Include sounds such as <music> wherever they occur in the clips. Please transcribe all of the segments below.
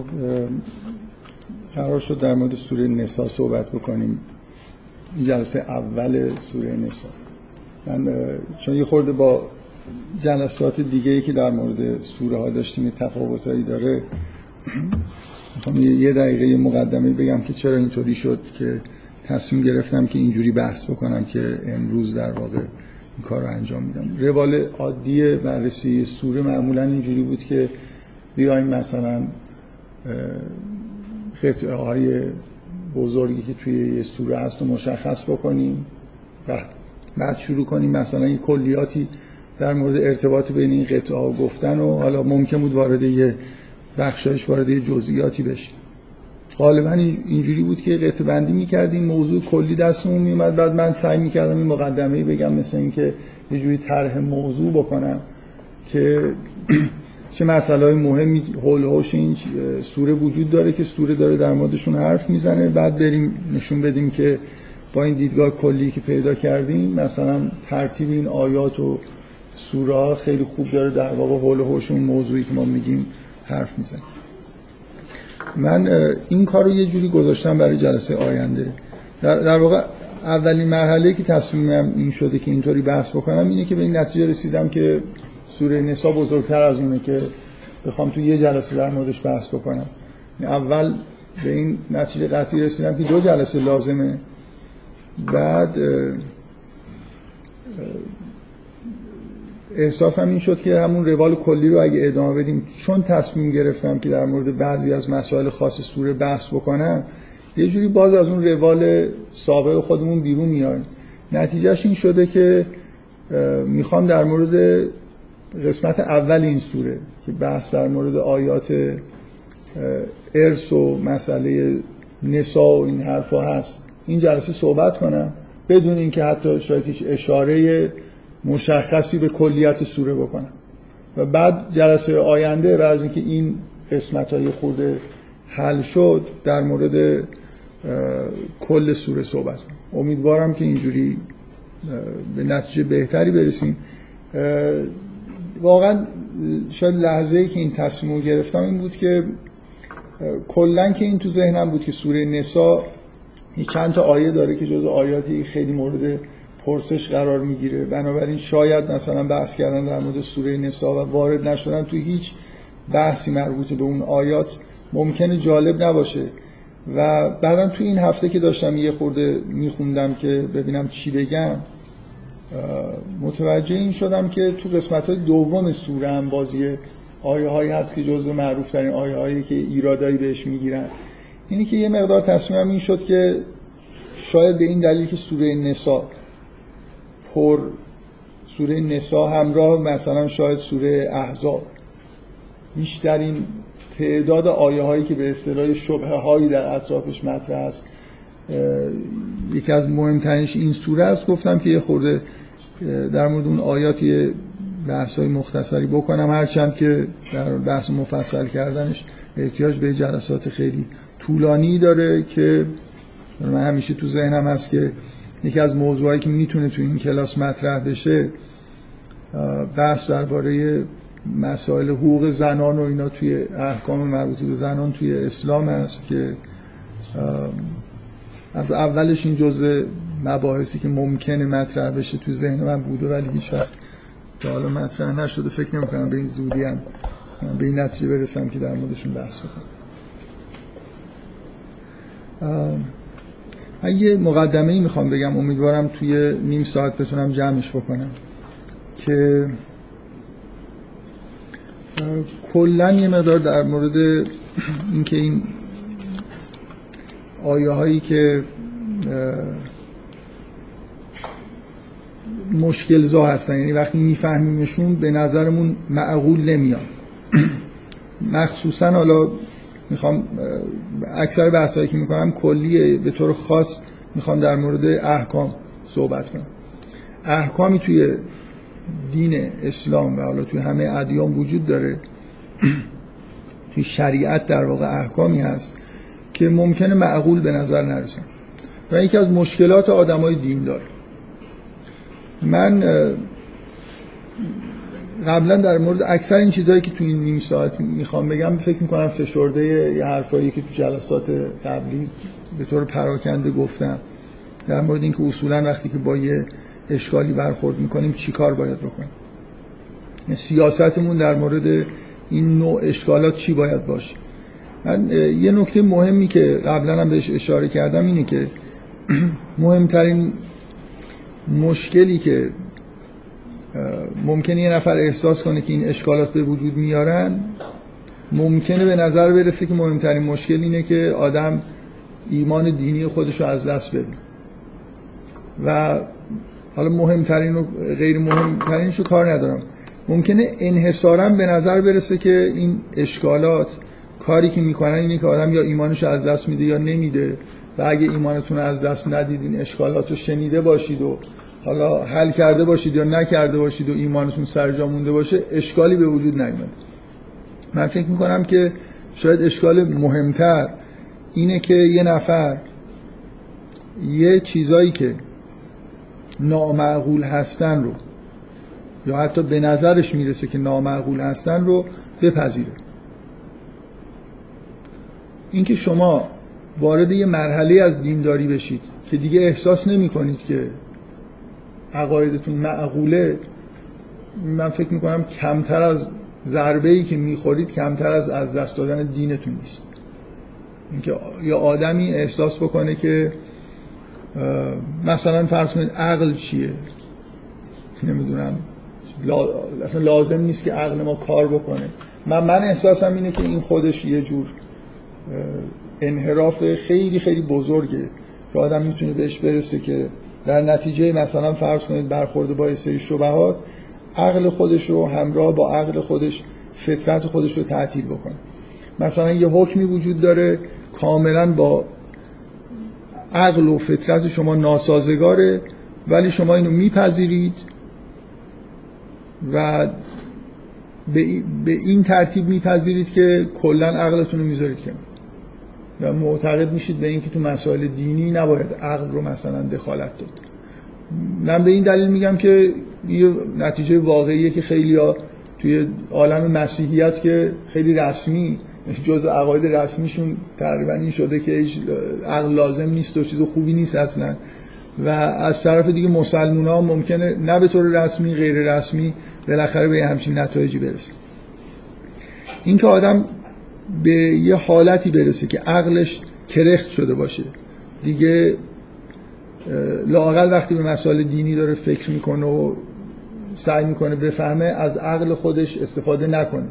خب قرار شد در مورد سوره نسا صحبت بکنیم. این جلسه اول سوره نسا. من چون یه خورده با جلسات دیگه ای که در مورد سوره ها داشتیم تفاوتایی داره می‌خوام یه دقیقه مقدمه بگم که چرا اینطوری شد که تصمیم گرفتم که اینجوری بحث بکنم که امروز در واقع این کار رو انجام میدم. روال عادی بررسی سوره معمولا اینجوری بود که بیایم مثلا قطعه های بزرگی که توی یه سوره هست رو مشخص بکنیم. بعد بعد شروع کنیم مثلا این کلیاتی در مورد ارتباط بین این قطعه ها گفتن و حالا ممکن بود وارد یه بخشایش وارد یه جزئیاتی بشیم. غالبا اینجوری بود که قطعه بندی می‌کردیم موضوع کلی دستمون میومد بعد من سعی می‌کردم این مقدمه بگم مثل اینکه یه جوری طرح موضوع بکنم که چه مسئله های مهمی حول هوش این سوره وجود داره که سوره داره در موردشون حرف می‌زنه. بعد بریم نشون بدیم که با این دیدگاه کلی که پیدا کردیم مثلا ترتیب این آیات و سوره ها خیلی خوب داره در واقع حول هوش اون موضوعی که ما میگیم حرف می‌زنه. من این کار رو یه جوری گذاشتم برای جلسه آینده. در, در واقع اولین مرحله که تصمیمم این شده که اینطوری بحث بکنم اینه که به این نتیجه رسیدم که سوره نسا بزرگتر از اونه که بخوام تو یه جلسه در موردش بحث بکنم. اول به این نتیجه قطعی رسیدم که دو جلسه لازمه. بعد احساسم این شد که همون روال کلی رو اگه ادامه بدیم چون تصمیم گرفتم که در مورد بعضی از مسائل خاص سوره بحث بکنم یه جوری باز از اون روال سابق خودمون بیرون میایم. نتیجهش این شده که می‌خوام در مورد قسمت اول این سوره که بحث در مورد آیات ارث و مسئله نسا و این حرفا هست. این جلسه صحبت کنم بدون اینکه حتی شاید هیچ اشاره مشخصی به کلیت سوره بکنم. و بعد جلسه آینده و از اینکه این قسمت های خود حل شد در مورد کل سوره صحبت کنم. امیدوارم که اینجوری به نتیجه بهتری برسیم. واقعا شاید لحظه ای که این تصمیم گرفتم این بود که کلا که این تو ذهنم بود که سوره نسا چند تا آیه داره که جز آیاتی خیلی مورد پرسش قرار می‌گیره. بنابراین شاید مثلا بحث کردن در مورد سوره نسا و وارد نشدن تو هیچ بحثی مربوط به اون آیات ممکنه جالب نباشه. و بعدا تو این هفته که داشتم یه خورده میخوندم که ببینم چی بگم متوجه این شدم که تو قسمت های دوم سوره هم بازی آیه هایی هست که جزو معروف ترین آیه هایی که ایرادایی بهش می‌گیرن. اینی که یه مقدار تصمیمم این شد که شاید به این دلیل که سوره نسا پر سوره نسا همراه مثلا شاید سوره احزاب بیشترین تعداد آیه هایی که به اصطلاح شبهه هایی در اطرافش مطرح است یکی از مهمترینش این سوره است. گفتم که یه خورده در مورد اون آیات یه بحث های مختصری بکنم. هرچند که در بحث مفصل کردنش احتیاج به جلسات خیلی طولانی داره که من همیشه تو ذهنم هست که یکی از موضوعایی که می‌تونه تو این کلاس مطرح بشه بحث درباره مسائل حقوق زنان و اینا توی احکام مربوط به زنان توی اسلام است که از اولش این جزء مباحثی که ممکنه مطرح بشه تو ذهن من بوده ولی هیچ وقت تا حالا مطرح نشده. فکر نمی کنم به این زودی هم به این نتیجه برسم که در موردشون بحث بکنم. من یه مقدمه ای می‌خوام بگم. امیدوارم توی نیم ساعت بتونم جمعش بکنم. که کلا یه مقدار در مورد اینکه این آیه هایی که مشکل زا هستن. یعنی وقتی میفهمیمشون به نظرمون معقول نمیان <clears throat> مخصوصا حالا می‌خوام اکثر بحثایی که می‌کنم کلیه به طور خاص می‌خوام در مورد احکام صحبت کنم. احکامی توی دین اسلام و حالا توی همه ادیان وجود داره. <clears throat> توی شریعت در واقع احکامی هست. که ممکنه معقول به نظر نرسن و یکی از مشکلات آدمای دین داره من قبلا در مورد اکثر این چیزهایی که تو این نیم ساعت می‌خوام بگم فکر می‌کنم فشرده یه حرفایی که تو جلسات قبلی به طور پراکنده گفتم. در مورد اینکه اصولا وقتی که با یه اشکالی برخورد می‌کنیم چی کار باید بکنیم؟ سیاستمون در مورد این نوع اشکالات چی باید باشه؟ من یه نکته مهمی که قبلا هم بهش اشاره کردم اینه که <clears throat> مهمترین مشکلی که ممکنه یه نفر احساس کنه که این اشکالات به وجود میارن ممکنه به نظر برسه که مهمترین مشکل اینه که آدم ایمان دینی خودش رو از دست بده. و حالا مهمترین و غیر مهمترینش رو کار ندارم. ممکنه انحصارا به نظر برسه که این اشکالات کاری که می‌کنن اینه که آدم یا ایمانش از دست میده یا نمیده. و اگه ایمانتون از دست ندیدین اشکالات رو شنیده باشید و حالا حل کرده باشید یا نکرده باشید و ایمانتون سرجا مونده باشه اشکالی به وجود نیومده. من فکر می‌کنم که شاید اشکال مهمتر اینه که یه نفر یه چیزایی که نامعقول هستن رو یا حتی به نظرش می‌رسه که نامعقول هستن رو بپذیره. اینکه شما وارد یه مرحله از دینداری بشید که دیگه احساس نمی کنید که عقایدتون معقوله من فکر می‌کنم کمتر از ضربه ای که می‌خورید کمتر از از دست دادن دینتون نیست. اینکه یا آدمی احساس بکنه که مثلا فرض کنید عقل چیه؟ نمی‌دونم. اصلا لازم نیست که عقل ما کار بکنه. من من احساسم اینه که این خودش یه جور انحراف خیلی خیلی بزرگه که آدم می‌تونه بهش برسه که در نتیجه مثلا فرض کنید برخورده با سری شبهات عقل خودش رو همراه با عقل خودش فطرت خودش رو تعطیل بکنه. مثلا یه حکمی وجود داره کاملا با عقل و فطرت شما ناسازگاره ولی شما اینو میپذیرید و به این ترتیب میپذیرید که کلا عقلتون رو می‌ذارید کنار. و معتقد میشید به اینکه تو مسائل دینی نباید عقل رو مثلا دخالت داد. من به این دلیل میگم که یه نتیجه واقعیه که خیلی توی عالم مسیحیت که خیلی رسمی جز عقاید رسمیشون تقریبا این شده که عقل لازم نیست و چیز خوبی نیست اصلا. و از طرف دیگه مسلمون ها ممکنه نه به طور رسمی غیر رسمی بالاخره به همچین نتایجی برسه. این که آدم به یه حالتی برسه که عقلش کرخت شده باشه. دیگه لاقل وقتی به مسائل دینی داره فکر می‌کنه و سعی می‌کنه بفهمه از عقل خودش استفاده نکنه.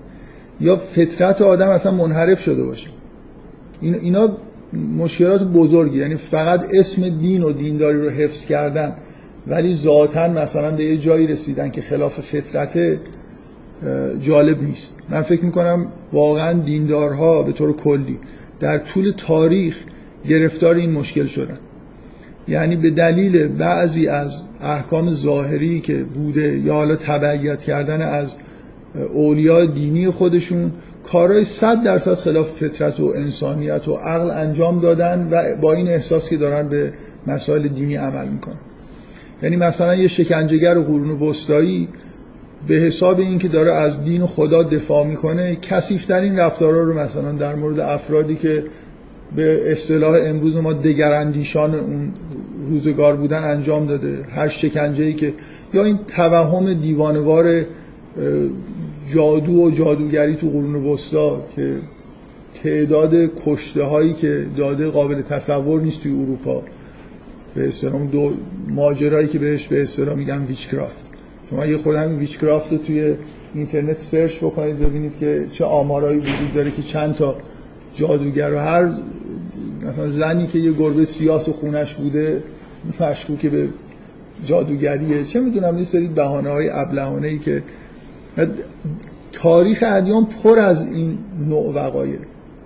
یا فطرت آدم اصلا منحرف شده باشه. اینا مشکلات بزرگی. یعنی فقط اسم دین و دینداری رو حفظ کردن ولی ذاتا مثلا به یه جایی رسیدن که خلاف فطرت جالب نیست. من فکر می‌کنم واقعا دیندارها به طور کلی در طول تاریخ گرفتار این مشکل شدن. یعنی به دلیل بعضی از احکام ظاهری که بوده یا حالا تبعیت کردن از اولیاء دینی خودشون کارهای صد درصد خلاف فطرت و انسانیت و عقل انجام دادن و با این احساس که دارن به مسائل دینی عمل می‌کنن. یعنی مثلا یه شکنجهگر قرون وسطایی به حساب اینکه داره از دین خدا دفاع می‌کنه کسیفترین رفتارا رو مثلا در مورد افرادی که به اصطلاح امروز ما دگراندیشان اون روزگار بودن انجام داده. هر شکنجه ای که یا این توهم دیوانوار جادو و جادوگری تو قرون وسطا که تعداد کشته هایی که داده قابل تصور نیست توی اروپا. به اصطلاح دو ماجرایی که بهش به اصطلاح میگن ویچکرافت شما یه خود همین ویچکرافت رو توی اینترنت سرچ بکنید ببینید که چه آمارایی وجود داره که چند تا جادوگر و هر مثلا زنی که یه گربه سیاه تو خونش بوده که به جادوگریه. چه می‌دونم یه سری بهانه های ابلهانه ای که تاریخ ادیان پر از این نوع وقایع.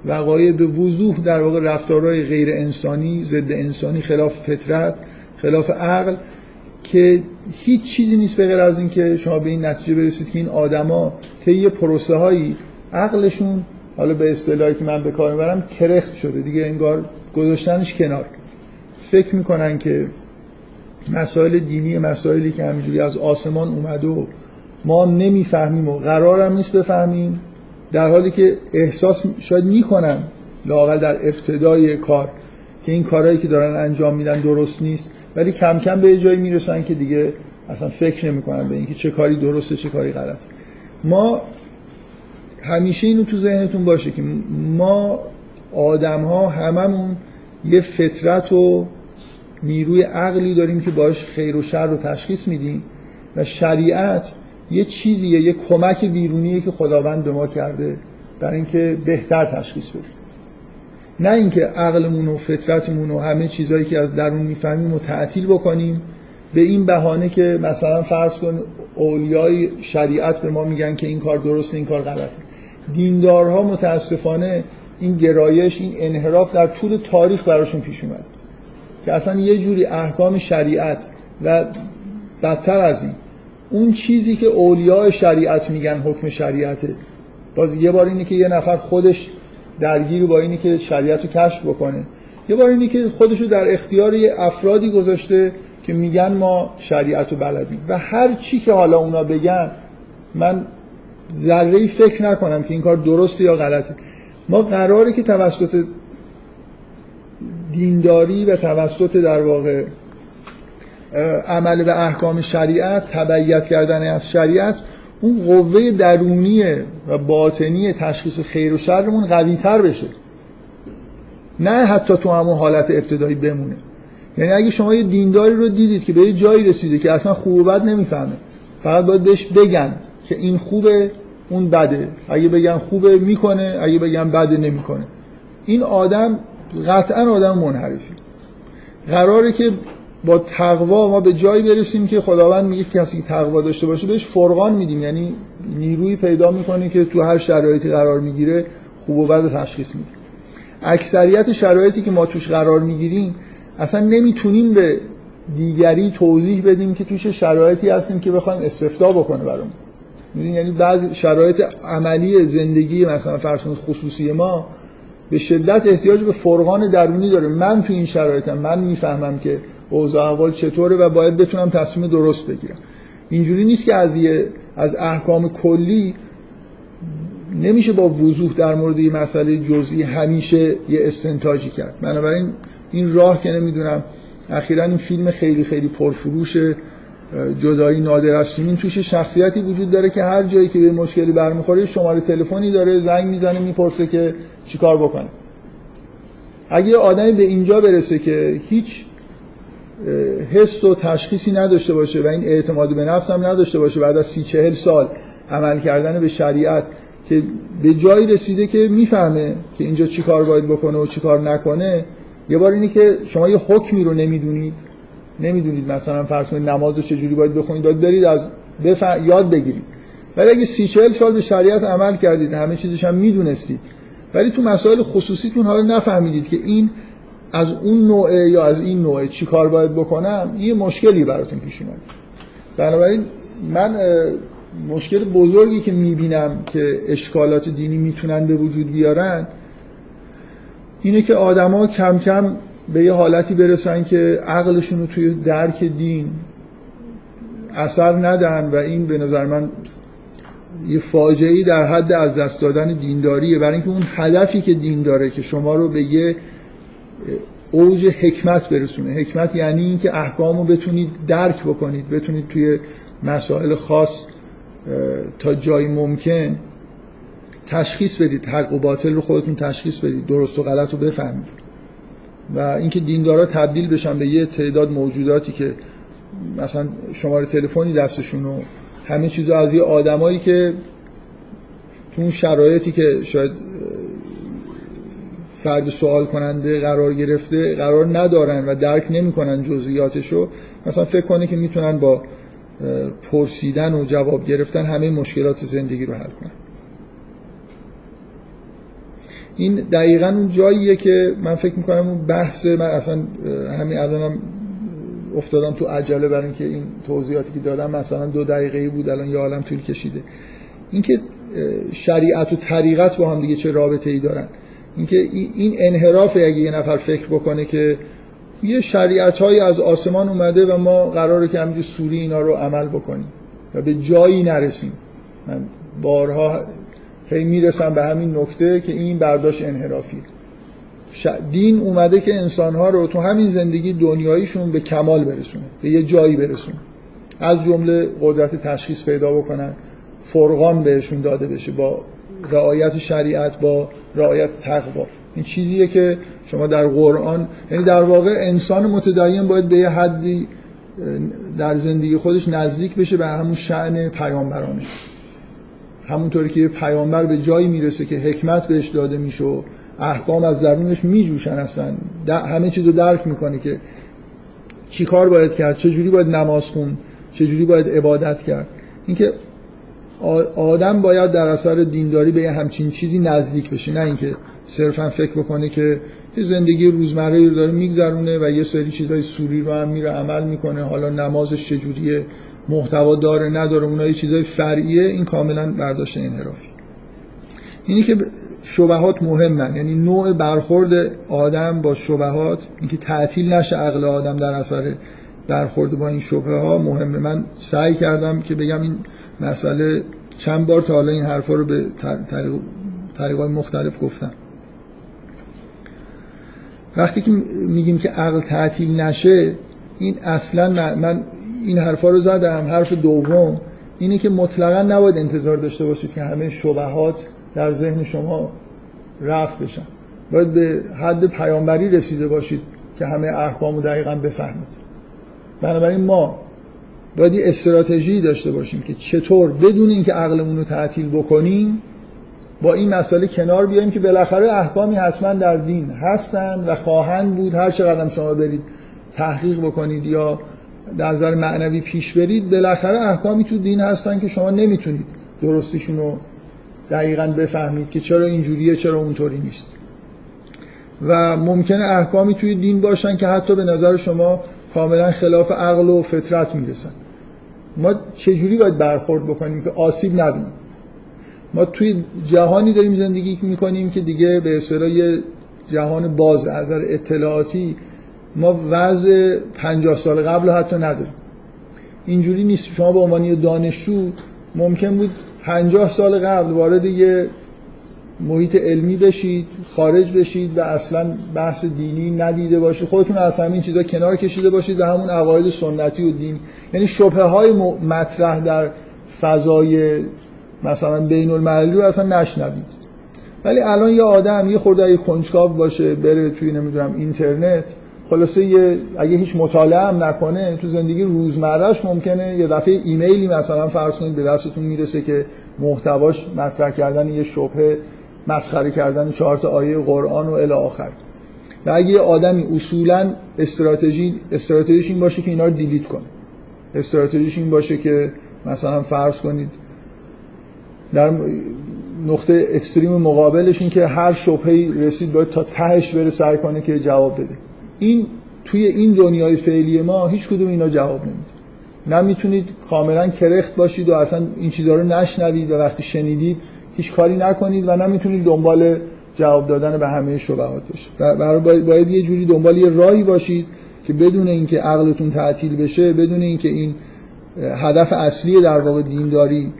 وقایع به وضوح در واقع رفتارهای غیر انسانی ضد انسانی خلاف فطرت خلاف عقل که هیچ چیزی نیست به غیر از اینکه شما به این نتیجه برسید که این آدما طی پروسه هایی عقلشون حالا به اصطلاحی که من به کار می‌برم کرخت شده. دیگه انگار گذاشتنش کنار. فکر می‌کنن که مسائل دینی مسائلی که همینجوری از آسمان اومده و ما نمی‌فهمیم و قرارم نیست بفهمیم در حالی که احساس شاید می‌کنن لاقل در ابتدای کار که این کارهایی که دارن انجام میدن درست نیست. ولی کم کم به جایی می‌رسن که دیگه اصلا فکر نمی‌کنن به اینکه چه کاری درسته چه کاری غلطه. ما همیشه اینو تو ذهنتون باشه که ما آدم ها هممون یه فطرت و نیروی عقلی داریم که باش خیر و شر رو تشخیص میدیم و شریعت یه چیزیه یه کمک بیرونیه که خداوند به ما کرده برای اینکه بهتر تشخیص بدیم نه اینکه عقلمون و فطرتمون و همه چیزهایی که از درون می‌فهمیم و تعطیل بکنیم به این بهانه که مثلا فرض کن اولیای شریعت به ما میگن که این کار درسته این کار غلطه. دیندارها متاسفانه این گرایش این انحراف در طول تاریخ براشون پیش اومد. که اصلا یه جوری احکام شریعت و بدتر از این اون چیزی که اولیاء شریعت میگن حکم شریعته باز یه بار اینه که یه نفر خودش درگیر با اینی که شریعت رو کشف بکنه. یه بار اینه که خودش رو در اختیار یه افرادی گذاشته که میگن ما شریعت رو بلدیم. و هر چی که حالا اونا بگن من ذره فکر نکنم که این کار درسته یا غلطه. ما قراره که توسط دینداری و توسط در واقع عمل به احکام شریعت تبعیت کردن از شریعت اون قوه درونی و باطنی تشخیص خیر و شرمون قوی تر بشه. نه حتی تو همون حالت ابتدایی بمونه. یعنی اگه شما یه دینداری رو دیدید که به یه جایی رسیده که اصلا خوب و بد نمی‌فهمه فقط باید بهش بگن که این خوبه اون بده. اگه بگن خوبه می‌کنه اگه بگن بده نمی‌کنه. این آدم قطعا آدم منحرفی قراره که با تقوا ما به جایی برسیم که خداوند میگه کسی که تقوا داشته باشه بهش فرقان میدیم. یعنی نیروی پیدا می‌کنه که تو هر شرایطی قرار می‌گیره خوب و بد تشخیص میده. اکثریت شرایطی که ما توش قرار می‌گیریم اصلا نمی‌تونیم به دیگری توضیح بدیم که توش شرایطی هستیم که بخوایم استفتا بکنه برامون. یعنی بعضی شرایط عملی زندگی مثلا فرض خصوصی ما به شدت احتیاج به فرقان درونی داره. من تو این شرایطم من می‌فهمم که اوضاع احوال چطوره و باید بتونم تصمیم درست بگیرم. اینجوری نیست که از از احکام کلی نمیشه با وضوح در مورد یه مسئله جزئی همیشه یه استنتاجی کرد. بنابراین این راه که نمی‌دونم اخیرا این فیلم خیلی خیلی پرفروش جدایی نادر از سیمین توش شخصیتی وجود داره که هر جایی که به مشکلی برمیخوره شماره تلفنی داره زنگ می‌زنه می‌پرسه که چیکار بکنه. اگه آدمی به اینجا برسه که هیچ حس و تشخیصی نداشته باشه و این اعتماد به نفس هم نداشته باشه بعد از سی چهل سال عمل کردن به شریعت که به جایی رسیده که می‌فهمه که اینجا چی کار باید بکنه و چی کار نکنه. یه بار اینه که شما یه حکمی رو نمی‌دونید. نمی‌دونید مثلا فرض کنید نماز رو چجوری باید بخونید. باید برید از یاد بگیرید. ولی اگه سی چهل سال به شریعت عمل کردید همه چیزش هم می‌دونستید. ولی تو مسائل خصوصیتون حالا نفهمیدید که این از اون نوعه یا از این نوعه چی کار باید بکنم یه مشکلی براتون پیش اومد. بنابراین من مشکل بزرگی که می‌بینم که اشکالات دینی می‌تونن به وجود بیارن اینه که آدما کم کم به یه حالتی برسن که عقلشون رو توی درک دین اثر ندن و این به نظر من یه فاجعه در حد از دست دادن دینداریه. برای اینکه اون هدفی که دین داره که شما رو به یه اوج حکمت برسونه. حکمت یعنی اینکه احکام رو بتونید درک بکنید بتونید توی مسائل خاص تا جای ممکن تشخیص بدید. حق و باطل رو خودتون تشخیص بدید. درست و غلط رو بفهمید. و اینکه دیندارا تبدیل بشن به یه تعداد موجوداتی که مثلا شماره تلفنی دستشون و همه چیز از یه آدمایی که تو اون شرایطی که شاید فرد سوال کننده قرار گرفته قرار ندارن و درک نمی‌کنن جزئیاتشو. مثلا فکر کنه که می‌تونن با پرسیدن و جواب گرفتن همه مشکلات زندگی رو حل کنن. این دقیقا اون جاییه که من فکر می‌کنم اون بحث من اصلا همین الانم افتادم تو عجله برای اینکه این توضیحاتی که دادم مثلا دو دقیقه بود الان یه عالم طول کشیده. اینکه شریعت و طریقت با هم دیگه چه رابطه ای دارن. اینکه این انحراف اگه یه نفر فکر بکنه که یه شریعت های از آسمان اومده و ما قراره که همینجور سوری اینا رو عمل بکنیم و به جایی نرسیم. من بارها هی می‌رسم به همین نکته که این برداشت انحرافی. دین اومده که انسانها رو تو همین زندگی دنیاییشون به کمال برسونه به یه جایی برسونه. از جمله قدرت تشخیص پیدا بکنن فرقان بهشون داده بشه با رعایت شریعت با رعایت تقوا. این چیزیه که شما در قرآن یعنی در واقع انسان متدین باید به یه حدی در زندگی خودش نزدیک بشه به همون شعن پیامبرانه. همونطوری که پیامبر به جایی می‌رسه که حکمت بهش داده میشه و احکام از درونش میجوشن هستن همه چیز رو درک می‌کنه که چی کار باید کرد چه جوری باید نماز خون چه جوری باید عبادت کرد. اینکه آدم باید در اثر دینداری به همچین چیزی نزدیک بشه نه اینکه صرفا فکر بکنه که یه زندگی روزمره رو داره میگذرونه و یه سری چیزای سوری رو هم میره عمل می‌کنه حالا نمازش چجوریه محتوا داره نداره اونها یه چیزای فرعیه این کاملا برداشت انحرافی. اینی که شبهات مهمن یعنی نوع برخورد آدم با شبهات اینکه تعطیل نشه عقل آدم در اثر برخورد با این شبه ها مهمه. من سعی کردم که بگم این مسئله چند بار تا حالا این حرفا رو به طریق مختلف گفتم. وقتی که میگیم که عقل تعطیل نشه این اصلا من این حرفا رو زدم. حرف دوم اینه که مطلقا نباید انتظار داشته باشید که همه شبهات در ذهن شما رفت بشن. باید به حد پیامبری رسیده باشید که همه احکام رو دقیقا بفهمید. بنابراین ما باید یه استراتژی داشته باشیم که چطور بدون اینکه عقلمون رو تعطیل بکنیم با این مسئله کنار بیایم که بالاخره احکامی حتما در دین هستن و خواهند بود. هر چقدر شما برید تحقیق بکنید یا در نظر معنوی پیش برید بالاخره احکامی تو دین هستن که شما نمی‌تونید درستیشون رو دقیقا بفهمید که چرا اینجوریه چرا اونطوری نیست. و ممکنه احکامی توی دین باشن که حتی به نظر شما کاملا خلاف عقل و فطرت می‌رسن. ما چجوری باید برخورد بکنیم که آسیب نبینیم؟ ما توی جهانی داریم زندگی می‌کنیم که دیگه به اصطلاح جهان باز از نظر اطلاعاتی ما وضع 50 سال قبل حتی نداریم. اینجوری نیست. شما به عنوان دانشجو ممکن بود 50 سال قبل وارد یه محیط علمی بشید خارج بشید و اصلا بحث دینی ندیده باشید. خودتون از همین چیزا کنار کشیده باشید و همون عقاید سنتی و دین. یعنی شبه های مطرح در فضای مثلا بین المللی رو اصلا نشنوید. ولی الان یه آدم یه خورده کنجکاو باشه بره توی نمی‌دونم اینترنت خلاصه یه اگه هیچ مطالعه هم نکنه تو زندگی روزمرهش ممکنه یه دفعه ایمیلی مثلا فرض کنید به دستتون می‌رسه که محتواش مطرح کردن یه شبهه مسخره کردن چهار تا آیه قرآن و الی آخر. و اگه یه آدمی اصولا استراتژی استراتژیش این باشه که اینا رو دیلیت کنه. استراتژیش این باشه که مثلا فرض کنید در نقطه اکستریم مقابلش این که هر شبهی رسید باید تا تهش بره سعی کنه که جواب بده. این توی این دنیای فعلی ما هیچ کدوم اینا جواب نمیده. نه می‌تونید کاملا کرخت باشید و اصلا این چیزا رو نشنوید و وقتی شنیدید هیچ کاری نکنید و نمی‌تونید دنبال جواب دادن به همه شبهات باشید برای باید یه جوری دنبال یه راهی باشید که بدون اینکه عقلتون تعطیل بشه بدون اینکه این هدف اصلی در واقع دینداری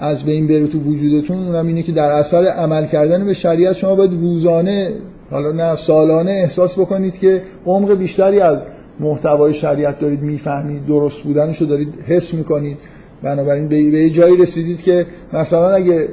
از بین بره تو وجودتون اونم اینه که در اثر عمل کردن به شریعت شما باید روزانه حالا نه سالانه احساس بکنید که عمق بیشتری از محتوای شریعت دارید می‌فهمید درست بودنش رو دارید حس می‌کنید. بنابراین به یه جایی رسیدید که مثلا اگه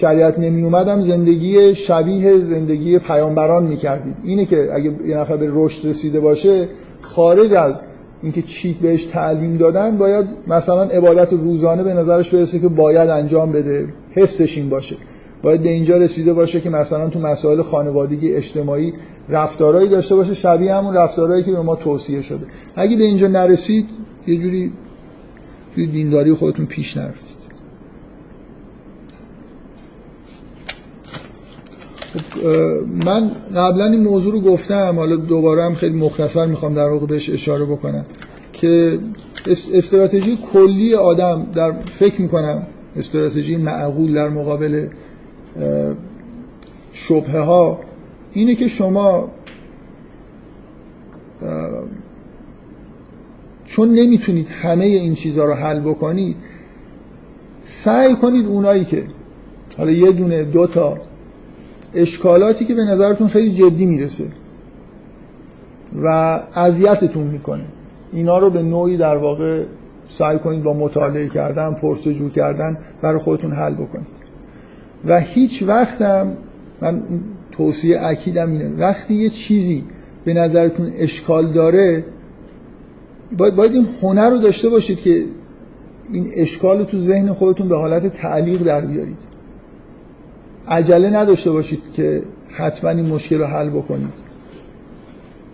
شریعت نمی اومدم زندگی شبیه زندگی پیامبران می‌کردید. اینه که اگه یه نفر به رشد رسیده باشه خارج از اینکه چی بهش تعلیم دادن باید مثلا عبادت روزانه به نظرش برسه که باید انجام بده. حسش این باشه. باید به اینجا رسیده باشه که مثلا تو مسائل خانوادگی اجتماعی رفتارهایی داشته باشه. شبیه همون رفتارهایی که به ما توصیه شده. اگه به اینجا نرسید یه جوری توی دینداری خودتون پیش نرفتید خب، من قبلا این موضوع رو گفتم حالا دوباره هم خیلی مختصر می‌خوام در واقع بهش اشاره بکنم که استراتژی کلی آدم در فکر می‌کنم استراتژی معقول در مقابل شبه ها اینه که شما چون نمی‌تونید همه این چیزها رو حل بکنید سعی کنید اونایی که حالا یه دونه دو تا اشکالاتی که به نظرتون خیلی جدی می‌رسه و اذیتتون می‌کنه. اینا رو به نوعی در واقع سعی کنید با مطالعه کردن پرسجو کردن برای خودتون حل بکنید. و هیچ وقتم من توصیه اکیدم اینه وقتی یه چیزی به نظرتون اشکال داره باید, باید این هنر رو داشته باشید که این اشکال رو تو ذهن خودتون به حالت تعلیق در بیارید. عجله نداشته باشید که حتما این مشکل رو حل بکنید.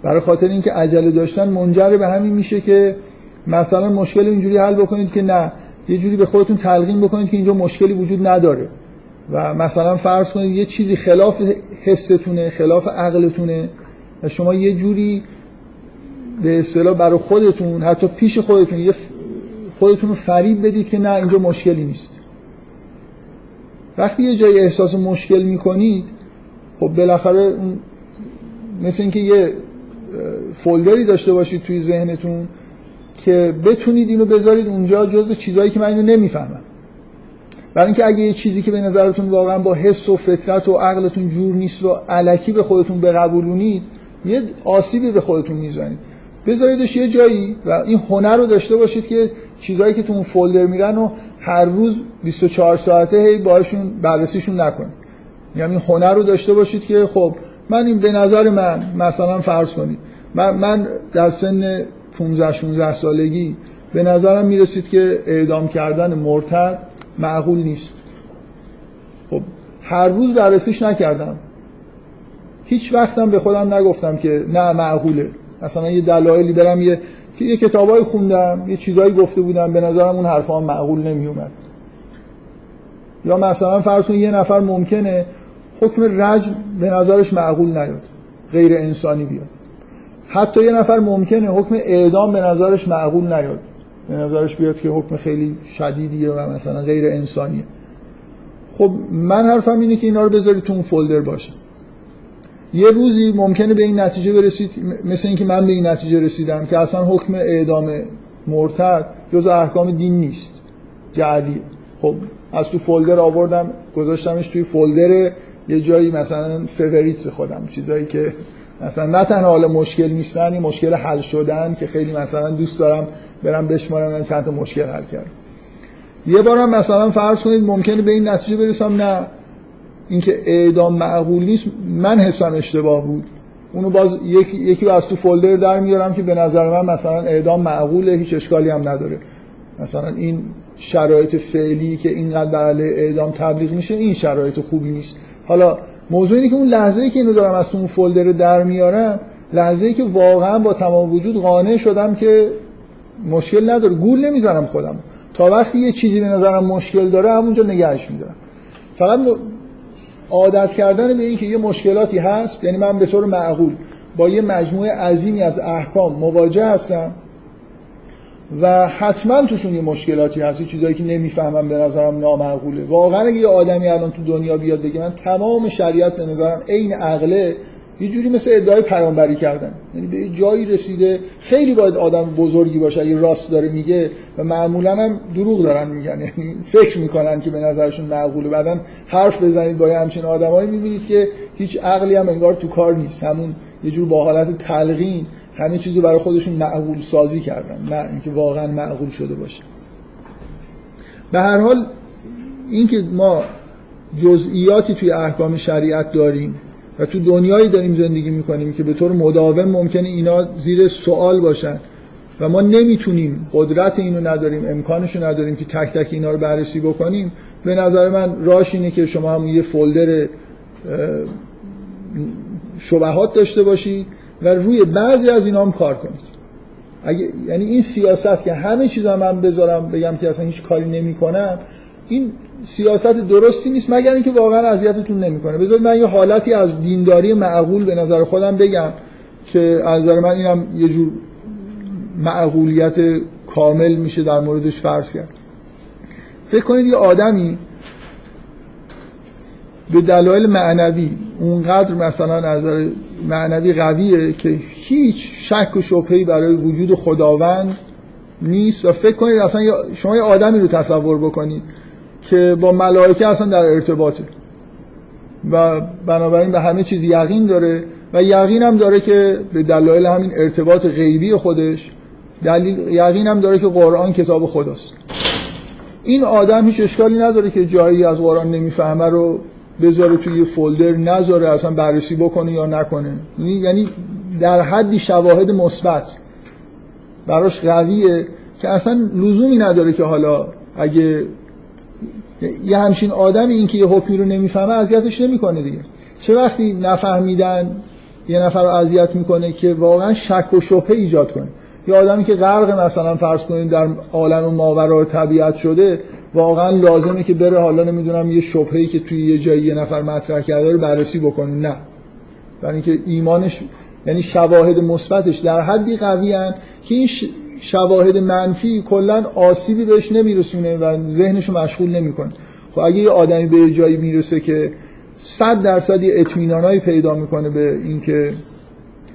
برای خاطر اینکه عجله داشتن منجر به همین میشه که مثلا مشکل اینجوری حل بکنید که نه یه جوری به خودتون تلقین بکنید که اینجا مشکلی وجود نداره. و مثلا فرض کنید یه چیزی خلاف حستونه خلاف عقلتونه و شما یه جوری به اصطلاح برای خودتون حتی پیش خودتون یه خودتون رو فریب بدید که نه اینجا مشکلی نیست. وقتی یه جای احساس مشکل می‌کنید خب بالاخره مثل اینکه یه فولدری داشته باشید توی ذهنتون که بتونید اینو بذارید اونجا جزء چیزهایی که من اینو نمی‌فهمم. برای اینکه اگه یه چیزی که به نظرتون واقعا با حس و فطرت و عقلتون جور نیست و علکی به خودتون بقبولونید یه آسیبی به خودتون می‌زنید. بذاریدش یه جایی و این هنر رو داشته باشید که چیزهایی که تو اون فولدر میرن و هر روز 24 ساعته هی باهاشون بررسیشون نکنید. یعنی این هنر رو داشته باشید که خب من این به نظر من مثلا فرض کنید من, من در سن 15 16 سالگی به نظرم می‌رسید که اعدام کردن مرتد معقول نیست. خب هر روز بررسیش نکردم. هیچ وقتم به خودم نگفتم که نه معقوله. مثلا یه دلایلی برم یه که یه کتابای خوندم یه چیزایی گفته بودم به نظرم اون حرفا معقول نمی اومد یا مثلا فرض کن یه نفر ممکنه حکم رجم به نظرش معقول نیاد غیر انسانی بیاد. حتی یه نفر ممکنه حکم اعدام به نظرش معقول نیاد به نظرش بیاد که حکم خیلی شدیدیه و مثلا غیر انسانیه. خب من حرفم اینه که اینا رو بذارید تو اون فولدر باشه. یه روزی ممکنه به این نتیجه برسید مثل اینکه من به این نتیجه رسیدم که اصلا حکم اعدام مرتد جز احکام دین نیست جعلیه خب از تو فولدر آوردم گذاشتمش توی فولدر یه جایی مثلا فوریتس خودم چیزایی که مثلا نه تنها حالا مشکل نیستن این مشکل حل شدن که خیلی مثلا دوست دارم برم بشمارم چند تا مشکل حل کردم. یه بارم مثلا فرض کنید ممکنه به این نتیجه برسم نه. اینکه اعدام معقول نیست من حسم اشتباه بود. اونو باز یکی یکی از تو فولدر در میارم که به نظر من مثلا اعدام معقوله هیچ اشکالی هم نداره. مثلا این شرایط فعلی که اینقدر در علیه اعدام تبلیغ میشه این شرایط خوبی نیست. حالا موضوع اینه که اون لحظه ای که اینو دارم از تو اون فولدر در میارم لحظه ای که واقعا با تمام وجود قانع شدم که مشکل نداره. گول نمی‌زنم خودم تا وقتی یه چیزی به نظرم مشکل داره همونجا نگهش میدارم. فقط عادت کردن به این که یه مشکلاتی هست یعنی من به طور معقول با یه مجموعه عظیمی از احکام مواجه هستم و حتما توشون یه مشکلاتی هست چیزایی که نمی‌فهمم به نظرم نامعقوله. واقعا اگه یه آدمی الان تو دنیا بیاد بگه من تمام شریعت به نظرم عین عقله یه جوری مثل ادعای پیامبری کردن. یعنی به جایی رسیده خیلی باید آدم بزرگی باشه اگه راست داره میگه و معمولا هم دروغ دارن میگن. یعنی فکر می‌کنن که به نظرشون معقوله. بعدا حرف بزنید با همچین آدمایی می‌بینید که هیچ عقلی هم انگار تو کار نیست. همون یه جور با حالت تلقین همه چیزو برای خودشون معقول سازی کردن نه اینکه واقعا معقول شده باشه. به هر حال اینکه ما جزئیاتی توی احکام شریعت داریم و تو دنیایی داریم زندگی می‌کنیم که به طور مداوم ممکنه اینا زیر سوال باشن. و ما نمی‌تونیم قدرت اینو نداریم امکانشو نداریم که تک تک اینا رو بررسی بکنیم. به نظر من راش اینه که شما هم یه فولدر شبهات داشته باشید و روی بعضی از اینا هم کار کنید. اگه یعنی این سیاست که همه چیزا من بذارم بگم که اصلا هیچ کاری نمی‌کنم این سیاست درستی نیست مگر اینکه واقعا اذیتتون نمی‌کنه. بذارید من یه حالتی از دینداری معقول به نظر خودم بگم که از نظر من اینم یه جور معقولیت کامل میشه در موردش فرض کرد. فکر کنید یه آدمی به دلایل معنوی اونقدر مثلا نظر معنوی قویه که هیچ شک و شبهی برای وجود خداوند نیست و فکر کنید اصلا شما یه آدمی رو تصور بکنید. که با ملائکه اصلا در ارتباطه. و بنابراین به همه چیز یقین داره و یقین هم داره که به دلایل همین ارتباط غیبی خودش دلیل یقین هم داره که قرآن کتاب خداست. این آدم هیچ اشکالی نداره که جایی از قرآن نمی‌فهمه رو بذاره توی یه فولدر نذاره اصلا بررسی بکنه یا نکنه. یعنی, در حدی شواهد مثبت براش قویه که اصلا لزومی نداره که حالا اگه یه همچین آدمی این که یه حکمی رو نمی‌فهمه اذیتش نمی‌کنه دیگه. چه وقتی نفهمیدن یه نفر رو اذیت می‌کنه که واقعا شک و شبهه ایجاد کنه. یه آدمی که غرق مثلا فرض کنید در عالم ماورا طبیعت شده واقعا لازمه که بره حالا نمی‌دونم یه شبهه‌ای که توی یه جایی یه نفر مطرح کرده رو بررسی بکنه. نه. برای اینکه ایمانش یعنی شواهد مثبتش در حدی قوی که این شواهد منفی کلا آسیبی بهش نمیرسونه و ذهنشو مشغول نمی‌کنه. خب اگه یه آدمی به جایی می‌رسه که صد درصد یه اطمینانایی پیدا می‌کنه به اینکه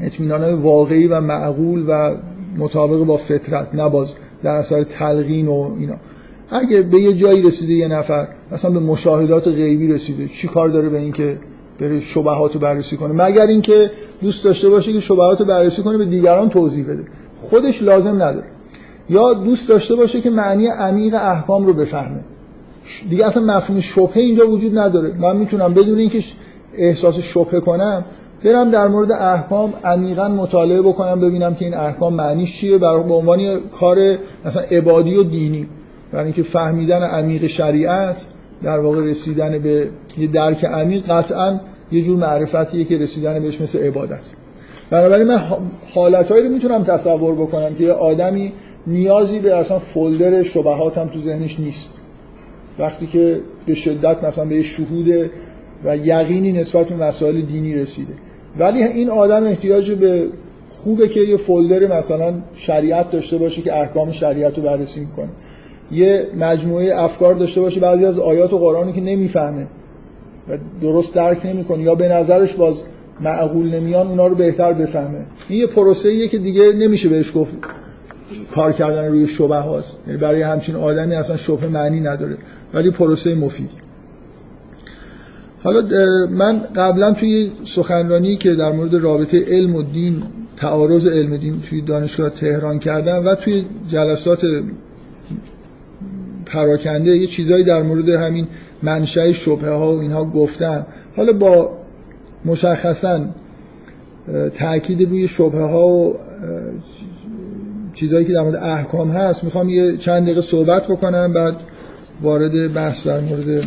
اطمینانای واقعی و معقول و مطابق با فطرت نباز در اثر تلقین و اینا. اگه به یه جایی رسیده یه نفر مثلا به مشاهدات غیبی رسیده چی کار داره به اینکه بره شبهات بررسی کنه؟ مگر اینکه دوست داشته باشه که شبهات بررسی کنه به دیگران توضیح بده. خودش لازم نداره. یا دوست داشته باشه که معنی عمیق احکام رو بفهمه. دیگه اصلا مفهوم شبهه اینجا وجود نداره. من می‌تونم بدون اینکه احساس شبهه کنم برم در مورد احکام عمیقا مطالعه بکنم ببینم که این احکام معنیش چیه. برای به عنوان کار مثلا عبادی و دینی. برای اینکه فهمیدن عمیق شریعت در واقع رسیدن به یه درک عمیق قطعا یه جور معرفتیه که رسیدن بهش مثل عبادت. بنابراین من حالتهایی رو می‌تونم تصور بکنم که یه آدمی نیازی به اصلا فولدر شبهات هم تو ذهنش نیست. وقتی که به شدت مثلا به شهود و یقینی نسبت به مسائل دینی رسیده. ولی این آدم احتیاج به خوبه که یه فولدر مثلا شریعت داشته باشه که احکام شریعت رو بررسی می‌کنه. یه مجموعه افکار داشته باشه بعضی از آیات و قرآنی که نمی‌فهمه و درست درک نمی‌کنه یا به نظرش باز معقول نمیان اونا رو بهتر بفهمه. این یه پروسه که دیگه نمیشه بهش گفت کار کردن روی شبهات یعنی برای همچین آدمی اصلا شبه معنی نداره ولی پروسه مفید. حالا من قبلا توی سخنرانی که در مورد رابطه علم و دین تعارض علم دین توی دانشگاه تهران کردم و توی جلسات پراکنده یه چیزایی در مورد همین منشأ شبهه ها و اینها گفتم. حالا با مشخصا تاکید روی شبهه ها و چیزایی که در مورد احکام هست. می‌خوام یه چند دقیقه صحبت بکنم بعد وارد بحث در مورد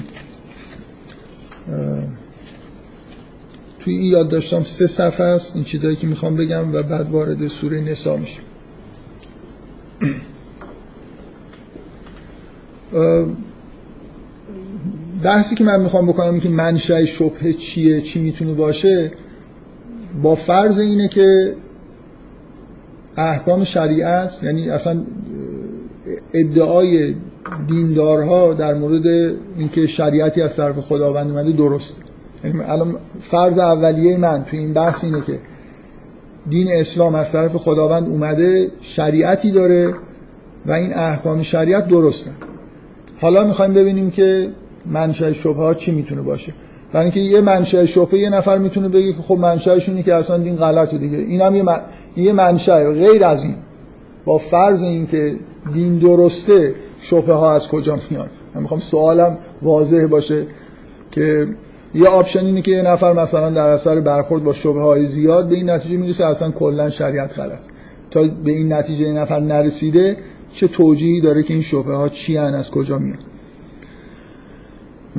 توی این یاد داشتم سه صفحه است. این چیزایی که می‌خوام بگم و بعد وارد سوره نسا میشم <clears throat> بحثی که من می‌خوام بکنم که منشأ شبهه چیه چی می‌تونه باشه با فرض اینه که احکام شریعت یعنی اصلا ادعای دیندارها در مورد اینکه شریعتی از طرف خداوند اومده درست یعنی الان فرض اولیه من توی این بحث اینه که دین اسلام از طرف خداوند اومده شریعتی داره و این احکام شریعت درستن حالا می‌خوایم ببینیم که منشأ شبهه چی می‌تونه باشه؟ برای اینکه یه منشأ شبهه یه نفر می‌تونه بگه که خب منشأش اینه که اصلا دین غلطه دیگه. اینم یه من... یه منشأ غیر از این. با فرض اینکه دین درسته شبهه ها از کجا میاد من می‌خوام سوالم واضح باشه که یه آپشن اینه که یه نفر مثلا در اثر برخورد با شبه های زیاد به این نتیجه می‌رسه اصلا کلا شریعت غلط. تا به این نتیجه این نفر نرسیده چه توجیهی داره که این شبه ها چی از کجا میاد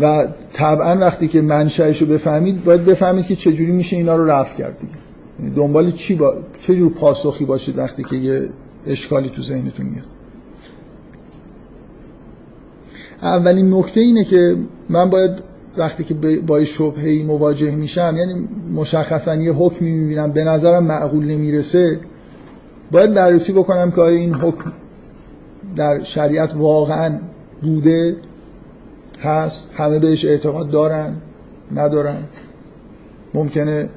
و طبعا وقتی که منشأش رو بفهمید باید بفهمید که چجوری میشه اینا رو رفع کرد دیگه. یعنی دنبال چی با چه جور پاسخی باشید وقتی که یه اشکالی تو ذهنتون میاد؟ اولین نکته اینه که من باید وقتی که با شبهه مواجه میشم یعنی مشخصا یه حکمی می‌بینم به نظرم معقول نمی‌رسه باید بررسی بکنم که آیا این حکم در شریعت واقعا بوده. هست همه بهش اعتقاد دارن ندارن. ممکنه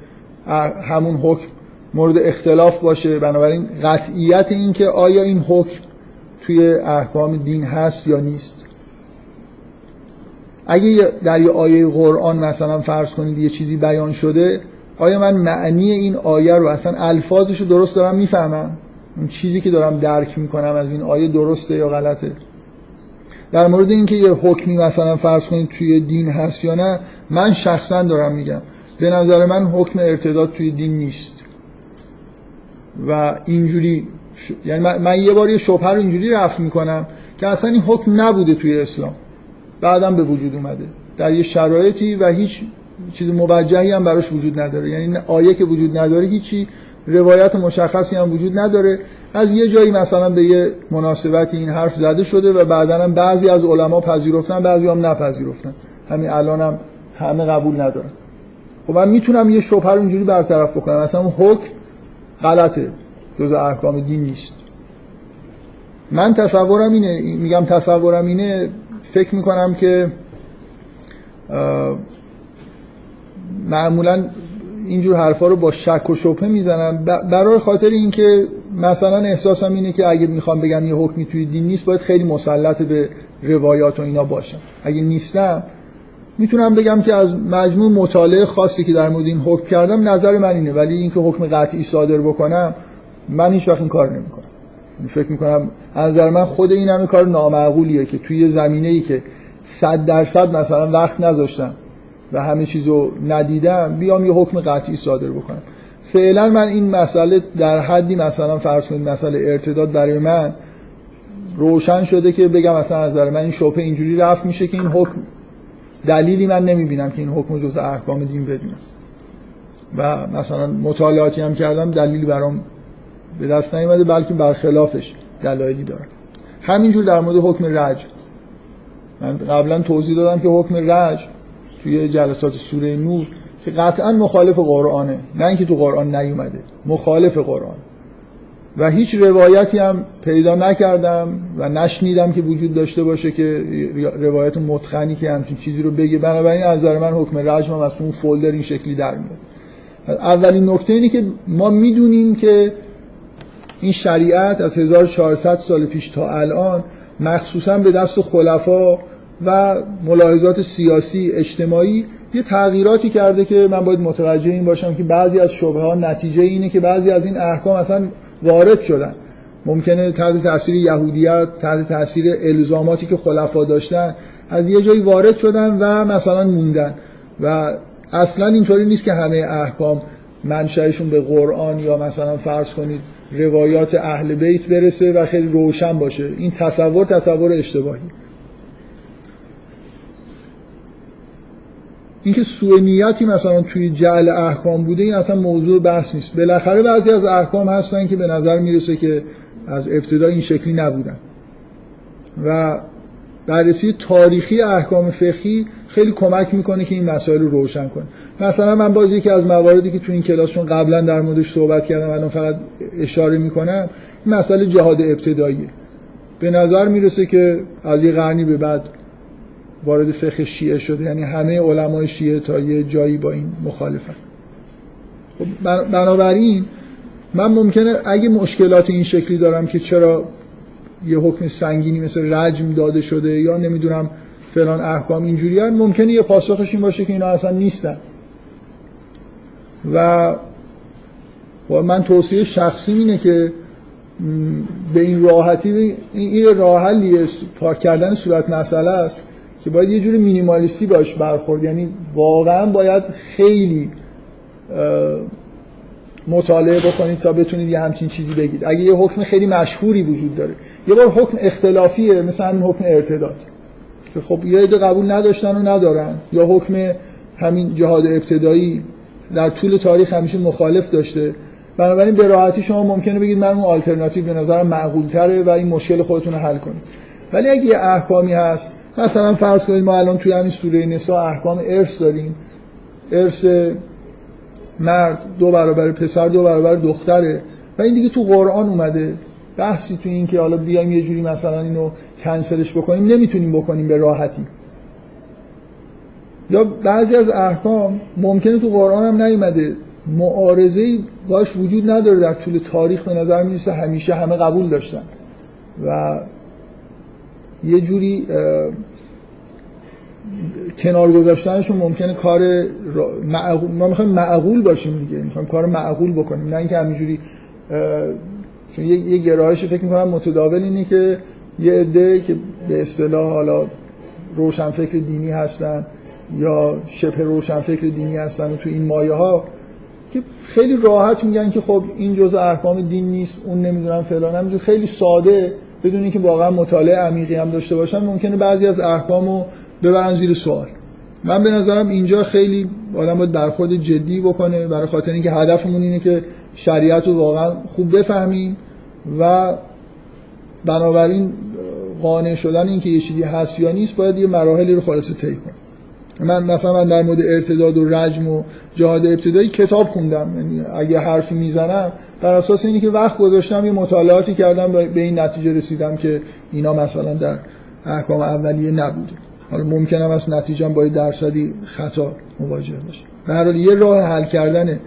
همون حکم مورد اختلاف باشه بنابراین قطعیت این که آیا این حکم توی احکام دین هست یا نیست. اگه در یه آیه قرآن مثلا فرض کنید یه چیزی بیان شده آیا من معنی این آیه رو اصلا الفاظش رو درست دارم می‌فهمم؟ اون چیزی که دارم درک می‌کنم از این آیه درسته یا غلطه؟ در مورد اینکه یه حکمی مثلا فرض کنید توی دین هست یا نه من شخصا دارم میگم. به نظر من حکم ارتداد توی دین نیست. و اینجوری ش... یعنی من, من یه بار یه شبهه رو اینجوری رفت می‌کنم که اصلا این حکم نبوده توی اسلام. بعدم به وجود اومده. در یه شرایطی و هیچ چیز موجهی هم براش وجود نداره. یعنی آیه که وجود نداره هیچی. روایت مشخصی هم وجود نداره. از یه جایی مثلا به یه مناسبتی این حرف زده شده و بعدا هم بعضی از علما پذیرفتن بعضی هم نپذیرفتن. همین الان هم همه قبول ندارن. خب من می‌تونم یه شبهه رو اینجوری برطرف بکنم. مثلا حکم غلطه. جز احکام دین نیست. من تصورم اینه میگم تصورم اینه فکر می‌کنم که معمولا اینجور حرفا رو با شک و شبهه می‌زنم. برای خاطر اینکه مثلا احساسم اینه که اگه می‌خوام بگم یه حکمی توی دین نیست باید خیلی مسلط به روایات و اینا باشم. اگه نیستم می‌تونم بگم که از مجموع مطالعه خاصی که در مورد این حکم کردم نظر من اینه. ولی اینکه حکم قطعی صادر بکنم من هیچ وقت این کار نمی‌کنم. یعنی فکر می‌کنم از نظر من خود این همه کار نامعقولیه که توی زمینه ای که صد درصد مثلا وقت نذاشتم و همه چیزو ندیدم بیام یه حکم قطعی صادر بکنم. فعلا من این مسئله در حدی مثلا فرض کنید مسئله ارتداد برای من روشن شده که بگم مثلا از نظر من این شبهه اینجوری رفت میشه که این حکم. دلیلی من نمی‌بینم که این حکم جز احکام دین بدونم و مثلا مطالعاتی هم کردم دلیلی برام به دست نیومده بلکه برخلافش دلایلی دارم. همینجور در مورد حکم رج من قبلا توضیح دادم که حکم رج توی جلسات سوره نور که قطعا مخالف قرآنه. نه اینکه تو قرآن نیومده مخالف قرآن. و هیچ روایتی هم پیدا نکردم و نشنیدم که وجود داشته باشه که روایت متخنی که همچین چیزی رو بگه. بنابراین از نظر من حکم رجم از اون فولدر این شکلی در میاد. اولین نکته اینه که ما می‌دونیم که این شریعت از 1400 سال پیش تا الان مخصوصا به دست خلفا و ملاحظات سیاسی اجتماعی یه تغییراتی کرده که من باید متوجه این باشم که بعضی از شبه ها نتیجه اینه که بعضی از این احکام اصلا وارد شدن. ممکنه تحت تاثیر یهودیت تحت تاثیر الزاماتی که خلفا داشتن از یه جایی وارد شدن و مثلا موندن. و اصلا اینطوری نیست که همه احکام منشأشون به قرآن یا مثلا فرض کنید روایات اهل بیت برسه و خیلی روشن باشه. این تصور تصور اشتباهی. اینکه سوء نیتی مثلا توی جعل احکام بوده این اصلا موضوع بحث نیست. بالاخره بعضی از احکام هستن که به نظر می‌رسه که از ابتدا این شکلی نبودن. و بررسی تاریخی احکام فقهی خیلی کمک می‌کنه که این مسائل رو روشن کنه. مثلا من باز یکی از مواردی که تو این کلاس چون قبلا در موردش صحبت کردم الان فقط اشاره می‌کنم این مسئله جهاد ابتداییه. به نظر می‌رسه که از یه قرنی به بعد وارد فقه شیعه شده یعنی همه علمای شیعه تا یه جایی با این مخالفن. خب بنابراین من ممکنه اگه مشکلات این شکلی دارم که چرا یه حکم سنگینی مثل رجم داده شده یا نمی‌دونم فلان احکام اینجوری هم ممکنه یه پاسخش این باشه که اینا اصلا نیستن. و من توصیه شخصی اینه که به این راحتی این راه حلیه پاک کردن صورت مسئله است. که باید یه جوری مینیمالیستی باش برخورد. یعنی واقعا باید خیلی مطالعه بکنید تا بتونید یه همچین چیزی بگید. اگه یه حکم خیلی مشهوری وجود داره. یه بار حکم اختلافیه مثل همین حکم ارتداد. که خب یه عده قبول نداشتن و ندارن. یا حکم همین جهاد ابتدایی در طول تاریخ همیشه مخالف داشته. بنابراین به راحتی شما ممکنه بگید من اون آلترناتیو به نظرم معقول تره و این مشکل خودتون رو حل کنید. ولی اگه یه احکامی هست مثلا فرض کنید ما الان توی همین سوره نساء احکام ارث داریم. ارث مرد دو برابر پسر دو برابر دختره. و این دیگه تو قرآن اومده. بحثی تو این که حالا بیایم یه جوری مثلا اینو کنسلش بکنیم نمی‌تونیم بکنیم به راحتی. یا بعضی از احکام ممکنه تو قرآن هم نیومده. معارضه باش وجود نداره در طول تاریخ به نظر می‌رسه همیشه همه قبول داشتن. و یه جوری کنار گذاشتنشون ممکنه کار معقول ما می‌خوایم معقول باشیم دیگه. می‌خوایم کار معقول بکنیم. نه اینکه همینجوری چون یه, یه گرایش فکر می‌کنم متداول اینه که یه عده که به اصطلاح حالا روشنفکر دینی هستن یا شبه روشنفکر دینی هستن و تو این مایه ها که خیلی راحت میگن که خب این جزء احکام دین نیست اون نمی‌دونم فلان. همینجور خیلی ساده بدون اینکه واقعا مطالعه عمیقی هم داشته باشن ممکنه بعضی از احکامو ببرن زیر سوال. من به نظرم اینجا خیلی آدم باید برخورد جدی بکنه برای خاطر اینکه هدفمون اینه که شریعت رو واقعا خوب بفهمیم و بنابراین قانع شدن اینکه یه چیزی هست یا نیست باید یه مراحلی رو خلاصه طی کنیم. من مثلا من در مورد ارتداد و رجم و جهاد ابتدایی کتاب خوندم. یعنی اگه حرفی می‌زنم بر اساس اینی که وقت گذاشتم یه مطالعاتی کردم به این نتیجه رسیدم که اینا مثلا در احکام اولیه نبوده. حالا ممکنم از نتیجه با درصدی خطا مواجه باشه به هر حال یه راه حل کردن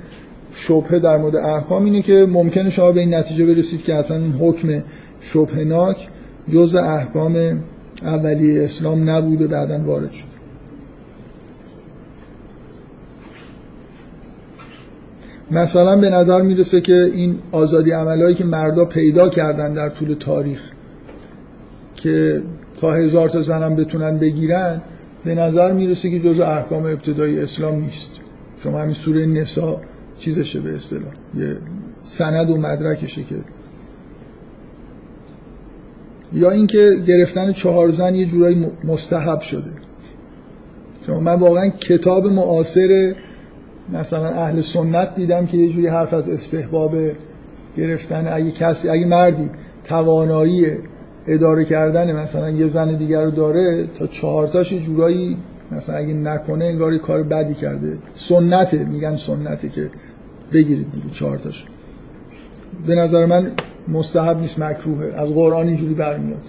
شبهه در مورد احکام اینه که ممکنه شما به این نتیجه برسید که اصلا این حکم شبهناک جز احکام اولیه اسلام نبوده بعدا وارد شد. مثلا به نظر می‌رسه که این آزادی عملهایی که مردا پیدا کردن در طول تاریخ که تا هزار تا زنم بتونن بگیرن به نظر می‌رسه که جزء احکام ابتدایی اسلام نیست. شما همین سوره نسا چیزشه به اصطلاح. یه سند و مدرکشه که. یا اینکه گرفتن چهار زن یه جورایی مستحب شده. شما من واقعا کتاب معاصر مثلا اهل سنت دیدم که یه جوری حرف از استحباب گرفتن. اگه کسی اگه مردی توانایی اداره کردن مثلا یه زن دیگر رو داره تا چهارتاش جورایی مثلا اگه نکنه انگار کار بدی کرده. سنته میگن سنته که بگیرید دیگه چهارتاش به نظر من مستحب نیست مکروهه. از قرآن اینجوری برمیاد.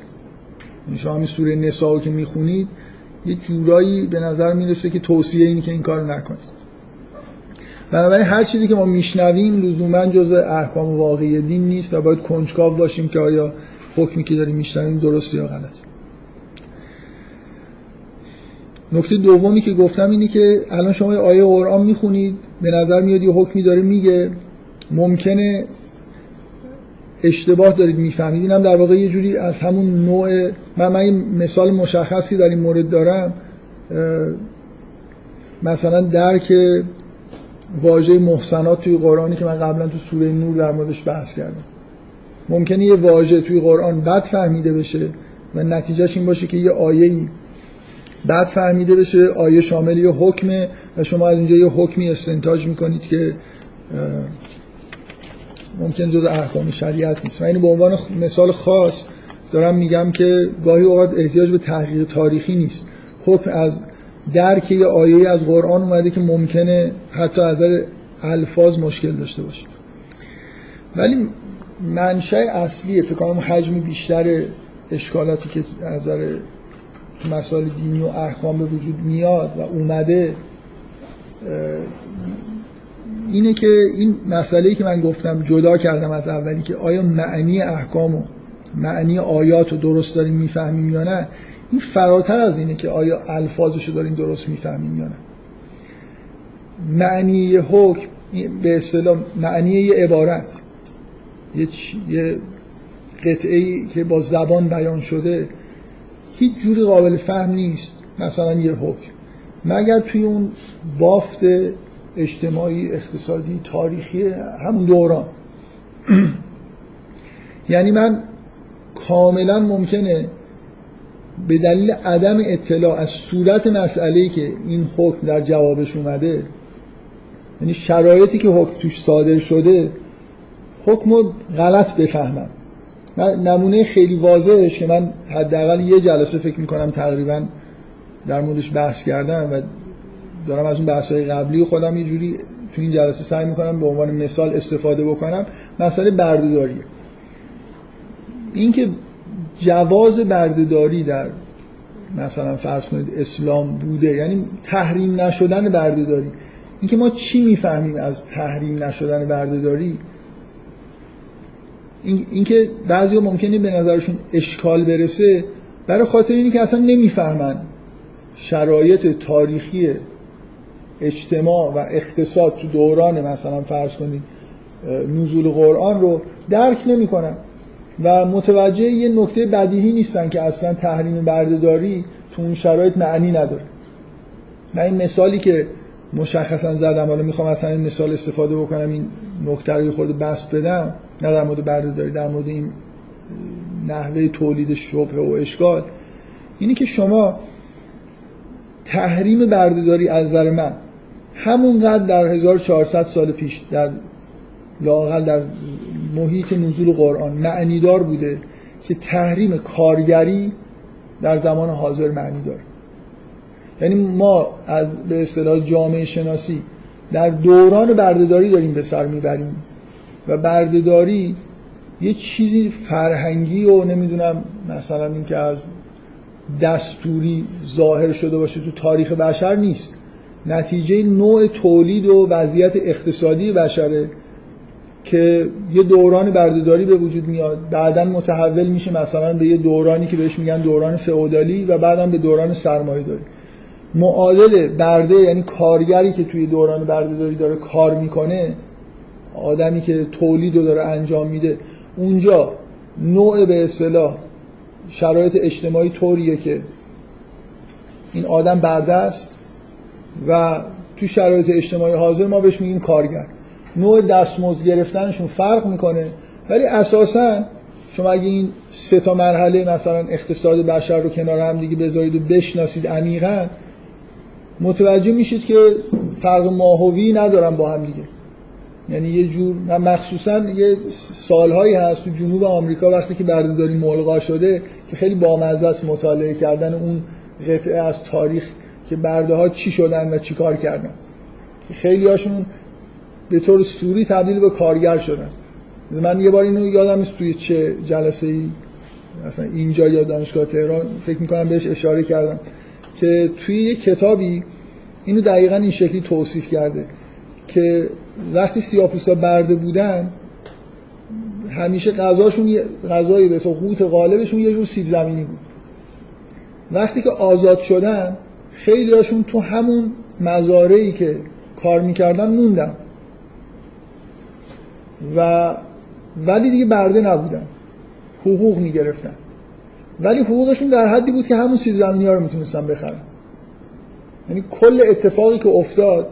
یعنی شما همین سوره نساء که می‌خونید یه جورایی به نظر می‌رسه که توصیه اینه که این کار نکنید. بنابراین هر چیزی که ما میشنویم لزوما جزء احکام واقعی دین نیست و باید کنجکاو باشیم که آیا حکمی که داریم میشنویم درست یا غلط. نکته دومی که گفتم اینه که الان شما آیه قرآن می‌خونید به نظر میاد یه حکمی داره میگه ممکنه اشتباه دارید می‌فهمید. اینم در واقع یه جوری از همون نوع من, من مثال مشخصی در این مورد دارم. مثلا درک واژه محسنات توی قرآنی که من قبلا تو سوره نور در موردش بحث کردم. ممکنه یه واژه توی قرآن بد فهمیده بشه و نتیجهش این باشه که یه آیه بد فهمیده بشه آیه شامل یه حکمه و شما از اینجا یه حکمی استنتاج می‌کنید که ممکن جز احکام شریعت نیست. و اینو به عنوان مثال خاص دارم میگم که گاهی اوقات احتیاج به تحقیق تاریخی نیست. حکم از درک یه آیه از قرآن اومده که ممکنه حتی از الفاظ مشکل داشته باشه. ولی منشأ اصلی فکر کنم حجم بیشتر اشکالاتی که از نظر مسائل دینی و احکام به وجود میاد و اومده اینه که این مسئله که من گفتم جدا کردم از اولی که آیا معنی احکام و معنی آیات رو درست داریم می‌فهمیم یا نه این فراتر از اینه که آیا الفاظش رو داریم درست می‌فهمیم یا نه. معنی حکم به اصطلاح معنی یه عبارت یه, یه قطعه ای که با زبان بیان شده هیچ جوری قابل فهم نیست مثلا یه حکم. مگر توی اون بافت اجتماعی اقتصادی تاریخی همون دوران. <clears throat> یعنی من کاملا ممکنه به دلیل عدم اطلاع از صورت مسئله که این حکم در جوابش اومده یعنی شرایطی که حکم توش صادر شده حکم رو غلط بفهمم. نمونه خیلی واضحش که من حداقل یه جلسه فکر می‌کنم تقریبا در موردش بحث کردم و دارم از اون بحث های قبلی خودم یه جوری تو این جلسه سعی می‌کنم به عنوان مثال استفاده بکنم. مسئله بردهداریه. اینکه جواز بردهداری در مثلا فرض کنید اسلام بوده یعنی تحریم نشدن بردهداری. اینکه ما چی می‌فهمیم از تحریم نشدن بردهداری؟ اینکه این بعضی ممکنه به نظرشون اشکال برسه برای خاطر اینی که اصلا نمی‌فهمن شرایط تاریخی اجتماع و اقتصاد تو دوران مثلا فرض کنید نزول قرآن رو درک نمی‌کنن. و متوجه یه نکته بدیهی نیستن که اصلا تحریم بردهداری تو اون شرایط معنی نداره. من این مثالی که مشخصا زدم حالا می‌خوام از همین مثال استفاده بکنم این نکته رو خورده بست بدم نه در مورد بردهداری در مورد این نحوه تولید شبه و اشکال. اینی که شما تحریم بردهداری از نظر من همونقدر در 1400 سال پیش در لاقل در محیط نزول قرآن معنیدار بوده که تحریم کارگری در زمان حاضر معنی داره یعنی ما از به اصطلاح جامعه شناسی در دوران بردهداری داریم به سر می‌بریم و بردهداری یه چیزی فرهنگی و نمی‌دونم مثلا اینکه از دستوری ظاهر شده باشه تو تاریخ بشر نیست. نتیجه نوع تولید و وضعیت اقتصادی بشره. که یه دوران بردهداری به وجود میاد بعدا متحول میشه مثلا به یه دورانی که بهش میگن دوران فئودالی و بعدا به دوران سرمایه داری معادل برده یعنی کارگری که توی دوران بردهداری داره کار می‌کنه آدمی که تولید رو داره انجام میده اونجا نوع به اصطلاح شرایط اجتماعی طوریه که این آدم برده است و تو شرایط اجتماعی حاضر ما بهش میگیم کارگر. نوع دستمزد گرفتنشون فرق می‌کنه. ولی اساسا شما اگه این سه تا مرحله مثلا اقتصاد بشر رو کنار هم دیگه بذارید و بشناسید عمیقا متوجه میشید که فرق ماهوی ندارن با هم دیگه. یعنی یه جور مخصوصا یه سالهایی هست تو جنوب آمریکا وقتی که بردهداری ملغا شده که خیلی بامزه است مطالعه کردن اون قطعه از تاریخ که برده ها چی شدن و چی کار کردن. خیلی هاشون به طور سوری تبدیل به کارگر شدن. من یه بار اینو یادم نیست توی چه جلسه ای اصلا اینجا یا دانشگاه تهران فکر می‌کنم بهش اشاره کردم که توی یه کتابی اینو دقیقا این شکلی توصیف کرده که وقتی سیاپوسا برده بودن همیشه غذاشون غذای به قوت غالبشون یه جور سیب زمینی بود. وقتی که آزاد شدن خیلی هاشون تو همون مزارعی که کار می‌کردن موندن. و ولی دیگه برده نبودن. حقوق می‌گرفتن. ولی حقوقشون در حدی بود که همون سیب زمینی ها رو می‌تونستن بخرن. یعنی کل اتفاقی که افتاد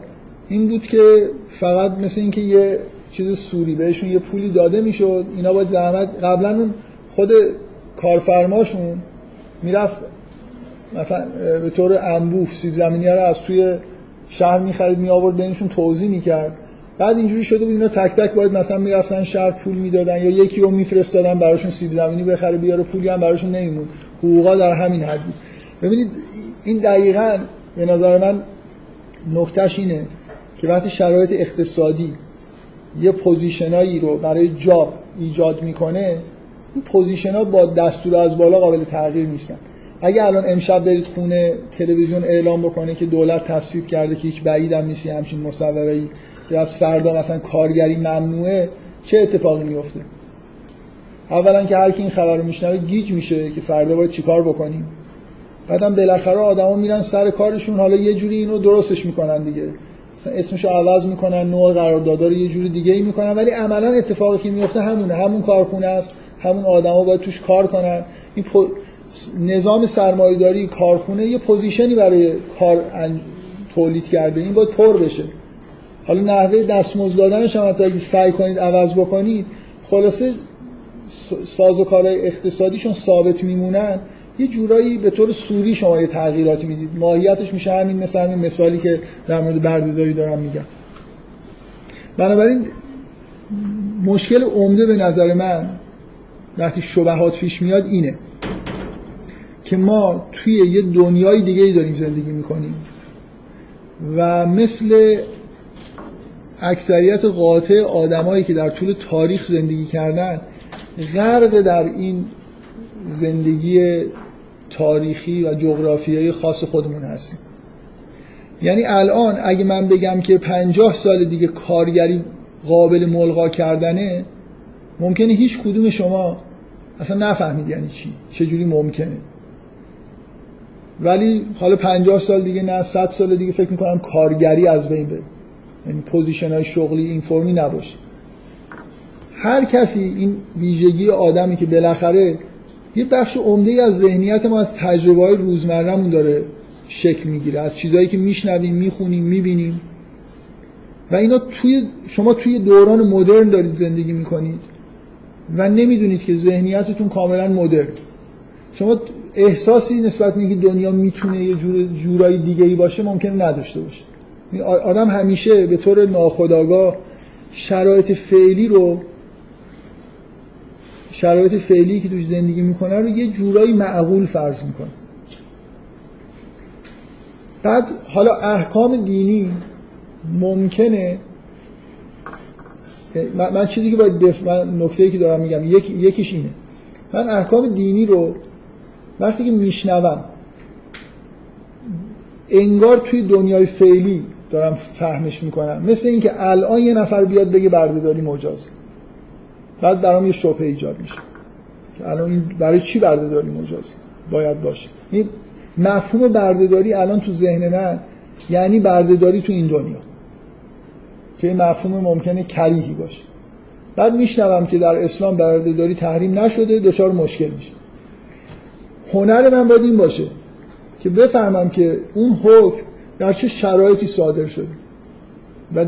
این بود که فقط مثل اینکه یه چیز سوری بهشون یه پولی داده می‌شد اینا باید زحمت قبلا خود کارفرماشون می‌رفت. مثلا به طور انبوه سیب زمینی رو از توی شهر می‌خرید می آورد بینشون توضیح می‌کرد. بعد اینجوری شده بود اینا تک تک باید مثلا می‌رفتن شهر پول می‌دادن یا یکی رو میفرستادن براشون سیب زمینی بخره بیاره پولی هم براشون نمیمون حقوقا در همین حد بود. ببینید این دقیقا به نظر من نکتهش اینه که وقتی شرایط اقتصادی یه position ایی رو برای job ایجاد می‌کنه این position ها با دستور از بالا قابل تغییر نیستن. اگه الان امشب برید خونه تلویزیون اعلام بکنه که دولت تصویب کرده که هیچ بعیدم نیستی همچین مصوبه که از فردا مثلا کارگری ممنوعه چه اتفاقی میفته اولا که هر کی این خبر رو میشنوه گیج میشه که فردا باید چیکار بکنیم. بعدم بالاخره آدما میرن سر کارشون حالا یه جوری اینو درستش می‌کنن دیگه. مثلا اسمشو عوض می‌کنن نوع قرارداد رو یه جوری دیگه ای می‌کنن ولی عملا اتفاقی که میفته همونه. همون کارخونه است همون آدما باید توش کار کنن. این پو... نظام سرمایه‌داری کارخونه یه position ی برای کار تولید کرده. این باید پر بشه. حالا نحوه دستمزد دادنش هم حتی اگه سعی کنید عوض بکنید خلاصه ساز و کارهای اقتصادیشون ثابت میمونن. یه جورایی به طور سوری شما یه تغییراتی می‌دید. ماهیتش میشه همین مثل همین مثالی که در مورد بردهداری دارم میگم. بنابراین مشکل عمده به نظر من وقتی شبهات پیش میاد اینه که ما توی یه دنیای دیگه ای داریم زندگی می‌کنیم و مثل اکثریت قاطع آدمایی که در طول تاریخ زندگی کردن غرق در این زندگی تاریخی و جغرافیایی خاص خودمون هستیم. یعنی الان اگه من بگم که پنجاه سال دیگه کارگری قابل ملغا کردنه ممکنه هیچ کدوم شما اصلا نفهمید یعنی چی چجوری ممکنه. ولی حالا 50 سال دیگه نه 100 سال دیگه فکر می‌کنم کارگری از بین بره. یعنی position های شغلی این فرمی نباشه. هر کسی این ویژگی آدمی که بالاخره یه بخش عمده از ذهنیت ما از تجربه های روزمرهمون داره شکل می‌گیره از چیزهایی که میشنویم می‌خونیم می‌بینیم. و اینا توی شما توی دوران مدرن دارید زندگی می‌کنید و نمی‌دونید که ذهنیتتون کاملا مدرن. شما احساسی نسبت به دنیا می‌تونه یه جور جورای دیگه ای باشه ممکنه نداشته باشه. آدم همیشه به طور ناخودآگاه شرایط فعلی رو شرایط فعلی که توش زندگی می‌کنه رو یه جورایی معقول فرض می‌کنه. بعد حالا احکام دینی ممکنه من, چیزی که باید دف... من نکته که دارم میگم یک... یکیش اینه. من احکام دینی رو وقتی که میشنوم انگار توی دنیای فعلی دارم فهمش می‌کنم. مثل اینکه الان یه نفر بیاد بگه بردهداری مجاز. بعد برام یه شبهه ایجاد میشه. که الان این برای چی بردهداری مجاز؟ باید باشه. این مفهوم بردهداری الان تو ذهن من یعنی بردهداری تو این دنیا. که این مفهوم ممکنه کریهی باشه. بعد میشنوم که در اسلام بردهداری تحریم نشده دچار مشکل میشه. هنر من باید این باشه که بفهمم که اون حکم در چه شرایطی صادر شده و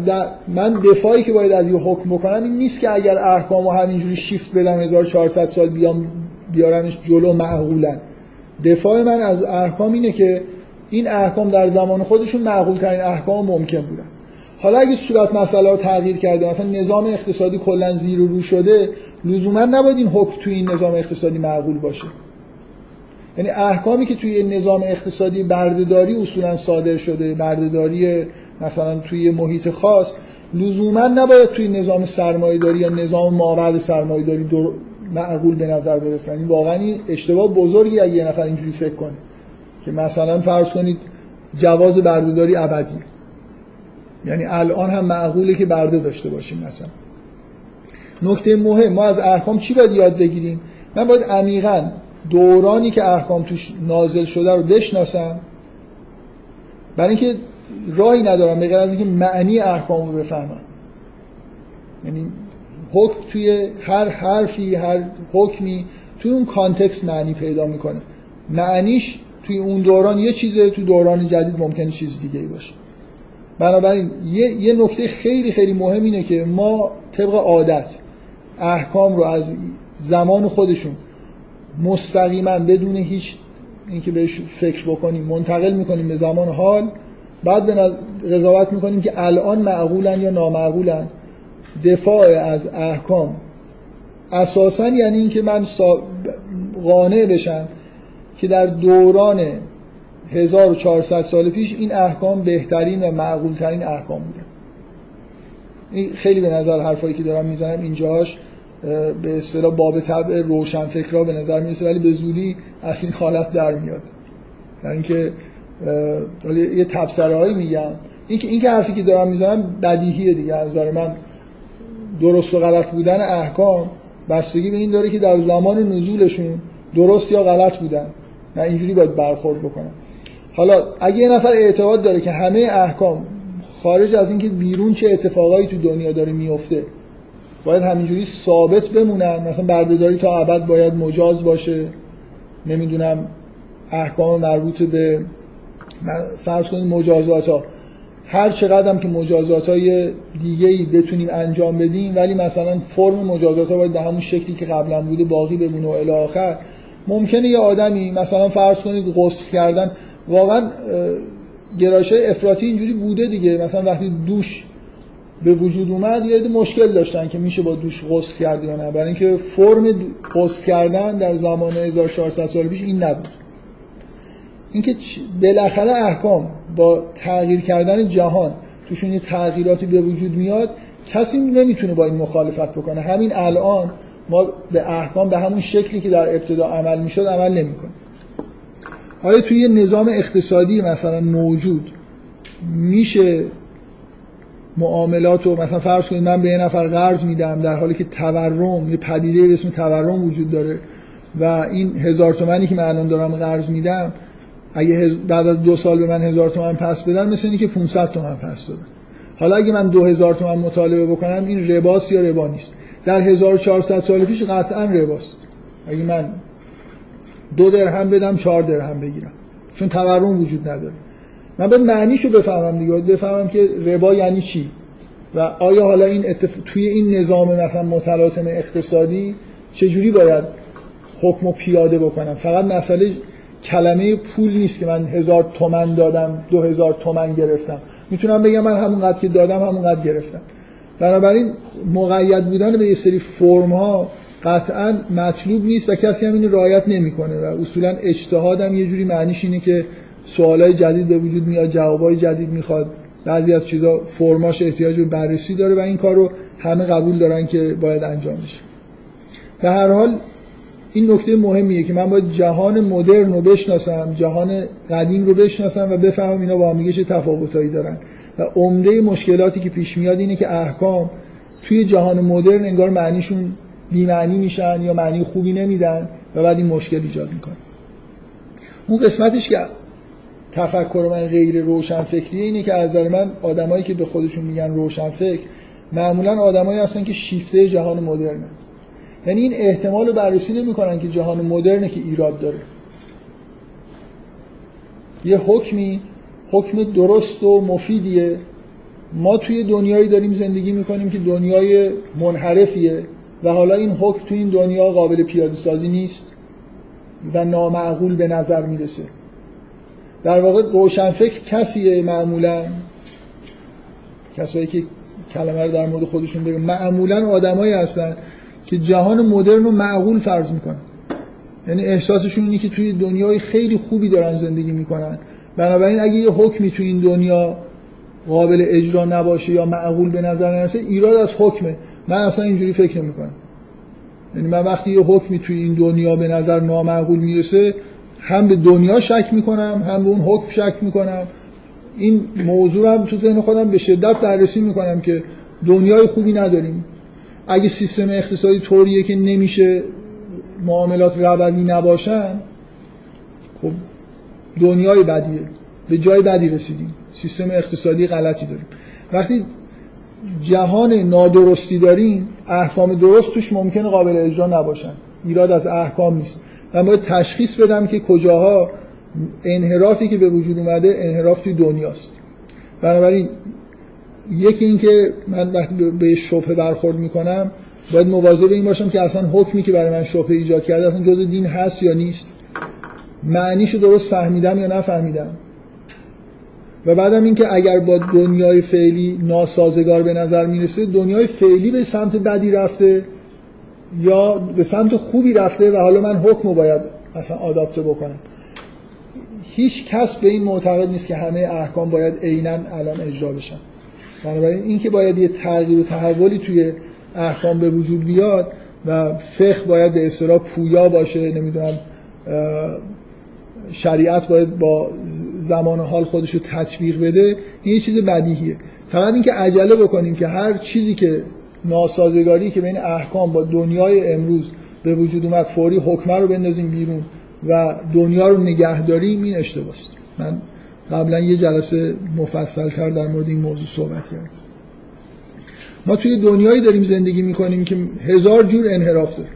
من دفاعی که باید از یه حکم بکنم این نیست که اگر احکام و همینجوری شیفت بدم 1400 سال بیام بیارمش جلو معقولا. دفاع من از احکام اینه که این احکام در زمان خودشون معقول ترین احکام ممکن بودن. حالا اگه صورت مسئله رو تغییر کرده مثلا نظام اقتصادی کلا زیر و رو شده لزوما نباید این حکم توی این نظام اقتصادی معقول باشه. یعنی احکامی که توی نظام اقتصادی بردهداری اصولا صادر شده بردهداری مثلا توی محیط خاص لزوما نباید توی نظام سرمایه‌داری یا نظام مابعد سرمایه‌داری معقول به نظر برسن. این واقعا اشتباه بزرگی اگه یه نفر اینجوری فکر کنه که مثلا فرض کنید جواز بردهداری ابدی. یعنی الان هم معقوله که برده داشته باشیم مثلا. نکته مهم ما از احکام چی باید یاد بگیریم؟ من باید عمیقا دورانی که احکام توش نازل شده رو بشناسم برای اینکه راهی ندارم به از اینکه معنی احکام رو بفهمم. یعنی حکم توی هر حرفی هر حکمی توی اون کانتکست معنی پیدا می‌کنه. معنیش توی اون دوران یه چیزه توی دوران جدید ممکنه چیز دیگه ای باشه. بنابراین یه, یه نکته خیلی خیلی مهم اینه که ما طبق عادت احکام رو از زمان خودشون مستقیما بدون هیچ اینکه بهش فکر بکنیم منتقل می‌کنیم به زمان حال. بعد به قضاوت می‌کنیم که الان معقولن یا نامعقولن. دفاع از احکام. اساسا یعنی اینکه من قانع بشم که در دوران 1400 سال پیش این احکام بهترین و معقولترین احکام بوده. این خیلی به نظر حرفایی که دارم می‌زنم اینجاش به اصطلاح باب طبع روشن فکرها به نظر می‌رسه ولی به زودی از این حالت در میاد. یعنی اینکه یه تبصره میگم. اینکه این که حرفی که دارم می‌زنم بدیهیه دیگه. از نظر من درست و غلط بودن احکام بستگی به این داره که در زمان نزولشون درست یا غلط بودن. نه اینجوری باید برخورد بکنم. حالا اگه یه نفر اعتقاد داره که همه احکام خارج از اینکه بیرون چه اتفاقایی تو دنیا داره میفته باید همینجوری ثابت بمونن. مثلا بردهداری تا ابد باید مجاز باشه. نمی‌دونم احکام مربوط به فرض کنید مجازات ها. هر چقدر که مجازات های دیگه ای بتونیم انجام بدیم ولی مثلا فرم مجازات ها باید به همون شکلی که قبلا بوده باقی بمونه و الی آخر. ممکنه یه آدمی مثلا فرض کنید غسل کردن واقعا گرایش افراطی اینجوری بوده دیگه. مثلا وقتی دوش به وجود اومد یه مشکل داشتن که میشه با دوش غسل کرد یا نه. برای اینکه فرم غسل کردن در زمان 1400 سال پیش این نبود. اینکه بالاخره احکام با تغییر کردن جهان توشون یه تغییراتی به وجود میاد کسی نمی‌تونه با این مخالفت بکنه. همین الان ما به احکام به همون شکلی که در ابتدا عمل می‌شد عمل نمی‌کنیم. آیا توی یه نظام اقتصادی مثلا موجود میشه معاملات رو مثلا فرض کنید من به یه نفر قرض میدم در حالی که تورم یه پدیده به اسم تورم وجود داره و این هزار تومنی که من الان دارم قرض میدم اگه بعد از دو سال به من هزار تومن پس بدن مثل اینی که 500 تومن پس دادن. حالا اگه من دو هزار تومن مطالبه بکنم این رباست یا ربا نیست؟ در 1400 سال پیش قطعا رباست. اگه من دو درهم بدم چهار درهم بگیرم. چون تورم وجود نداره. من باید معنیشو بفهمم دیگه. بفهمم که ربا یعنی چی؟ و آیا حالا این اتف... توی این نظام مثلا متلاطم اقتصادی چجوری باید حکم پیاده بکنم؟ فقط مسئله کلمه پول نیست که من هزار تومن دادم دو هزار تومن گرفتم. می‌تونم بگم من همونقدر که دادم همونقدر گرفتم. بنابراین مقید بودن به یه سری فرم ها قطعا مطلوب نیست و کسی هم این رعایت نمی‌کنه و اصولا اجتهادم یه جوری معنیش اینه که سوالای جدید به وجود میاد جوابای جدید می‌خواد. بعضی از چیزا فرماش احتیاج به بررسی داره و این کار رو همه قبول دارن که باید انجام بشه. به هر حال این نکته مهمیه که من باید جهان مدرن رو بشناسم جهان قدیم رو بشناسم و بفهمم اینا با هم چه تفاوتایی دارن. و عمده مشکلاتی که پیش میاد اینه که احکام توی جهان مدرن انگار معنیشون بی‌معنی میشن یا معنی خوبی نمیدن و بعد این مشکل ایجاد می‌کنه. اون قسمتش که تفکر من غیر روشن فکریه اینه که از نظر من آدمایی که به خودشون میگن روشن فکر معمولا آدمایی هستن که شیفته جهان مدرنه. یعنی این احتمال رو بررسی نمی‌کنن که جهان مدرنه که ایراد داره. یه حکمی حکم درست و مفیدیه. ما توی دنیایی داریم زندگی می‌کنیم که دنیای منحرفیه و حالا این حکم توی این دنیا قابل پیاده سازی نیست و نامعقول به نظر می‌رسه. در واقع روشنفکر کسیه معمولا. کسایی که کلمه رو در مورد خودشون بگن معمولا آدمایی هستن که جهان مدرن رو معقول فرض می‌کنن. یعنی احساسشون اینه که توی دنیای خیلی خوبی دارن زندگی می‌کنن. بنابراین اگه یه حکمی توی این دنیا قابل اجرا نباشه یا معقول به نظر نرسه ایراد از حکمه. من اصلا اینجوری فکر نمی‌کنم. یعنی من وقتی یه حکمی توی این دنیا به نظر نامعقول می‌رسه هم به دنیا شک می‌کنم هم به اون حکم شک می‌کنم. این موضوع هم تو ذهن خودم به شدت بررسی می‌کنم که دنیای خوبی نداریم. اگه سیستم اقتصادی طوریه که نمیشه معاملات ربوی نباشن خب دنیای بدیه. به جای بدی رسیدیم. سیستم اقتصادی غلطی داریم. وقتی جهان نادرستی داریم احکام درست توش ممکنه قابل اجرا نباشن. ایراد از احکام نیست. من باید تشخیص بدم که کجاها انحرافی که به وجود اومده انحراف توی دنیاست. بنابراین یکی این که من وقتی به شبه برخورد می‌کنم باید مواظب این باشم که اصلا حکمی که برای من شبه ایجاد کرده اصلا جز دین هست یا نیست. معنیشو درست فهمیدم یا نفهمیدم. و بعدم اینکه اگر با دنیای فعلی ناسازگار به نظر می‌رسه دنیای فعلی به سمت بدی رفته. یا به سمت خوبی رفته و حالا من حکم رو باید مثلا آداپته بکنم. هیچ کس به این معتقد نیست که همه احکام باید عینا الان اجرا بشن. بنابراین این که باید یه تغییر و تحولی توی احکام به وجود بیاد و فقه باید به اصطلاح پویا باشه نمی‌دونم شریعت باید با زمان حال خودش رو تطبیق بده این یه چیز بدیهیه. فقط اینکه عجله بکنیم که هر چیزی که ناسازگاری که بین احکام با دنیای امروز به وجود اومد فوری حکمه رو بندازیم بیرون و دنیا رو نگه داریم این اشتباست. من قبلا یه جلسه مفصل تر در مورد این موضوع صحبت کردم. ما توی دنیایی داریم زندگی می‌کنیم که هزار جور انحراف داره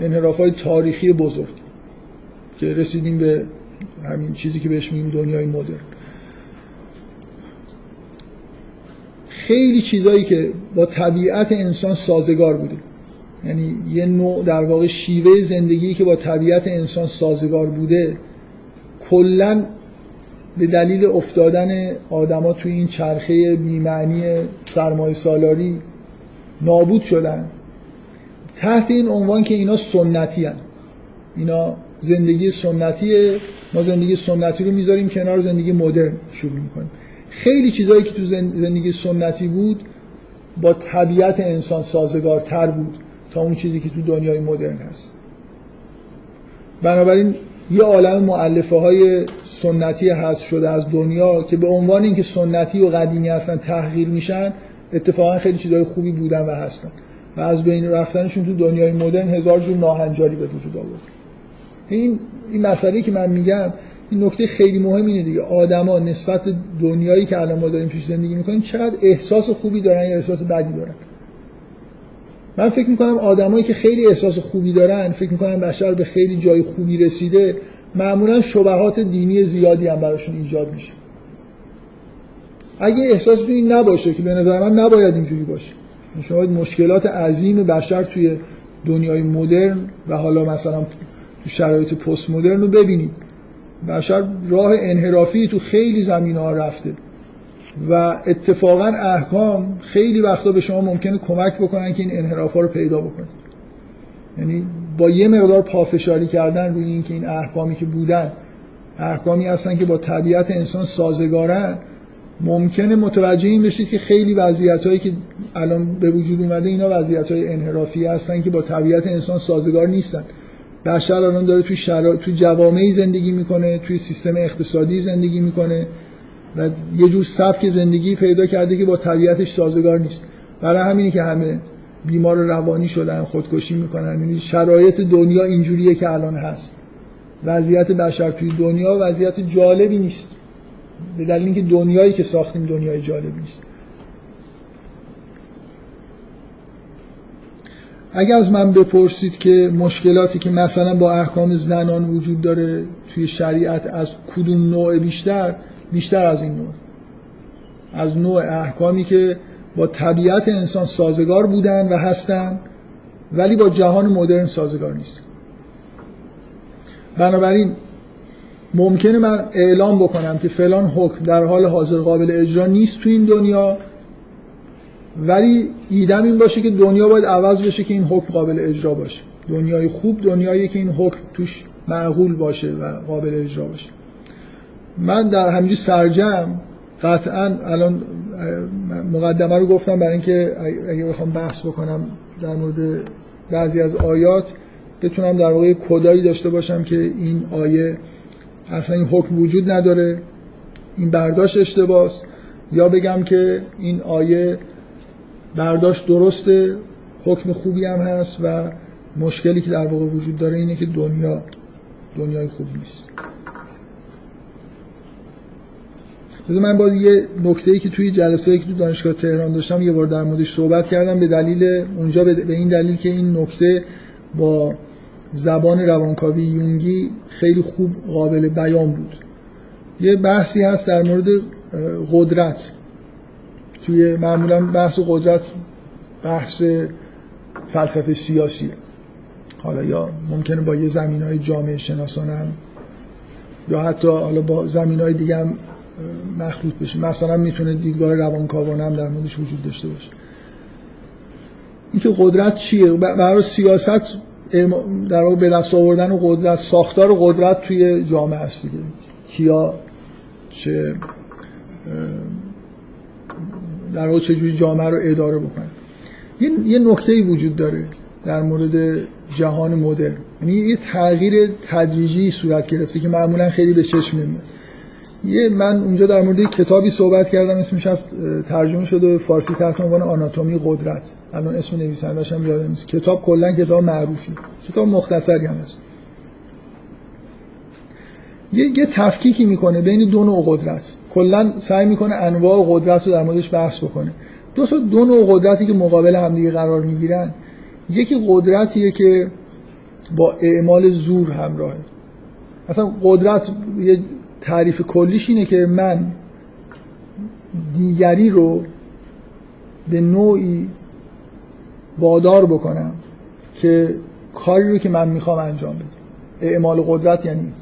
انحراف های تاریخی بزرگ. که رسیدیم به همین چیزی که بهش میگیم دنیای مدرن. خیلی چیزایی که با طبیعت انسان سازگار بوده. یعنی یه نوع در واقع شیوه زندگی که با طبیعت انسان سازگار بوده کلا به دلیل افتادن آدما توی این چرخه بیمعنی سرمایه سالاری نابود شدن. تحت این عنوان که اینا سنتی هن. اینا زندگی سنتیه ما زندگی سنتی رو می‌ذاریم کنار زندگی مدرن شروع می‌کنیم. خیلی چیزایی که تو زندگی سنتی بود با طبیعت انسان سازگارتر بود تا اون چیزی که تو دنیای مدرن هست. بنابراین یه عالم معلفه های سنتی هست شده از دنیا که به عنوان اینکه سنتی و قدیمی هستن تحقیر میشن اتفاقا خیلی چیزای خوبی بودن و هستن. و از بین رفتنشون تو دنیای مدرن هزار جور ناهنجاری به وجود آورد. این این مسئله که من میگم این نکته خیلی مهم اینه دیگه. آدما نسبت به دنیایی که الان ما داریم پیش زندگی می‌کنیم چقدر احساس خوبی دارن یا احساس بدی دارن؟ من فکر می‌کنم آدمایی که خیلی احساس خوبی دارن فکر می‌کنم بشر به خیلی جای خوبی رسیده معمولا شبهات دینی زیادی هم براشون ایجاد میشه. اگه احساس این نباشه که به نظر من نباید اینجوری باشه. شما مشکلات عظیم بشر توی دنیای مدرن و حالا مثلا تو شرایط پست مدرن رو ببینید. بشر راه انحرافی تو خیلی زمین ها رفته. و اتفاقا احکام خیلی وقتا به شما ممکنه کمک بکنن که این انحراف ها رو پیدا بکنید. یعنی با یه مقدار پافشاری کردن روی اینکه این احکامی که بودن احکامی هستن که با طبیعت انسان سازگارن ممکنه متوجه این بشید که خیلی وضعیت هایی که الان به وجود اومده اینا وضعیت های انحرافی هستن که با طبیعت انسان سازگار نیستن. بشر الان داره توی شرا... توی جوامعی زندگی می‌کنه توی سیستم اقتصادی زندگی می‌کنه و یه جور سبک زندگی پیدا کرده که با طبیعتش سازگار نیست. برای همینی که همه بیمار روانی شدن خودکشی می‌کنن. یعنی شرایط دنیا اینجوریه که الان هست. وضعیت بشر توی دنیا وضعیت جالبی نیست. به دلیل اینکه دنیایی که ساختیم دنیای جالبی نیست. اگر از من بپرسید که مشکلاتی که مثلا با احکام زنان وجود داره توی شریعت از کدوم نوع بیشتر بیشتر از این نوع. از نوع احکامی که با طبیعت انسان سازگار بودن و هستن ولی با جهان مدرن سازگار نیست. بنابراین ممکنه من اعلام بکنم که فلان حکم در حال حاضر قابل اجرا نیست تو این دنیا. ولی ایدم این باشه که دنیا باید عوض بشه که این حکم قابل اجرا باشه. دنیای خوب دنیایی که این حکم توش معقول باشه و قابل اجرا باشه. من در همینجور سرجم قطعا الان مقدمه رو گفتم برای اینکه اگه بخوام بحث بکنم در مورد بعضی از آیات بتونم در واقع کدایی داشته باشم که این آیه اصلا این حکم وجود نداره این برداشت اشتباس یا بگم که این آیه برداشت درسته حکم خوبی هم هست و مشکلی که در واقع وجود داره اینه که دنیا دنیای خوب نیست. من باز یه نکته ای که توی جلسه که تو دانشگاه تهران داشتم یه بار در موردش صحبت کردم به دلیل اونجا به این دلیل که این نکته با زبان روانکاوی یونگی خیلی خوب قابل بیان بود. یه بحثی هست در مورد قدرت. توی معمولا بحث قدرت بحث فلسفه سیاسی. حالا یا ممکنه با یه زمین های جامعه شناسانم یا حتی حالا با زمین های دیگه هم مخلوط بشه مثلا می‌تونه دیدگاه روانکاوانه هم در موردش وجود داشته باشه. اینکه قدرت چیه؟ برای سیاست در واقع به دست آوردن و قدرت ساختار قدرت توی جامعه هست دیگه. کیا چه در واقع چجوری جامعه رو اداره بکنه. یه, یه نکته وجود داره در مورد جهان مدرن. یعنی یه تغییر تدریجی صورت گرفته که معمولا خیلی به چشم نمیاد. یه من اونجا در مورد کتابی صحبت کردم اسمش از ترجمه شده فارسی تحت عنوان آناتومی قدرت. الان اسم نویسنده‌اش هم یادم نیست. کتاب کلا کتاب معروفی. کتاب مختصری هم هست. یه, یه تفکیکی می‌کنه بین دو نوع قدرت. کلا سعی می‌کنه انواع قدرت رو در موردش بحث بکنه. دو تا دو نوع قدرتی که مقابل همدیگه قرار می‌گیرن. یکی قدرتیه که با اعمال زور همراهه مثلا قدرت یه تعریف کلیش اینه که من دیگری رو به نوعی وادار بکنم که کاری رو که من می‌خوام انجام بده اعمال قدرت یعنی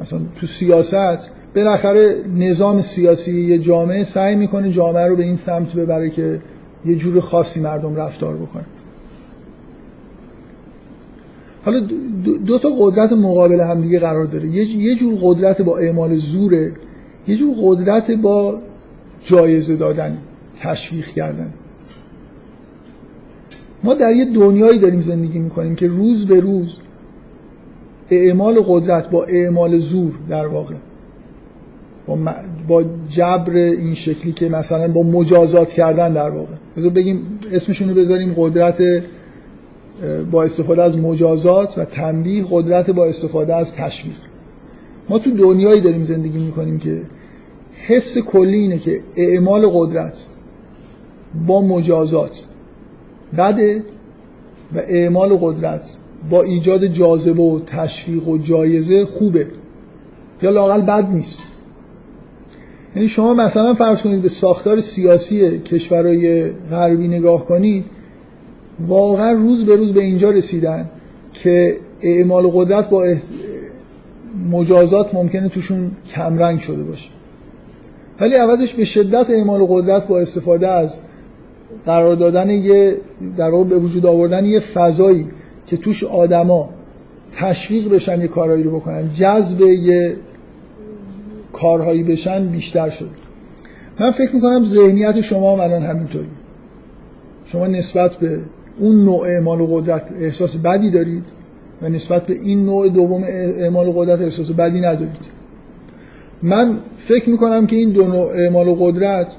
مثلا تو سیاست بالاخره نظام سیاسی یه جامعه سعی می‌کنه جامعه رو به این سمت ببره که یه جور خاصی مردم رفتار بکنه. حالا دو تا قدرت مقابل هم دیگه قرار داره. یه جور قدرت با اعمال زوره یه جور قدرت با جایزه دادن تشویق کردن. ما در یه دنیایی داریم زندگی می‌کنیم که روز به روز اعمال قدرت با اعمال زور در واقع. با, جبر این شکلی که مثلا با مجازات کردن در واقع. بذار بگیم اسمشونو بذاریم قدرت با استفاده از مجازات و تنبیه قدرت با استفاده از تشویق. ما تو دنیایی داریم زندگی می‌کنیم که حس کلی اینه که اعمال قدرت با مجازات بده و اعمال قدرت با ایجاد جاذبه و تشویق و جایزه خوبه. یا لاقل بد نیست. یعنی شما مثلا فرض کنید به ساختار سیاسی کشورهای غربی نگاه کنید واقعا روز به روز به اینجا رسیدن که اعمال قدرت با مجازات ممکنه توشون کمرنگ شده باشه. ولی عوضش به شدت اعمال قدرت با استفاده از قرار دادن یه در واقع به وجود آوردن یه فضایی که توش آدما تشویق بشن یه کارهایی رو بکنن. جذب یه کارهایی بشن بیشتر شد. من فکر می‌کنم ذهنیت شما هم الان همینطوری. شما نسبت به اون نوع اعمال قدرت احساس بدی دارید و نسبت به این نوع دوم اعمال قدرت احساس بدی ندارید. من فکر می‌کنم که این دو نوع اعمال قدرت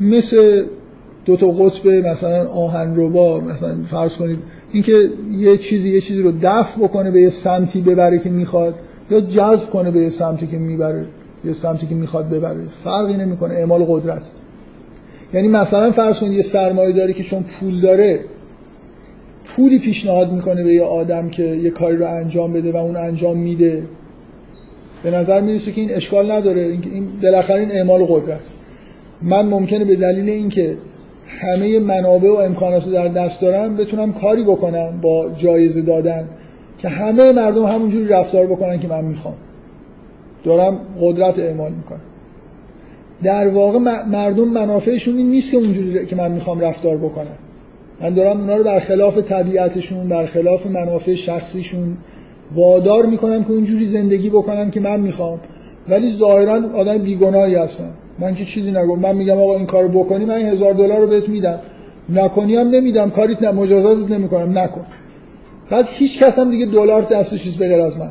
مثل دو تا قطب مثلا آهن ربا مثلا فرض کنید اینکه یه چیزی یه چیزی رو دفع بکنه به یه سمتی ببره که می‌خواد یا جذب کنه به یه سمتی که می‌بره. یه سمتی که می‌خواد ببره. فرقی نمی‌کنه. اعمال قدرت. یعنی مثلا فرض کنید یه سرمایه داری که چون پول داره پولی پیشنهاد می‌کنه به یه آدم که یه کاری رو انجام بده و اون انجام میده. به نظر می‌رسه که این اشکال نداره. این بالاخره این اعمال قدرت. من ممکنه به دلیل اینکه همه منابع و امکانات در دست دارم بتونم کاری بکنم با جایزه دادن که همه مردم همونجوری رفتار بکنن که من می‌خوام. دارم قدرت اعمال می‌کنم. در واقع مردم منافعشون این نیست که اونجوری که من می‌خوام رفتار بکنم. من دارم اونا رو در خلاف طبیعتشون در خلاف منافع شخصیشون وادار می‌کنم که اونجوری زندگی بکنن که من می‌خوام. ولی ظاهرا آدم بیگناهی هستن. من که چیزی نگم من میگم آقا این کارو بکنی من هزار دلار رو بهت میدم. نکنی هم نمیدم کاریت نه مجازاتت نمی‌کنم نکن. بعد هیچ کس هم دیگه دلار دستش چیز بغیر از من.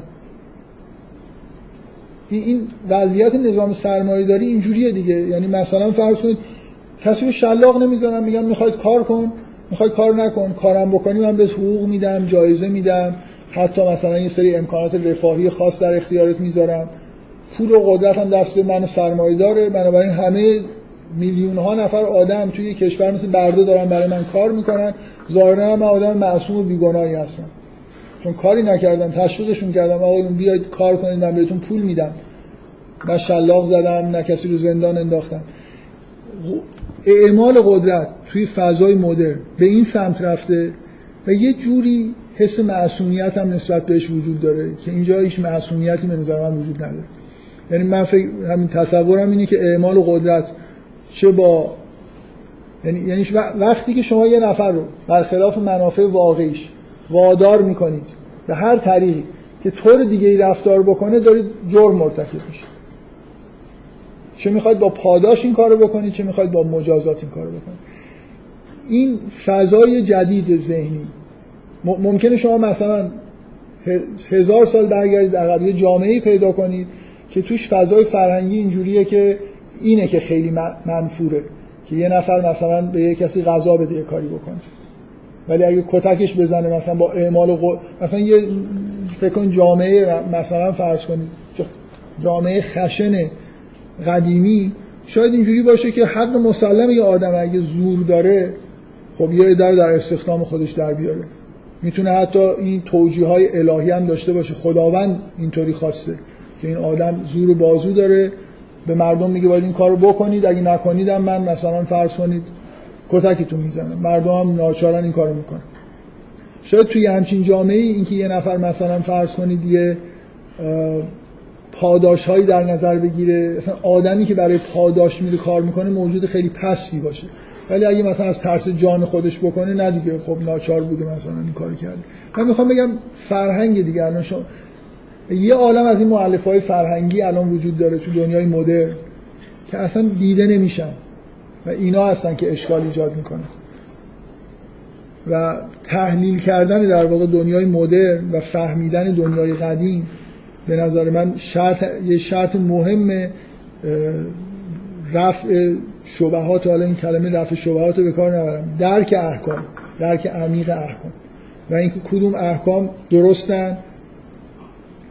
این وضعیت نظام سرمایه داری اینجوریه دیگه. یعنی مثلا فرض کنید کسی رو شلاق نمی‌زنم میگم می‌خواید کار کن می‌خوای کار نکن کارم بکنی من به حقوق میدم جایزه میدم حتی مثلا یه سری امکانات رفاهی خاص در اختیارت می‌ذارم. پول و قدرت هم دست من سرمایه داره بنابراین همه میلیون ها نفر آدم توی کشور مثل برده دارن برای من کار می‌کنن. ظاهرا من آدم معصوم و بیگناهی هستم چون کاری نکردم تشویقشون کردم آقا بیاید کار کنید من بهتون پول میدم. من شلاق زدم نه کسی رو زندان انداختم. اعمال قدرت توی فضای مدرن به این سمت رفته و یه جوری حس معصومیت هم نسبت بهش وجود داره که اینجا هیچ معصومیتی به نظر من وجود نداره. یعنی من فکر همین تصورم اینه که اعمال قدرت چه با یعنی یعنی وقتی که شما یه نفر رو برخلاف منافع واقعیش وادار می‌کنید به هر طریقی که طور دیگه ای رفتار بکنه دارید جرم مرتکب میشید. چه می‌خواید با پاداش این کارو بکنید چه می‌خواید با مجازات این کارو بکنید این فضای جدید ذهنی. ممکنه شما مثلا هزار سال برگردید عقب یه جامعه پیدا کنید که توش فضای فرهنگی اینجوریه که اینه که خیلی منفوره که یه نفر مثلا به یه کسی غذا بده یه کاری بکنه. ولی اگه کتکش بزنه مثلا با اعمال قول مثلا یه فکر کن جامعه مثلا فرض کنید جامعه خشن قدیمی شاید اینجوری باشه که حق مسلم یه آدم اگه زور داره خب یه در در استخدام خودش در بیاره. می‌تونه حتی این توجیه های الهی هم داشته باشه. خداوند اینطوری خواسته که این آدم زور و بازو داره. به مردم میگه باید این کارو بکنید اگه نکنیدم من مثلا فرض کنید کتکتون می‌زنم. مردم هم ناچارن این کارو می‌کنن. شاید توی همچین جامعه اینکه یه نفر مثلا فرض کنید یه پاداش هایی در نظر بگیره. مثلا آدمی که برای پاداش میره کار می‌کنه موجود خیلی پستی باشه. ولی اگه مثلا از ترس جان خودش بکنه نه دیگه. خب ناچار بوده مثلا این کاری کرده. من می‌خوام بگم فرهنگ دیگه. الان شما یه عالم از این معلف های فرهنگی الان وجود داره تو دنیای مدرن که اصلا دیده نمیشن. و اینا هستن که اشکال ایجاد می‌کنه و تحلیل کردن در واقع دنیای مدرن و فهمیدن دنیای قدیم به نظر من شرط یه شرط مهم رفع شبهات حالا این کلمه رفع شبهات رو به کار نبرم. درک احکام درک عمیق احکام. و اینکه کدوم احکام درستن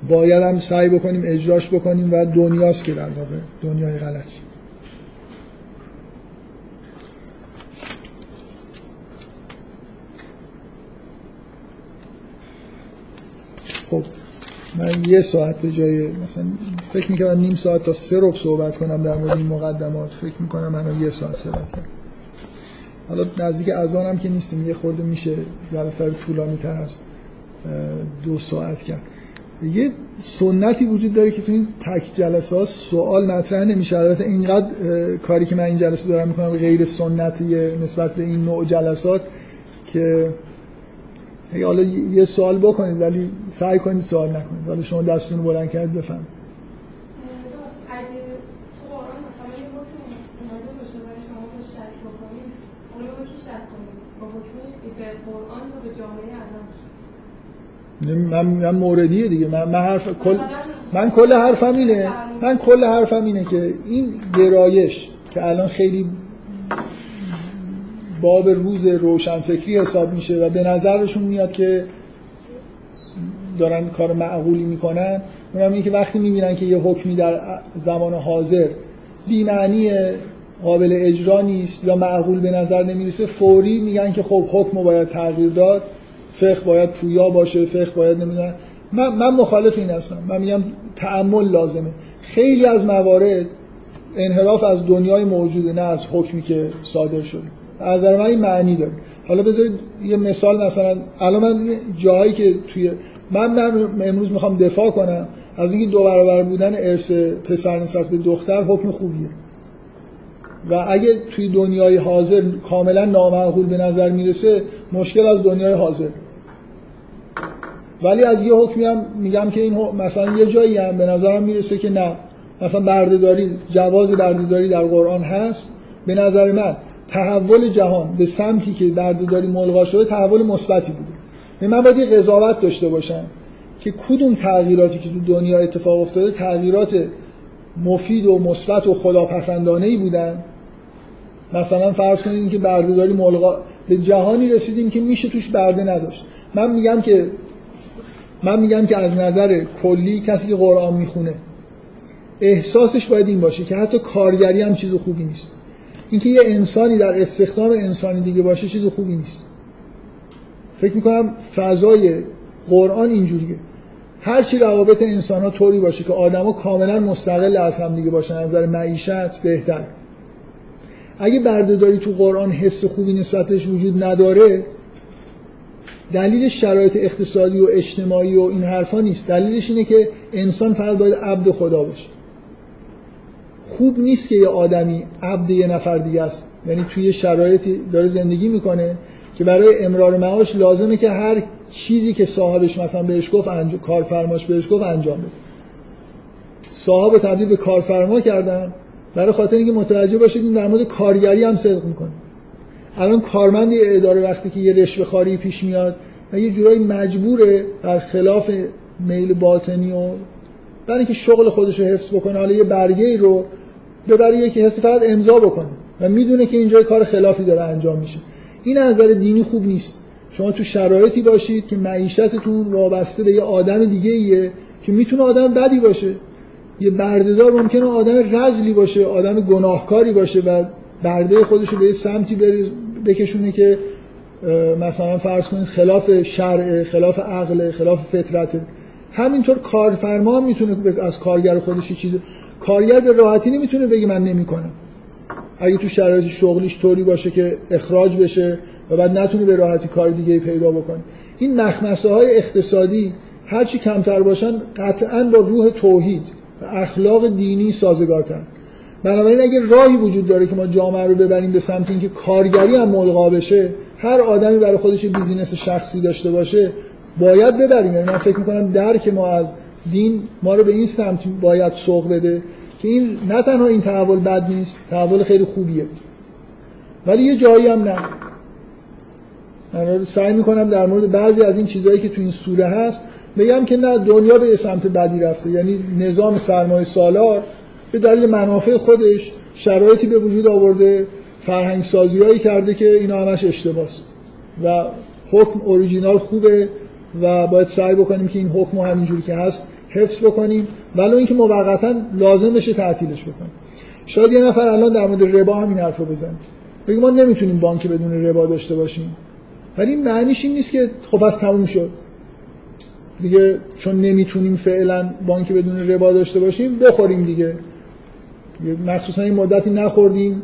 باید هم سعی بکنیم اجراش بکنیم و دنیاست که در واقع دنیای غلطی خب. من یه ساعت جای مثلا فکر می‌کنم نیم ساعت تا سه رو صحبت کنم در مورد این مقدمات. فکر می‌کنم من یه ساعت صحبت کنم. حالا نزدیک اذان که نیستیم یه خورده میشه. جلسه رو طولانی تر از دو ساعت کرد. یه سنتی وجود داره که تو این تک جلسه ها سوال مطرح نمیشه. البته اینقدر کاری که من این جلسه دارم می‌کنم غیر سنتیه نسبت به این نوع جلسات که حالا یه سوال بکنید ولی سعی کنید سوال نکنید. حالا شما دستتون رو بلند کردید بفهم من من موردیه دیگه. من من حرف کل من کل حرفم اینه من کل حرفم اینه که این گرایش که الان خیلی باب روز روشنفکری حساب میشه و به نظرشون میاد که دارن کار معقولی می‌کنن. اونم اینه که وقتی می‌بینن که یه حکمی در زمان حاضر بیمعنی قابل اجرا نیست یا معقول به نظر نمی‌رسه فوری میگن که خب حکم باید تغییر داد فقه باید پویا باشه فقه باید نمی‌دونم. من, من مخالف این هستم. من میگم تعمل لازمه. خیلی از موارد انحراف از دنیای موجوده نه از حکمی که صادر شده. از نظر من معنی داره. حالا بذارید یه مثال مثلا الان من جایی که توی من, من امروز می‌خوام دفاع کنم از اینکه دو برابر بودن ارث پسر نسبت به دختر حکم خوبیه. و اگه توی دنیای حاضر کاملا نامعقول به نظر می‌رسه مشکل از دنیای حاضر. ولی از یه حکمی هم میگم که این مثلا یه جایی هم به نظرم می‌رسه که نه. مثلا بردهداری جواز بردهداری در قرآن هست. به نظر من تحول جهان به سمتی که بردهداری ملغا شده تحول مثبتی بوده. من باید قضاوت داشته باشم که کدوم تغییراتی که تو دنیا اتفاق افتاده تغییرات مفید و مثبت و خداپسندانه ای بودن؟ مثلا فرض کنید که بردهداری ملغا به جهانی رسیدیم که میشه توش برده نداشت. من میگم که من میگم که از نظر کلی کسی که قرآن می‌خونه احساسش باید این باشه که حتی کارگری هم چیز خوبی نیست. اینکه یه انسانی در استخدام انسانی دیگه باشه چیز خوبی نیست. فکر می‌کنم فضای قرآن اینجوریه. هرچی روابط انسان ها طوری باشه که آدما کاملا مستقل از هم دیگه باشن از نظر معیشت بهتر. اگه بردهداری تو قرآن حس خوبی نسبت بهش وجود نداره دلیل شرایط اقتصادی و اجتماعی و این حرفا نیست. دلیلش اینه که انسان فقط باید عبد خدا باشه. خوب نیست که یه آدمی عبد یه نفر دیگه است. یعنی توی شرایطی داره زندگی می‌کنه که برای امرار معاش لازمه که هر چیزی که صاحبش مثلا بهش گفت انج... کارفرماش بهش گفت انجام بده. صاحب تبدیل به کارفرما کردن برای خاطر اینکه متوجه باشید این در مورد کارگری هم صدق می‌کنه. الان کارمند اداره وقتی که یه رشوه خاری پیش میاد و یه جورایی مجبوره بر خلاف میل باطنی و برای اینکه شغل خودش رو حفظ بکنه حالا یه برگه رو ببره یکی حسی فقط امضا بکنه و می‌دونه که اینجا کار خلافی داره انجام میشه. این از نظر دینی خوب نیست. شما تو شرایطی باشید که معیشتتون وابسته به یه آدم دیگه ایه که می‌تونه آدم بدی باشه. یه بردهدار ممکنه آدم رزلی باشه آدم گناهکاری باشه و برده خودش به یه سمتی بکشونه که مثلا فرض کنید خلاف شرع خلاف عقل خلاف فطرت. همینطور کارفرما هم می‌تونه از کارگر خودش چیز کارگر به راحتی نمی‌تونه بگه من نمی‌کنم. اگه تو شرایط شغلیش طوری باشه که اخراج بشه و بعد نتونه به راحتی کار دیگه پیدا بکنه. این مخمسه های اقتصادی هرچی کمتر باشن قطعا با روح توحید و اخلاق دینی سازگارتر. بنابراین اگه راهی وجود داره که ما جامعه رو ببریم به سمت اینکه کارگری هم ملغا بشه هر آدمی برای خودش بیزینس شخصی داشته باشه باید ببریم. یعنی من فکر می‌کنم درک ما از دین ما رو به این سمت باید سوق بده که این نه تنها این تحول بد نیست تحول خیلی خوبیه. ولی یه جایی هم نه. من سعی می‌کنم در مورد بعضی از این چیزهایی که تو این سوره هست بگم که نه دنیا به سمت بدی رفته. یعنی نظام سرمایه سالار به دلیل منافع خودش شرایطی به وجود آورده فرهنگ سازی هایی کرده که اینا همش اشتباس و حکم اوریجینال خوبه. و باید سعی بکنیم که این حکم همینجوری که هست حفظ بکنیم ولو اینکه موقتا لازم بشه تعطیلش بکنیم. شاید یه نفر الان در مورد ربا همین حرفو بزنه. بگه ما نمی‌تونیم بانک بدون ربا داشته باشیم. ولی این معنیش این نیست که خب از تموم شد. دیگه چون نمی‌تونیم فعلا بانک بدون ربا داشته باشیم بخوریم دیگه. مخصوصا این مدتی نخوردیم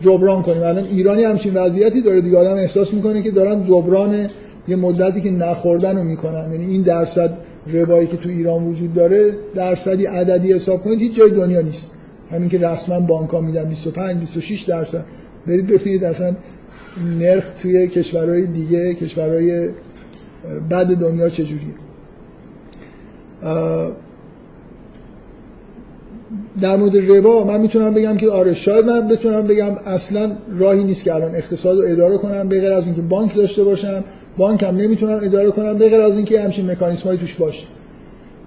جبران کنیم. الان ایرانی همچین وضعیتی داره. دیگه آدم احساس می‌کنه که دارن جبران یه مدتی که نخوردن رو می‌کنن. یعنی این درصد ربایی که تو ایران وجود داره درصدی عددی حساب کنید هیچ جای دنیا نیست. همین که رسما بانک ها میدن 25 26 درصد. برید ببینید اصلا نرخ توی کشورهای دیگه کشورهای بعد دنیا چجوریه. در مورد ربا من می‌تونم بگم که آره شاید من بتونم بگم اصلا راهی نیست که الان اقتصاد رو اداره کنم به غیر از اینکه بانک داشته باشم. بانک هم نمی‌تونم اداره کنم به غیر از اینکه همچین مکانیزم توش باشه.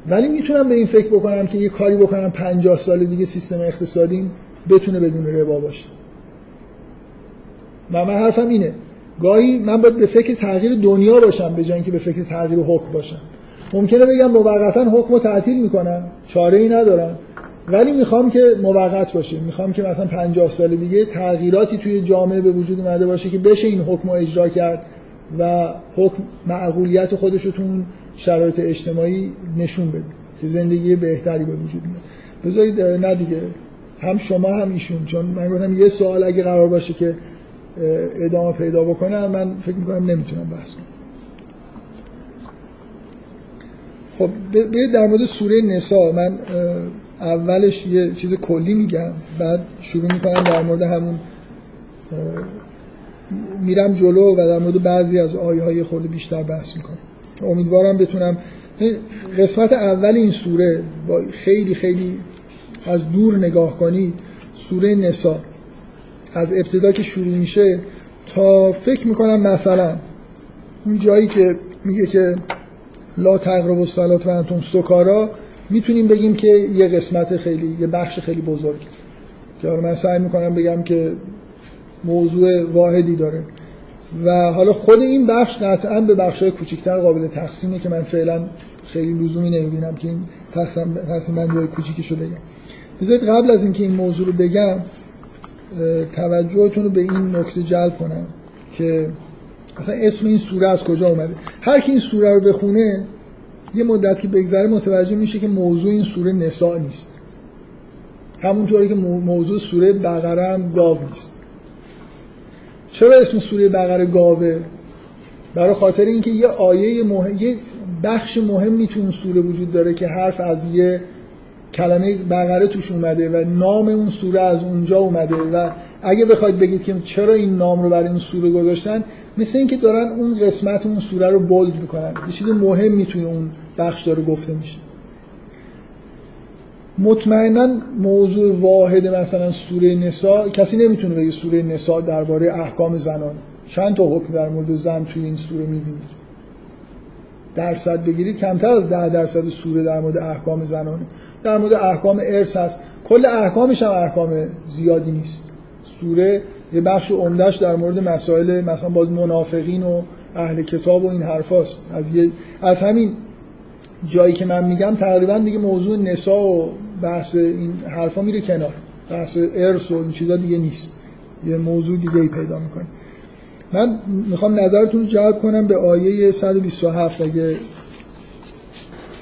ولی می‌تونم به این فکر بکنم که یه کاری بکنم 50 سال دیگه سیستم اقتصادی بتونه بدون ربا باشه. و من حرفم اینه. گاهی من باید به فکر تغییر دنیا باشم به جای اینکه به فکر تغییر حکم باشم. ممکنه بگم موقتا حکم رو تعطیل می‌کنم چاره ای ندارم. ولی می‌خوام که موقت باشه. می‌خوام که مثلا 50 سال دیگه تغییراتی توی جامعه به وجود اومده باشه که بشه این حکم رو اجرا کرد. و حکم معقولیت خودش رو شرایط اجتماعی نشون بده که زندگی بهتری به وجود میاد. بذارید نه دیگه هم شما هم ایشون. چون من گفتم یه سوال اگه قرار باشه که ادامه پیدا بکنم من فکر می‌کنم نمی‌تونم بحث کنم. خب بیاید در مورد سوره نسا من اولش یه چیز کلی میگم بعد شروع می‌کنم در مورد همون میرم جلو و در مورد بعضی از آیه های خورده بیشتر بحث می‌کنم. امیدوارم بتونم قسمت اول این سوره با خیلی خیلی از دور نگاه کنید سوره نسا. از ابتدا که شروع میشه تا فکر می‌کنم مثلا اون جایی که میگه که لا تقرب الصلات و انتم سکارا می‌تونیم بگیم که یه قسمت خیلی یه بخش خیلی بزرگ. که من سعی می‌کنم بگم که موضوع واحدی داره. و حالا خود این بخش قطعا به بخش های کوچیکتر قابل تقسیمه که من فعلا خیلی لزومی نمی‌بینم که این تقسیم بندی های کوچیکشو بگم. بذارید قبل از اینکه این موضوع رو بگم توجهتون رو به این نکته جلب کنم که اصلا اسم این سوره از کجا اومده. هر کی این سوره رو بخونه یه مدت که بگذره متوجه میشه که موضوع این سوره نساء نیست. همونطوری که موضوع سوره بقره هم گاو نیست. چرا اسم سوره بقره گاوه؟ برای خاطر اینکه یه آیه مهم... یه بخش مهمی تو اون سوره وجود داره که حرف از یه کلمه بقره توش اومده و نام اون سوره از اونجا اومده و اگه بخواید بگید که چرا این نام رو برای اون سوره گذاشتن مثل اینکه دارن اون قسمت اون سوره رو بولد می‌کنن. یه چیز مهمی توی اون بخش داره گفته میشه. مطمئنا موضوع واحد مثلا سوره نسا کسی نمی‌تونه بگه سوره نسا درباره احکام زنان. چند تا حکم در مورد زن توی این سوره می‌بینید؟ درصد بگیرید کمتر از ده درصد سوره در مورد احکام زنانه در مورد احکام ارث هست. کل احکامش هم احکام زیادی نیست. سوره یه بخش عمدهش در مورد مسائل مثلا باز منافقین و اهل کتاب و این حرفاست. از از همین جایی که من میگم تقریبا دیگه موضوع نسا و بحث این حرفا میره کنار. بحث ارث و این چیزا دیگه نیست. یه موضوع دیگه ای پیدا می‌کنه من می‌خوام نظرتون رو جلب کنم به آیه 127 اگه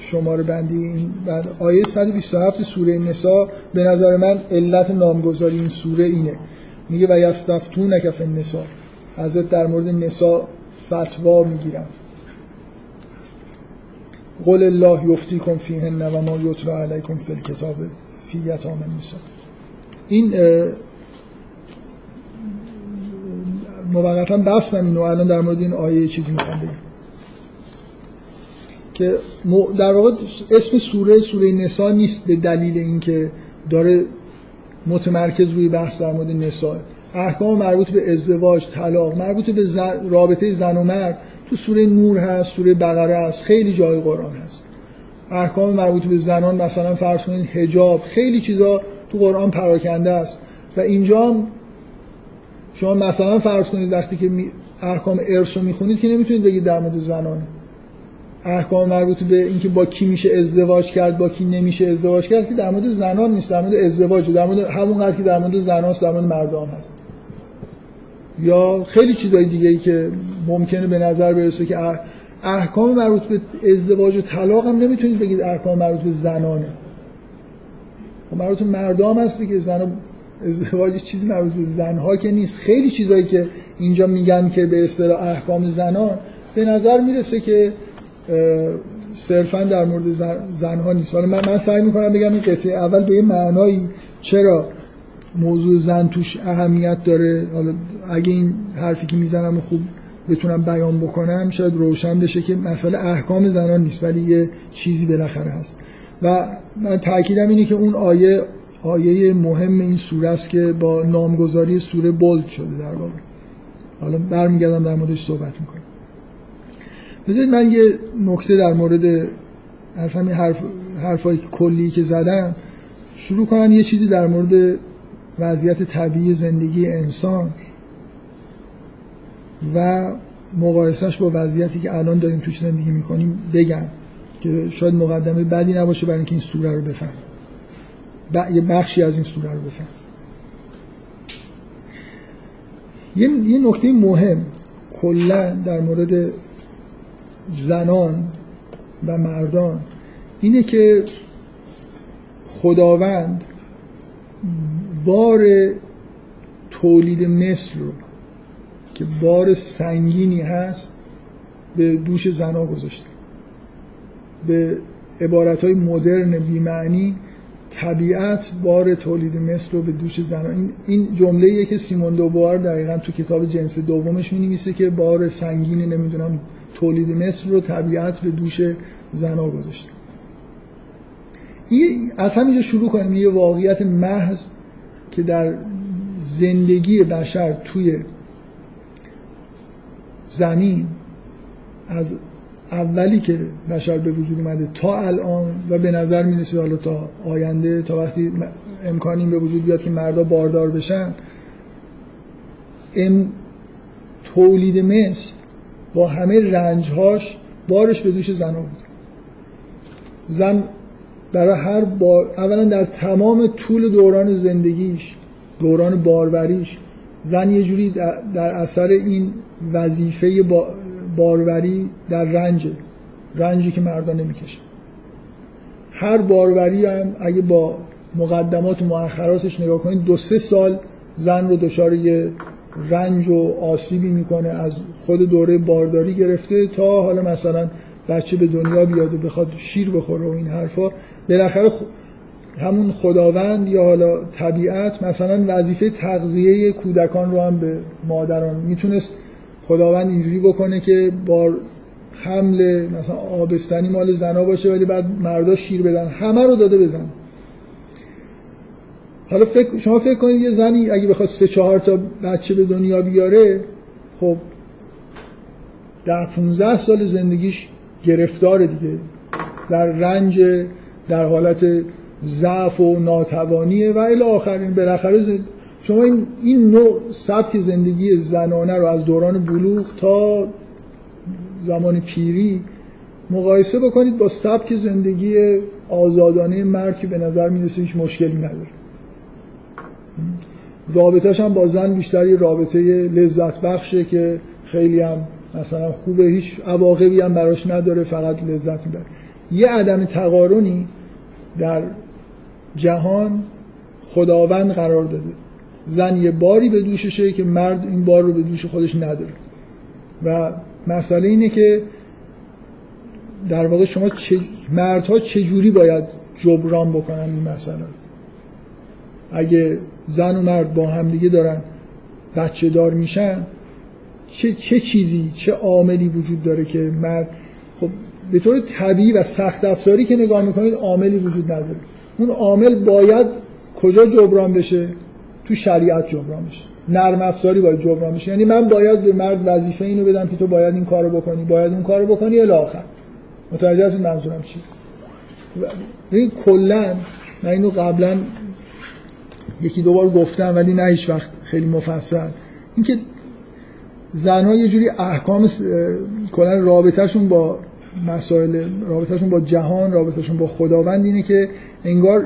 شماره بندی این بعد آیه 127 سوره نسا به نظر من علت نامگذاری این سوره اینه. میگه و یستفتون نکف نسا حضرت در مورد نسا فتوا می‌گیرم قول الله یفتیکم فیهن و ما یتلا علیکم فی الکتاب فی یتام النساء. این موقتا بستم اینو الان در مورد این آیه چیزی می‌خوام بگم. که در واقع اسم سوره سوره نسا نیست به دلیل اینکه داره متمرکز روی بحث در مورد نساء. احکام مربوط به ازدواج طلاق مربوط به رابطه زن و مرد تو سوره نور هست سوره بقره هست خیلی جای قرآن هست. احکام مربوط به زنان مثلا فرض کنید حجاب خیلی چیزا تو قرآن پراکنده است. و اینجا شما مثلا فرض کنید وقتی که احکام ارث رو می‌خونید که نمی‌تونید بگید در مورد زنانه احکام مربوط به اینکه با کی میشه ازدواج کرد با کی نمیشه ازدواج کرد که در مورد زنان نیست در مورد ازدواج در مورد همون که در مورد زنان در مورد مردان هست. یا خیلی چیزای دیگه ای که ممکنه به نظر برسه که احکام مربوط به ازدواج و طلاق هم نمی‌تونید بگید احکام مربوط به زنانه. خب مربوط به مردام هست دیگه زن ازدواج چیزی مربوط به زنها که نیست. خیلی چیزایی که اینجا میگن که به اصطلاح احکام زنان به نظر می‌رسه که صرفا در مورد زنها نیست. حالا من, من سعی می‌کنم بگم این قطعه اول به یه معنایی چرا موضوع زن توش اهمیت داره. حالا اگه این حرفی که می‌زنم خوب بتونم بیان بکنم شاید روشن بشه که مسئله احکام زنان نیست ولی یه چیزی بالاخره هست. و من تاکیدم اینه که اون آیه آیه مهم این سوره است که با نامگذاری سوره بولد شده در واقع. حالا برمیگردم در موردش صحبت می‌کنم. بذارید من یه نکته در مورد از همین حرف حرفایی کلی که زدم شروع کنم. یه چیزی در مورد وضعیت طبیعی زندگی انسان و مقایسهش با وضعیتی که الان داریم توش زندگی می‌کنیم بگم که شاید مقدمه بدی نباشه برای اینکه این سوره رو بفهم یه بخشی از این سوره رو بفهم یه, یه نکته مهم کلا در مورد زنان و مردان اینه که خداوند بار تولید مثل رو که بار سنگینی هست به دوش زنا گذاشته به عبارت های مدرن بیمعنی طبیعت بار تولید مثل رو به دوش زنا. این, این جمله که سیمون دوبار دقیقا تو کتاب جنس دومش می که بار سنگینی نمی‌دونم تولید مثل رو طبیعت به دوش زنا گذاشته. از همینجا شروع کنیم. یه واقعیت محض که در زندگی بشر توی زمین از اولی که بشر به وجود اومده تا الان و به نظر می‌رسه حالا تا آینده تا وقتی امکانی به وجود بیاد که مردا باردار بشن ام تولید مثل با همه رنجهاش بارش به دوش زن بود. زن برای هر بار اولا در تمام طول دوران زندگیش دوران باروریش زن یه جوری در اثر این وظیفه باروری در رنج رنجی که مردان نمی‌کشن هر باروری هم اگه با مقدمات و مؤخراتش نگاه کنید دو سه سال زن رو دچار یه رنج و آسیبی می‌کنه از خود دوره بارداری گرفته تا حالا مثلا بچه به دنیا بیاد و بخواد شیر بخوره و این حرفا بالاخره همون خداوند یا حالا طبیعت مثلا وظیفه تغذیه کودکان رو هم به مادران می‌تونست خداوند اینجوری بکنه که با حمل مثلا آبستنی مال زنا باشه ولی بعد مردا شیر بدن همه رو داده بزن حالا فکر شما فکر کنید یه زنی اگه بخواد سه چهار تا بچه به دنیا بیاره خب در 15 سال زندگیش گرفتار دیگه. در رنج در حالت ضعف و ناتوانیه و الی آخرین بالاخره زد... شما این, این نوع سبک زندگی زنانه رو از دوران بلوغ تا زمان پیری مقایسه بکنید با سبک زندگی آزادانه مرد که به نظر می‌رسه هیچ مشکلی نداره. رابطهش هم با زن بیشتری رابطه لذت بخشه که خیلی هم مثلا خوبه هیچ عواقبی هم براش نداره فقط لذت می‌بره. یه عدم تقارنی در جهان خداوند قرار داده. زن یه باری به دوششه که مرد این بار رو به دوش خودش نداره. و مسئله اینه که در واقع شما چه مردها چجوری باید جبران بکنن این مسئله اگه زن و مرد با همدیگه دارن بچه دار میشن چه, چه چیزی چه عاملی وجود داره که مرد خب به طور طبیعی و سخت افزاری که نگاه می‌کنید عاملی وجود نداره. اون عامل باید کجا جبران بشه؟ تو شریعت جبران بشه. نرم افزاری باید جبران بشه. یعنی من باید به مرد وظیفه اینو بدم که تو باید این کارو بکنی باید اون کارو بکنی الی آخر. متوجه هستید منظورم چی این کلا من اینو قبلا یکی دو بار گفتم ولی نه هیچ وقت خیلی مفصل. اینکه زنها یه جوری احکام کلا رابطهشون با مسائل رابطهشون با جهان رابطهشون با خداوند اینه که انگار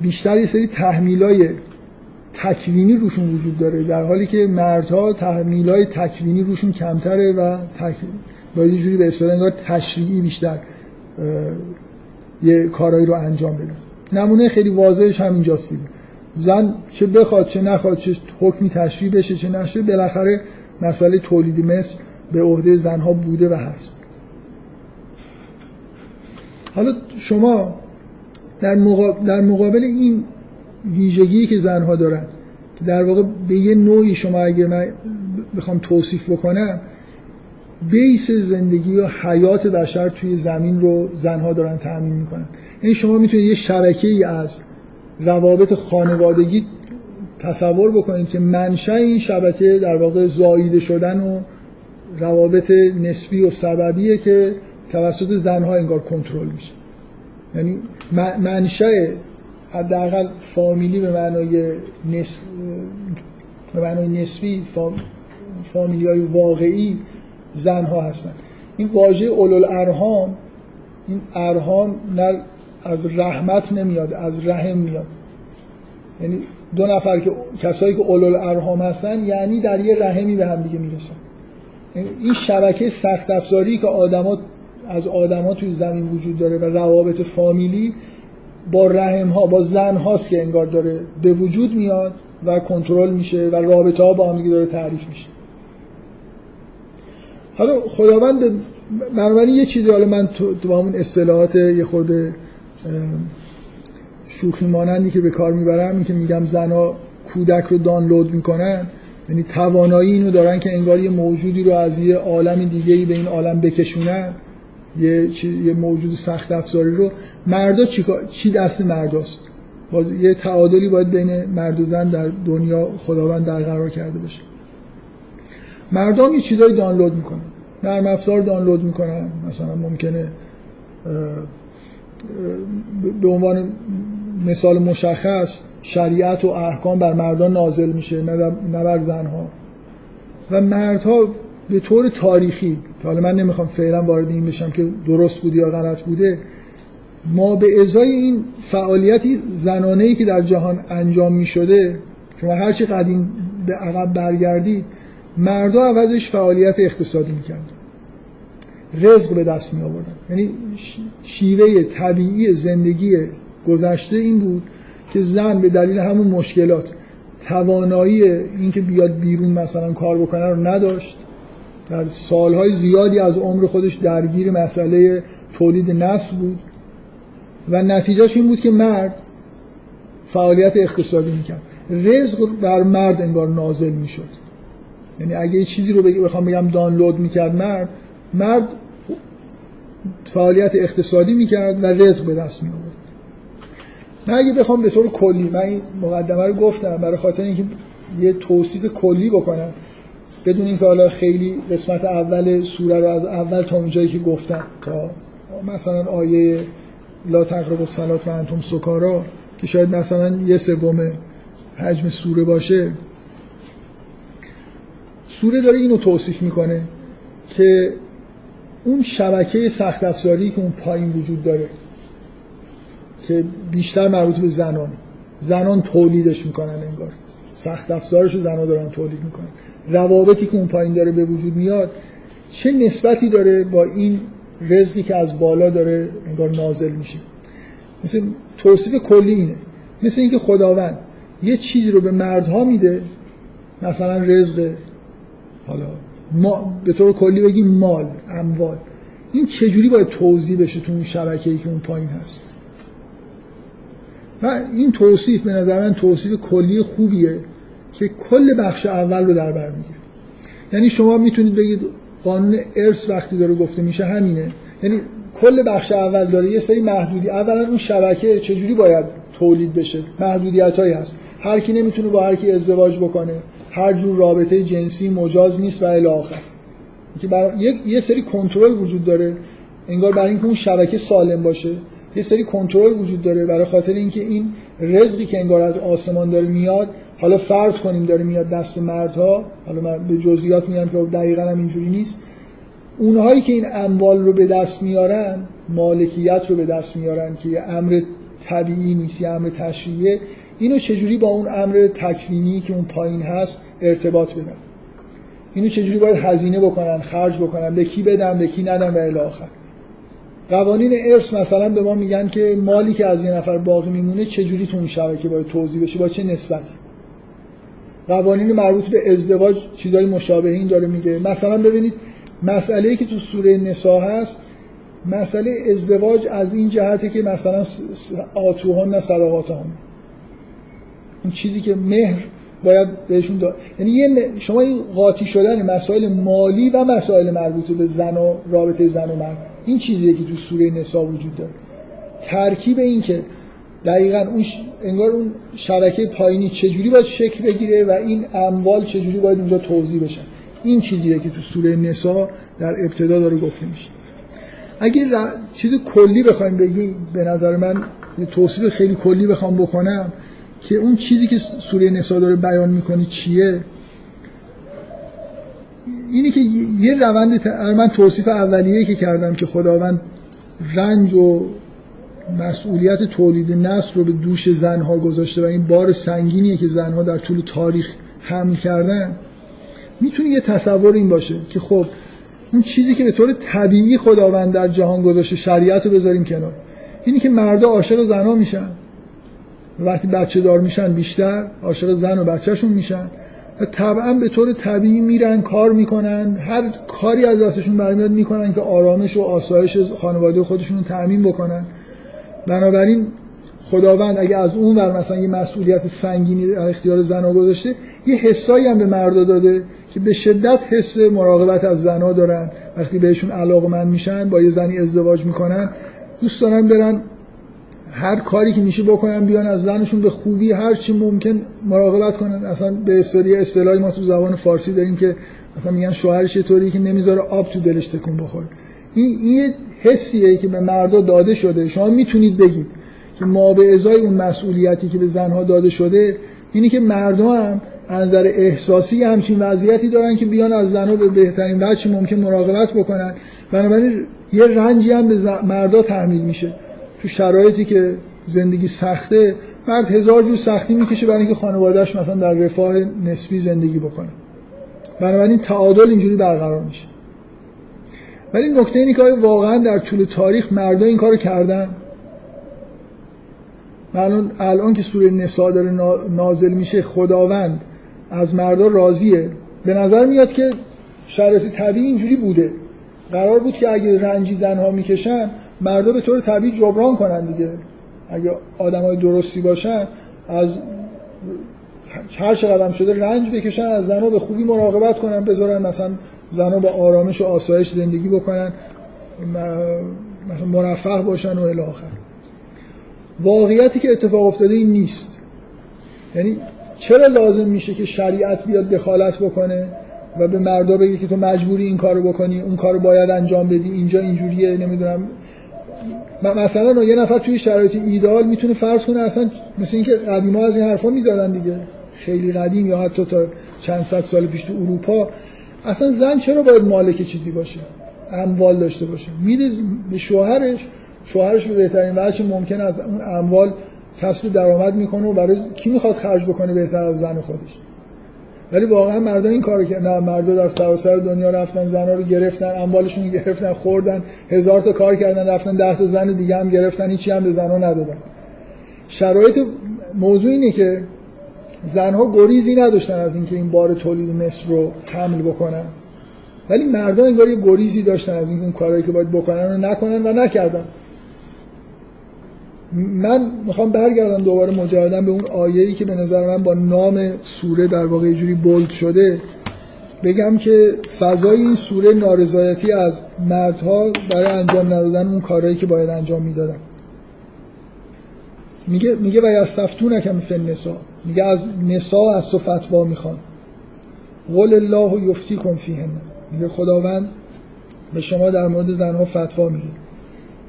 بیشتر یه سری تحمیلای تکوینی روشون وجود داره در حالی که مردها تحمیلای تکوینی روشون کمتره و تک... باید یه جوری به اصطلاح انگار تشریعی بیشتر یه کارایی رو انجام بدن. نمونه خیلی واضحش همینجاست دیگه. زن چه بخواد چه نخواد چه حکمی تشریع بشه چه نشه بالاخره مسئله تولید مثل به عهده زنها بوده و هست. حالا شما در مقابل, در مقابل این ویژگی که زنها دارن که در واقع به یه نوعی شما اگه من بخوام توصیف بکنم بیس زندگی و حیات بشر توی زمین رو زنها دارن تأمین می‌کنن. یعنی شما می‌تونید یه شبکه ای از روابط خانوادگی تصور بکنید که منشأ این شبکه در واقع زاییده شدن و روابط نسبی و سببیه که توسط زنها انگار کنترل میشه. یعنی منشأ حداقل فامیلی به معنای نس... به معنای نسبی فامیلی های واقعی زنها هستن. این واژه اولو ارهام این ارهام نه از رحمت نمیاد از رحم میاد. یعنی دو نفر که کسایی که اولو ارهام هستن یعنی در یه رحمی به هم دیگه می‌رسن. یعنی این شبکه سخت افزاری که آدما از آدما توی زمین وجود داره و روابط فامیلی با رحم ها با زن هاست که انگار داره به وجود میاد و کنترل میشه و رابطه ها با هم داره تعریف میشه. حالا خداوند بنابراین یه چیزی حالا من تو با اون اصطلاحات یه خورده شوخی مانندی که به کار می‌برم این که میگم زنها کودک رو دانلود می‌کنن یعنی توانایی اینو دارن که انگار یه موجودی رو از یه عالم دیگه ای به این عالم بکشونن. یه, یه موجود سخت افزاری رو. مردا چی, چی دست مرداست؟ یه تعادلی باید بین مرد و زن در دنیا خداوند در قرار کرده بشه مردم یه چیزایی دانلود می‌کنن. نرم افزار دانلود می‌کنن. مثلا ممکنه به عنوان مثال مشخص شریعت و احکام بر مردان نازل میشه نه بر زنها. و مردها به طور تاریخی که حالا من نمی‌خوام فعلا وارد این بشم که درست بوده یا غلط بوده ما به ازای این فعالیتی زنانه ای که در جهان انجام می شده شما هرچی قدیم به عقب برگردید مردا عوضش فعالیت اقتصادی می‌کرد رزق به دست می آوردن. یعنی شیوه طبیعی زندگی گذشته این بود که زن به دلیل همون مشکلات توانایی اینکه بیاد بیرون مثلا کار بکنه رو نداشت. در سالهای زیادی از عمر خودش درگیر مسئله تولید نسل بود. و نتیجهش این بود که مرد فعالیت اقتصادی می‌کرد. رزق بر مرد انگار نازل می‌شد. یعنی اگه چیزی رو بخوام بگم دانلود می‌کرد مرد مرد فعالیت اقتصادی می‌کرد و رزق به دست می آورد من اگه بخوام به طور کلی من این مقدمه رو گفتم برای خاطر اینکه یه توصیف کلی بکنم. بدون اینکه حالا خیلی قسمت اول سوره رو از اول تا اونجایی که گفتم تا مثلا آیه لا تقرب الصلات و انتم سکارا که شاید مثلا یه سوم حجم سوره باشه. سوره داره اینو توصیف می‌کنه که اون شبکه سخت افزاری که اون پایین وجود داره که بیشتر مربوط به زنان. زنان تولیدش می‌کنن انگار. سخت افزارش رو زنان دارن تولید می‌کنن. روابطی که اون پایین داره به وجود میاد چه نسبتی داره با این رزقی که از بالا داره انگار نازل میشه؟ مثل توصیف کلی اینه. مثل اینکه خداوند یه چیزی رو به مردها میده مثلا رزق حالا ما به طور کلی بگیم مال اموال. این چجوری باید توضیح بشه تو اون شبکه‌ای که اون پایین هست؟ و این توصیف به نظر من توصیف کلی خوبیه که کل بخش اول رو در بر می‌گیره. یعنی شما می‌تونید بگید قانون ارث وقتی داره گفته میشه همینه. یعنی کل بخش اول داره یه سری محدودی اولا اون شبکه چجوری باید تولید بشه؟ محدودیت هایی هست. هر کی نمی‌تونه با هر کی ازدواج بکنه. هر جور رابطه جنسی مجاز نیست و الی آخر. که برای یه سری کنترل وجود داره. انگار برای اینکه اون شبکه سالم باشه یه سری کنترل وجود داره. برای خاطر اینکه این رزقی که انگار از آسمان داره میاد حالا فرض کنیم داره میاد دست مردها. حالا من به جزئیات میگم که دقیقا هم اینجوری نیست. اونهایی که این اموال رو به دست میارن مالکیت رو به دست میارن که یه امر طبیعی نیست یه امر تشریعیه اینو چجوری با اون امر تکوینی که اون پایین هست ارتباط بدن؟ اینو چجوری باید هزینه بکنن خرج بکنن؟ به کی بدن به کی ندن و الی آخر. قوانین ارث مثلا به ما میگن که مالی که از یه نفر باقی میمونه چجوری تو اون شبکه باید توضیح بشه با چه نسبتی؟ قوانین مربوط به ازدواج چیزای مشابه این داره میگه. مثلا ببینید مسئله که تو سوره نسا هست مسئله ازدواج از این جهته که مثلا آتوهن نه صدقاتهن این چیزی که مهر باید بهشون داد. یعنی یه شما این قاطی شدن مسائل مالی و مسائل مربوط به زن و رابطه زن و مرد این چیزیه که تو سوره نسا وجود داره. ترکیب این که دقیقا اون ش... انگار اون شبکه پایینی چجوری باید شکل بگیره و این اموال چجوری باید اونجا توضیح بشن این چیزیه که تو سوره نسا در ابتدا داره گفته میشه. اگه ر... چیز کلی بخوایم بگیم به نظر من یه توصیف خیلی کلی بخوام بکنم. که اون چیزی که سوره نسا داره بیان می‌کنه چیه؟ اینی که یه روند ت... من توصیف اولیه که کردم که خداوند رنج و مسئولیت تولید نسل رو به دوش زنها گذاشته و این بار سنگینیه که زنها در طول تاریخ حمل کردن می‌تونه یه تصور این باشه که خب اون چیزی که به طور طبیعی خداوند در جهان گذاشته شریعت رو بذاریم کنار. اینی که مردا عاشق زنها میشن. وقتی بچه دار میشن بیشتر عاشق زن و بچهشون میشن. و طبعا به طور طبیعی میرن کار می‌کنن. هر کاری از دستشون برمیاد می‌کنن که آرامش و آسایش خانواده خودشون رو بکنن. بنابراین خداوند اگه از اون ور مثلا یه مسئولیت سنگینی در اختیار زنها گذاشته یه حسایی هم به مردا داده که به شدت حس مراقبت از زنها دارن. وقتی بهشون علاقمند میشن با یه زنی ازدواج می‌کنن دوست دارن برن هر کاری که میشه بکنن بیان از زنشون به خوبی هر چی ممکن مراقبت کنن. اصلا به اصطلاح اصطلاحی ما تو زبان فارسی داریم که مثلا میگن شوهرش یه طوری که نمی‌ذاره آب تو دلش تکون بخوره. این این حسیه که به مردا داده شده. شما می‌تونید بگید که ما به ازای اون مسئولیتی که به زنها داده شده اینی که مردم هم از نظر احساسی همچین وضعیتی دارن که بیان از زنها به بهترین وجه ممکن مراقبت بکنن. بنابراین یه رنجی هم به مردا تحمیل میشه. تو شرایطی که زندگی سخته مرد هزار جور سختی می‌کشه برای اینکه خانوادهش مثلا در رفاه نسبی زندگی بکنه. بنابراین تعادل اینجوری برقرار میشه. ولی نکته اینه که واقعا در طول تاریخ مردا این کارو کردن؟ الان الان که سوره نسا داره نازل میشه خداوند از مردا راضیه. به نظر میاد که شرایط طبیعی اینجوری بوده. قرار بود که اگه رنجی زنها می‌کشن مردا به طور طبیعی جبران کنن دیگه. اگه آدمای درستی باشن از هر چقدر شده رنج بکشن از زنها به خوبی مراقبت کنن بذارن مثلا زنها با آرامش و آسایش زندگی بکنن مثلا مرفه باشن و الی واقعیتی که اتفاق افتاده این نیست. یعنی چرا لازم میشه که شریعت بیاد دخالت بکنه و به مردا بگه که تو مجبوری این کارو بکنی اون کارو باید انجام بدی اینجا اینجوریه نمی‌دونم. مثلا یه نفر توی شرایط ایدال می‌تونه فرض کنه اصلا مثل اینکه قدیما از این حرفا می‌زدن دیگه. خیلی قدیم یا حتی تا چند صد سال پیش تو اروپا. اصلا زن چرا باید مالک چیزی باشه؟ اموال داشته باشه. میده به شوهرش. شوهرش به بهترین وجه ممکن از اون اموال کسب درآمد می‌کنه و برای کی می‌خواد خرج بکنه بهتر از زن خودش؟ ولی واقعا مردا این کارو کردن. نه مردا در سراسر دنیا رفتن زنا رو گرفتن اموالشون گرفتن خوردن هزار تا کار کردن رفتن ده تا زن دیگه هم گرفتن هیچی هم به زنا ندادن. شرایط موضوع اینه که زنها گریزی نداشتن از اینکه این بار تولید مصر رو حمل بکنن. ولی مردا انگار یه گریزی داشتن از اینکه اون کارهایی که باید بکنن رو نکنن و نکردن. من می‌خوام برگردم دوباره مجاهدم به اون آیه‌ای که به نظر من با نام سوره در واقع جوری بولد شده. بگم که فضای این سوره نارضایتی از مردها برای انجام ندادن اون کارهایی که باید انجام می‌دادن. میگه میگه و یستفتون نکم فی نسا میگه از نسا از تو فتوا می‌خوان. قول الله یفتی کن فیهن. میگه خداوند به شما در مورد زنها فتوا میده.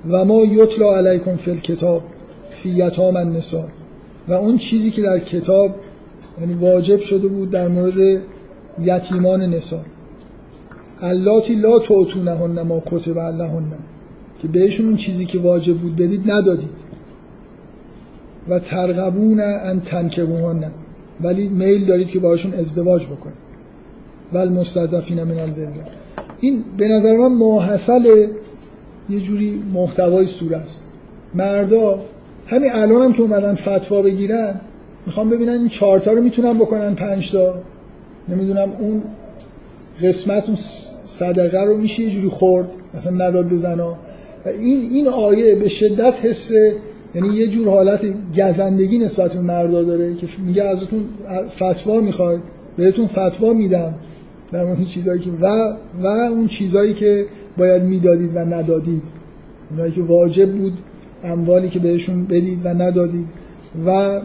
و ما یطلا علیکم فی الکتاب فی یتام النساء. و اون چیزی که در کتاب یعنی واجب شده بود در مورد یتیمان نسا اللاتی لا توتونهن ما کتب لهن. که بهشون اون چیزی که واجب بود بدید ندادید. و ترغبون ان تنکبوهن. ولی میل دارید که باشون ازدواج بکنید. ول مستضعفین من الولدان این به نظر من ماحصل یه جوری محتوای سوره است. مردا همین الان هم که اومدن فتوا بگیرن می‌خوام ببینن این چهارتا رو می‌تونن بکنن پنج تا نمی‌دونم اون قسمت اون صدقه رو میشه یه جوری خورد مثلا نداد به زنا این این آیه به شدت حس یعنی یه جور حالت گزندگی نسبت به مردا داره که میگه ازتون فتوا می‌خواد بهتون فتوا میدم. در مورد چیزایی که و و اون چیزایی که باید می‌دادید و ندادید. اونایی که واجب بود اموالی که بهشون بدید و ندادید. و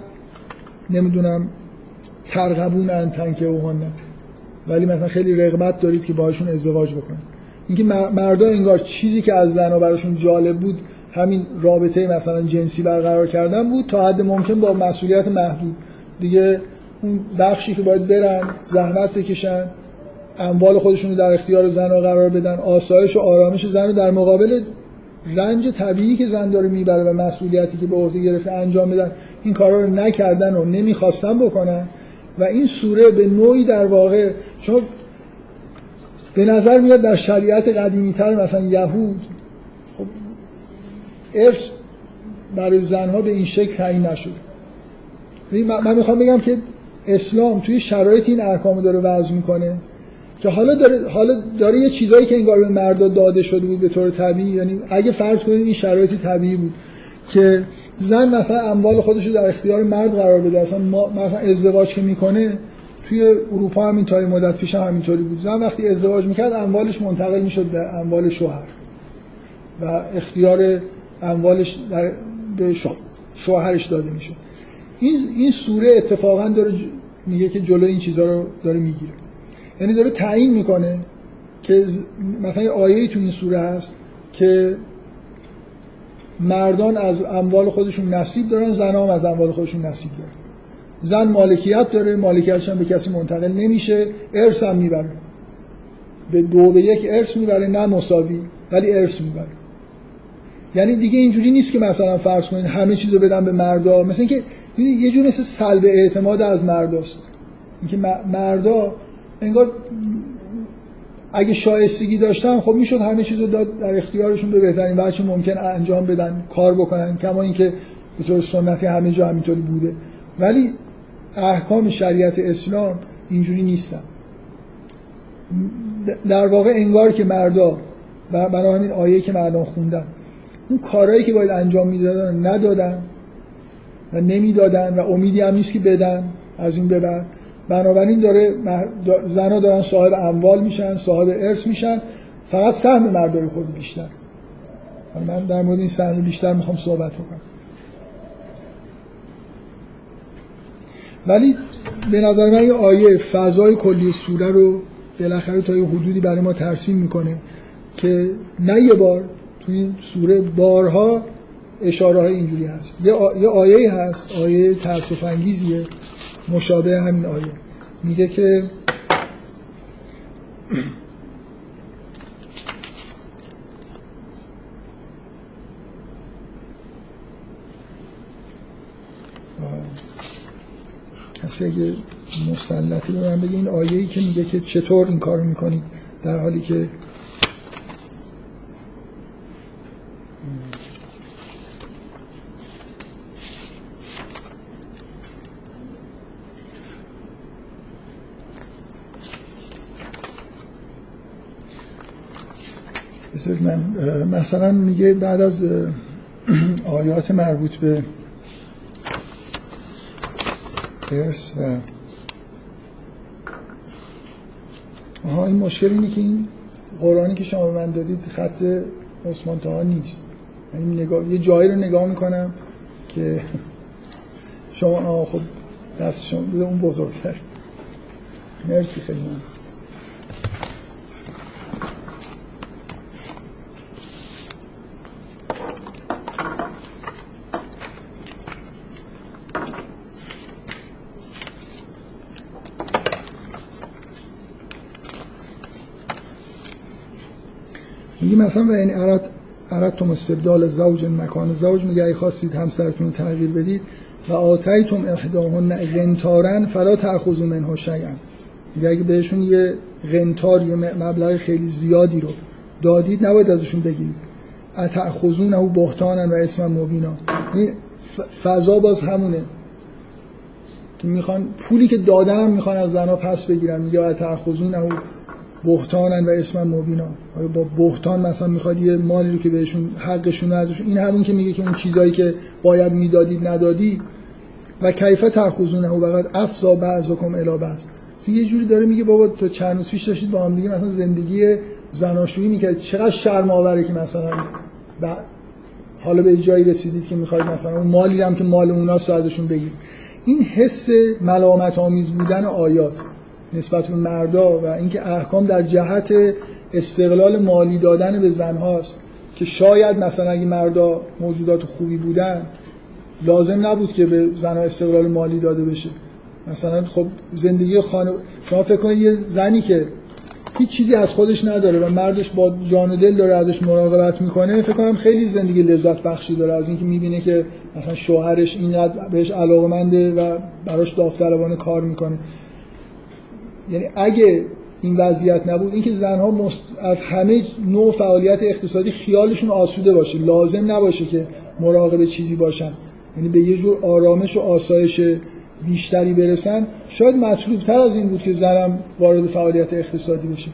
نمی‌دونم ترغبون ان تنکه اوهانه ولی مثلا خیلی رغبت دارید که باهاشون ازدواج بکنید. اینکه مردا انگار چیزی که از زنا براشون جالب بود همین رابطه مثلا جنسی برقرار کردن بود تا حد ممکن با مسئولیت محدود. دیگه اون بخشی که باید برن زحمت بکشن اموال خودشون رو در اختیار زن قرار بدن آسایش و آرامش زن رو در مقابل رنج طبیعی که زن داره می‌بره و مسئولیتی که به عهده گرفته انجام بدن این کارا رو نکردن و نمی‌خواستن بکنن. و این سوره به نوعی در واقع چون به نظر میاد در شریعت قدیمی تر مثلا یهود خب ارث برای زنها به این شکل تعیین نشد من می‌خوام بگم که اسلام توی شرایط این احکام داره وضع می‌کنه. که حالا داره حالا داره یه چیزایی که انگار به مردا داده شده بود به طور طبیعی. یعنی اگه فرض کنید این شرایطی طبیعی بود که زن مثلا اموال خودش رو در اختیار مرد قرار بده. اصلا مثلا ازدواج که می‌کنه توی اروپا همین تا مدت پیش هم همینطوری بود. زن وقتی ازدواج می‌کرد اموالش منتقل می‌شد به اموال شوهر و اختیار اموالش در به شوهرش داده می‌شد. این این سوره اتفاقا داره میگه که جلو این چیزها رو داره می‌گیره. یعنی داره تعیین می‌کنه که مثلا آیه تو این سوره هست که مردان از اموال خودشون نصیب دارن زن هم از اموال خودشون نصیب دارن. زن مالکیت داره مالکیتش هم به کسی منتقل نمیشه ارث هم می‌بره. به دو به یک ارث می‌بره نه مساوی ولی ارث می‌بره. یعنی دیگه اینجوری نیست که مثلا فرض کنید همه چیزو بدن به مردا. مثل اینکه یه جور مثل سلب اعتماد از مرداست اینکه مردا انگار اگه شایستگی داشتن خب می‌شد همه چیز رو داد در اختیارشون به بهترین وجه ممکن انجام بدن کار بکنن کما اینکه به طور سنتی همه جا همینطوری بوده. ولی احکام شریعت اسلام اینجوری نیستن. در واقع انگار که مردا و برای همین آیه که مردان خوندن اون کارهایی که باید انجام می‌دادن ندادن و نمی‌دادن و امیدی هم نیست که بدن از این به بعد. بنابراین داره زنها دارن صاحب اموال میشن صاحب ارث میشن. فقط سهم مردای خود بیشتر. من در مورد این سهم بیشتر می‌خوام صحبت بکنم. ولی به نظر من این آیه فضای کلی سوره رو بالاخره تا یه حدودی برای ما ترسیم می‌کنه که نه یه بار تو این سوره بارها اشاره های اینجوری هست. یه. یه آیه هست آیه ترس انگیزیه. مشابه همین آیه. میگه که کسی اگه مسلطی به من بگه این آیه که میگه که چطور این کار می‌کنید در حالی که من. مثلا میگه بعد از آیات مربوط به ارس و آها این مشکل اینه که این قرآنی که شما به من دادید خط عثمان تاها نیست. این نگاه... یه جایی رو نگاه می‌کنم که <laughs> شما آه خب دست شما اون بزرگتر. مرسی خیلی من. میگه مثلا و این ارد تم استبدال زوج مکان زوج میگه ای خواستید همسرتون تغییر بدید و آتیتم احداهن غنتارن فلا تأخذوا منه شیئا. میگه اگه بهشون یه غنتار یه مبلغ خیلی زیادی رو دادید نباید ازشون بگیرید. اتأخذونه بهتانا و اسم مبینا. فضا باز همونه. که می‌خوان پولی که دادن هم می‌خوان از زنها پس بگیرن. یا اتأخذونه بهتانن و اسم مبینا. آیا با بهتان مثلا می‌خواد یه مالی رو که بهشون حقشون ازشون این همون که میگه که اون چیزایی که باید می‌دادید ندادی و کیفه تأخذونه؟ و بعد افزا بعضکم الی بعض. یه جوری داره میگه بابا تا چند روز پیش داشتید با هم دیگه مثلا زندگی زناشویی می‌کرد چقدر شرم آوره که مثلا حالا به جایی رسیدید که می‌خواید مثلا اون مالی هم که مال اوناست ازشون بگید این حس ملامت آمیز بودن آیات. نسبت به مردا و اینکه احکام در جهت استقلال مالی دادن به زنهاست که شاید مثلا اگه مردا موجودات خوبی بودن لازم نبود که به زنها استقلال مالی داده بشه. مثلا خب زندگی خانه شما فکر کنید یه زنی که هیچ چیزی از خودش نداره و مردش با جان و دل داره ازش مراقبت می‌کنه فکر کنم خیلی زندگی لذت بخشی داره از اینکه می‌بینه که مثلا شوهرش اینقدر بهش علاقمنده و براش داوطلبانه کار می‌کنه. یعنی اگه این وضعیت نبود اینکه زنها مست... از همه نوع فعالیت اقتصادی خیالشون آسوده باشه لازم نباشه که مراقب چیزی باشن. یعنی به یه جور آرامش و آسایش بیشتری برسن. شاید مطلوب تر از این بود که زنم وارد فعالیت اقتصادی بشه.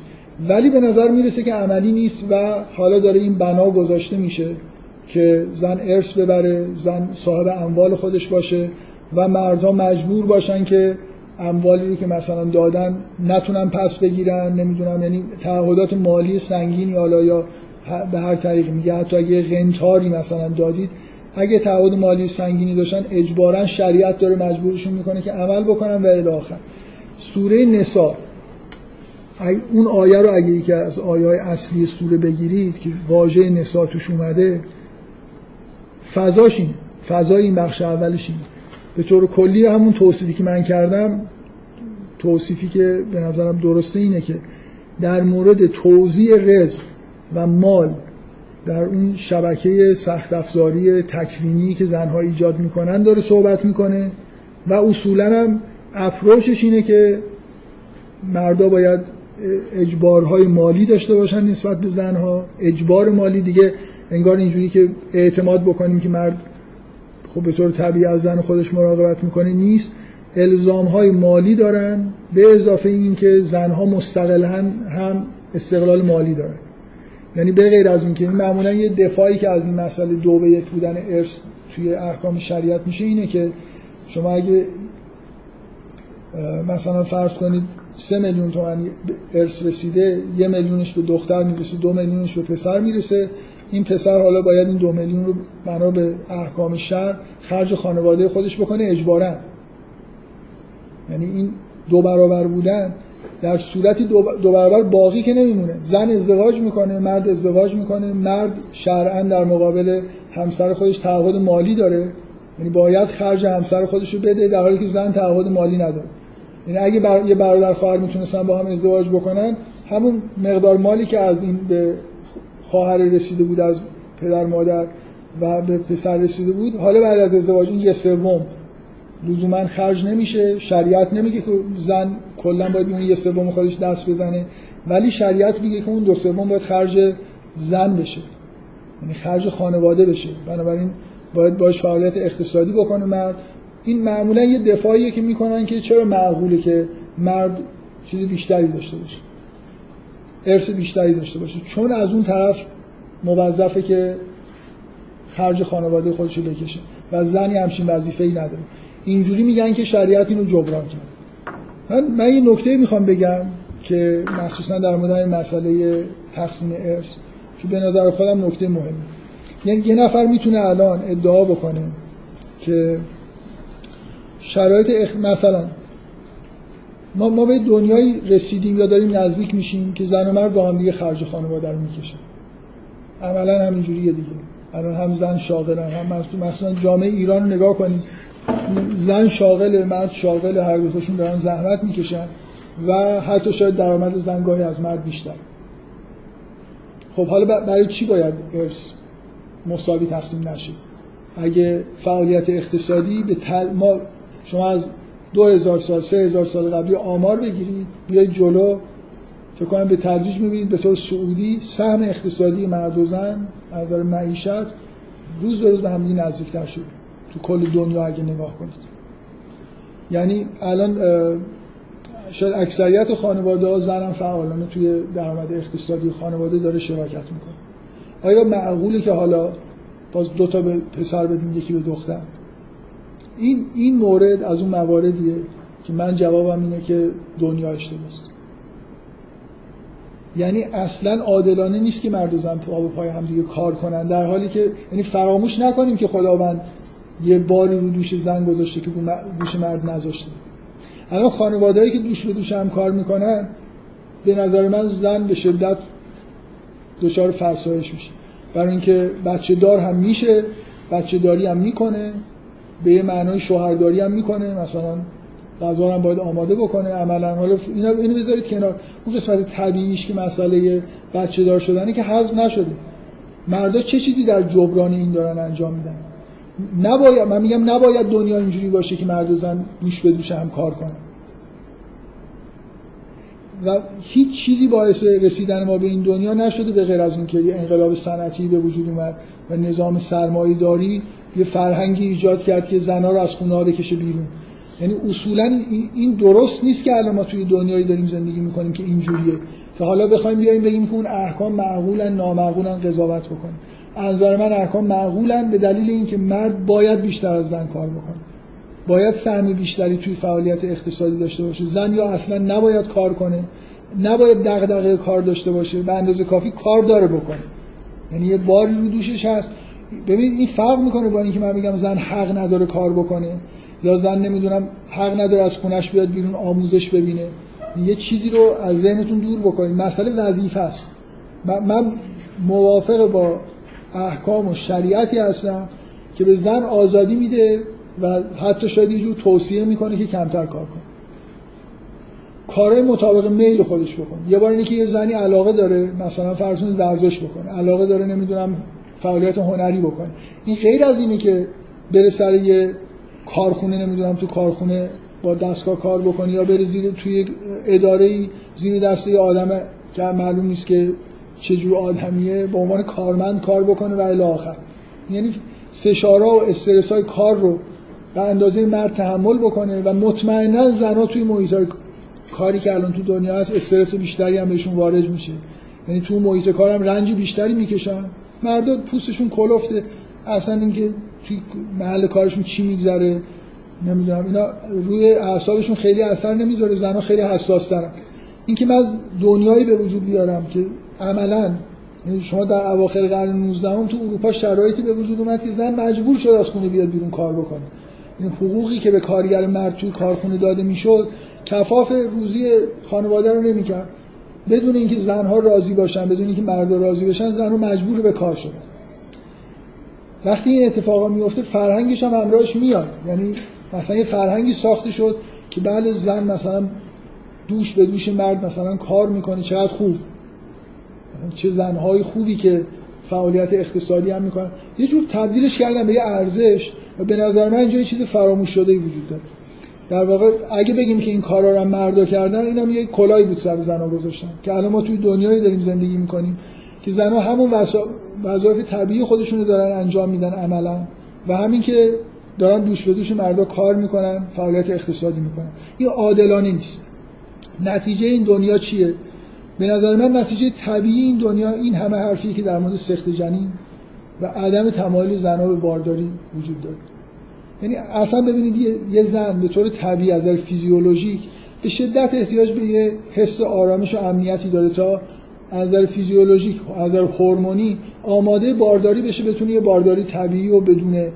ولی به نظر می‌رسه که عملی نیست و حالا داره این بنا گذاشته میشه که زن ارث ببره زن صاحب اموال خودش باشه و مردها مجبور باشن که اموالی رو که مثلا دادن نتونن پس بگیرن نمی‌دونم یعنی تعهدات مالی سنگینی حالا یا به هر طریق میگه. حتی اگه غنتاری مثلا دادید اگه تعهد مالی سنگینی داشتن اجبارا شریعت داره مجبورشون می‌کنه که عمل بکنن و الی آخر. سوره نسا اون آیه رو اگه یکی از آیه های اصلی سوره بگیرید که واژه نسا توش اومده فضاش اینه. فضای این بخش اولش اینه. به طور کلی همون توصیفی که من کردم توصیفی که به نظرم درسته اینه که در مورد توزیع رزق و مال در اون شبکه سخت افزاری تکوینی که زنها ایجاد می‌کنن داره صحبت می‌کنه و اصولا هم اپروچش اینه که مردا باید اجبارهای مالی داشته باشن نسبت به زنها. اجبار مالی دیگه انگار اینجوری که اعتماد بکنیم که مرد خب به طور طبیعی از زن خودش مراقبت می‌کنه نیست. الزام های مالی دارن به اضافه این که زنها مستقلا هم استقلال مالی دارن. یعنی به غیر از اینکه این معمولا یه دفاعی که از این مسئله دو به یک بودن ارث توی احکام شریعت میشه اینه که شما اگه مثلا فرض کنید سه میلیون تومن ارث رسیده یه میلیونش به دختر می‌رسه دو میلیونش به پسر می‌رسه. این پسر حالا باید این دو میلیون رو بنا به احکام شهر خرج خانواده خودش بکنه اجبارا. یعنی این دو برابر بودن در صورتی دو برابر باقی که نمیمونه. زن ازدواج می‌کنه مرد ازدواج می‌کنه مرد شرعا در مقابل همسر خودش تعهد مالی داره. یعنی باید خرج همسر خودش رو بده در حالی که زن تعهد مالی نداره. یعنی اگه بر... یه برادر خواهر می‌تونستن با هم ازدواج بکنن همون مقدار مالی که از این به خواهر رسیده بود از پدر مادر و به پسر رسیده بود. حالا بعد از ازدواج این یه سوم. لزوما خرج نمیشه شریعت نمیگه که زن کلا باید اون یه سوم خودش دست بزنه ولی شریعت میگه که اون دو سوم باید خرج زن بشه. یعنی خرج خانواده بشه. بنابراین باید باش فعالیت اقتصادی بکنه مرد. این معمولا یه دفاعیه که می‌کنن که چرا معقوله که مرد چیز بیشتری داشته باشه. ارث بیشتری داشته باشه. چون از اون طرف موظفه که خرج خانواده خودش رو بکشه و زنی همچین وظیفه ای نداره. اینجوری میگن که شریعت اینو جبران کرد. من, من یه نکته می‌خوام بگم که مخصوصا در مورد مسئله تقسیم ارث. که به نظر خودم نکته مهمه یعنی یه نفر می‌تونه الان ادعا بکنه که شرایط اخ... مثلا ما ما به دنیایی رسیدیم یا داریم نزدیک میشیم که زن و مرد با هم دیگه خرج خانواده رو می‌کشن عملا همینجوریه دیگه. الان هم زن شاغلن هم مثلا جامعه ایران رو نگاه کنیم زن شاغل مرد شاغل هر دوتاشون دارن زحمت می‌کشن و حتی شاید درآمد زن گاهی از مرد بیشتر. خب حالا برای چی باید ارث مساوی تقسیم نشه؟ اگه فعالیت اقتصادی به تل... ما شما از دو هزار سال سه هزار سال قبلی آمار بگیرید بیاید جلو. فکر کنم به تدریج می‌بینید به طور سعودی سهم اقتصادی مرد و زن از نظر معیشت روز به روز به همدیگه نزدیکتر شده تو کل دنیا اگه نگاه کنید. یعنی الان شاید اکثریت خانواده ها زن فعالانه توی درآمد اقتصادی خانواده داره شراکت می‌کنه. آیا معقوله که حالا باز دو تا به پسر بدین یکی به دختر؟ این این مورد از اون مواردیه که من جوابم اینه که دنیا اشتباهه یعنی اصلا عادلانه نیست که مرد و زن پا به پای هم دیگه کار کنن در حالی که یعنی فراموش نکنیم که خداوند یه باری رو دوش زن گذاشته که دوش مرد نذاشته. الان خانوادهایی که دوش به دوش هم کار می‌کنن به نظر من زن به شدت دچار فرسایش میشه. برای اینکه بچه دار هم میشه بچه داری هم می‌کنه. به یه معنای شوهرداری هم می‌کنه. مثلا غذا هم باید آماده بکنه. عملا حالا اینا اینو بذارید کنار. اون قسمت طبیعیش که مسئله بچه دار شدنه که حذف نشده. مردا چه چیزی در جبران این دارن انجام میدن؟ نباید من میگم نباید دنیا اینجوری باشه که مرد و زن دوش به دوش هم کار کنن. و هیچ چیزی باعث رسیدن ما به این دنیا نشده به غیر از اینکه یه انقلاب صنعتی به وجود اومد و نظام سرمایه داری یه فرهنگی ایجاد کرد که زنها رو از خونه بکشه بیرون. یعنی اصولا این درست نیست که الان ما توی دنیایی داریم زندگی می‌کنیم که اینجوریه. که حالا بخوایم بیایم بگیم که اون احکام معقولن نامعقولن قضاوت بکنیم از من احکام معقولن به دلیل اینکه مرد باید بیشتر از زن کار بکنه. باید سهم بیشتری توی فعالیت اقتصادی داشته باشه. زن یا اصلا نباید کار کنه نباید دغدغه کار داشته باشه به اندازه کافی کار داره بکنه. یعنی یه باری رو دوشش هست. ببینید این فرق می‌کنه با اینکه من میگم زن حق نداره کار بکنه یا زن نمی‌دونم حق نداره از خونش بیاد بیرون آموزش ببینه. یه چیزی رو از ذهنتون دور بکنید. مسئله وظیفه است. من موافق با احکام و شریعتی هستم که به زن آزادی میده و حتی شاید یه جور توصیه می‌کنه که کمتر کار کنه. کارهای مطابق میل خودش بکن. یه بار اینه یه زنی علاقه داره مثلا فرض ورزش بکنه. علاقه داره نمی‌دونم فعالیت هنری بکنه این غیر از اینه که بره سر یه کارخونه نمی‌دونم تو کارخونه با دستگاه کار بکنه یا بره زیر توی اداره زیر دسته آدم که معلوم نیست که چه جور آدمیه به عنوان کارمند کار بکنه و الی آخر. یعنی فشارها و استرس های کار رو به اندازه مرد تحمل بکنه و مطمئنا زنها توی محیط کاری که الان تو دنیا هست استرس بیشتری هم بهشون وارد میشه. یعنی تو محیط کارم رنج بیشتری می‌کشن. مردا پوستشون کلفته. اصلا اینکه توی محل کارشون چی میگذره نمی‌دونم. اینا روی اعصابشون خیلی اثر نمی‌ذاره. زنها خیلی حساس دارن اینکه من از دنیایی به وجود بیارم که عملا یعنی شما در اواخر قرن 19 هم تو اروپا شرایطی به وجود اومد که زن مجبور شد از خونه بیاد بیرون کار بکنه. این حقوقی که به کارگر مرد توی کارخونه داده می‌شد کفاف روزی خانواده رو نمی‌کرد. بدون اینکه زنها راضی باشن بدون اینکه مرد راضی باشن زن رو مجبور به کار شدن. وقتی این اتفاقا میفته فرهنگش هم همراهش میاد. یعنی مثلا یه فرهنگی ساخته شد که بله زن مثلا دوش به دوش مرد مثلا کار می‌کنه چقدر خوب. چه زنهای خوبی که فعالیت اقتصادی هم می‌کنن. یه جور تبدیلش کردن به یه ارزش و به نظر من اینجا یه چیز فراموش شده وجود داره. در واقع اگه بگیم که این کارا رو مردا کردن اینم یه کلایی بود سر زنها گذاشتن. که الان ما توی دنیایی داریم زندگی می‌کنیم که زنها همون وظایف طبیعی خودشونو دارن انجام میدن عملا. و همین که دارن دوش به دوش مردا کار می‌کنن فعالیت اقتصادی می‌کنن. این عادلانه نیست. نتیجه این دنیا چیه؟ به نظر من نتیجه طبیعی این دنیا این همه حرفی که در مورد سخت جنین و عدم تمایل زنها به بارداری وجود داره. یعنی اصلا ببینید یه زن به طور طبیعی از فیزیولوژیک به شدت احتیاج به یه حس آرامش و امنیتی داره تا از نظر فیزیولوژیک از نظر هورمونی آماده بارداری بشه بتونه یه بارداری طبیعی و بدون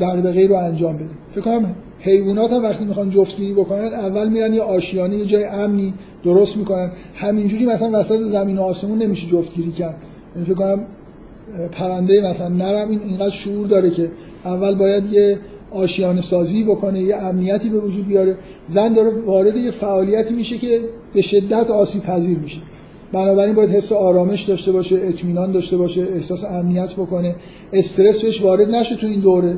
دغدغه رو انجام بده. فکر کنم حیوانات هم وقتی می‌خوان جفتگیری بکنن اول میرن یه آشیانه یه جای امنی درست می‌کنن. همینجوری مثلا وسط زمین و آسمون نمیشه جفتگیری کرد. یعنی فکر کنم پرنده مثلا نرم این اینقدر شعور داره که اول باید یه آشیانه سازی بکنه یه امنیتی به وجود بیاره. زن داره وارد یه فعالیتی میشه که به شدت آسیب پذیر میشه. بنابراین باید حس آرامش داشته باشه اطمینان داشته باشه احساس امنیت بکنه. استرس بهش وارد نشه تو این دوره.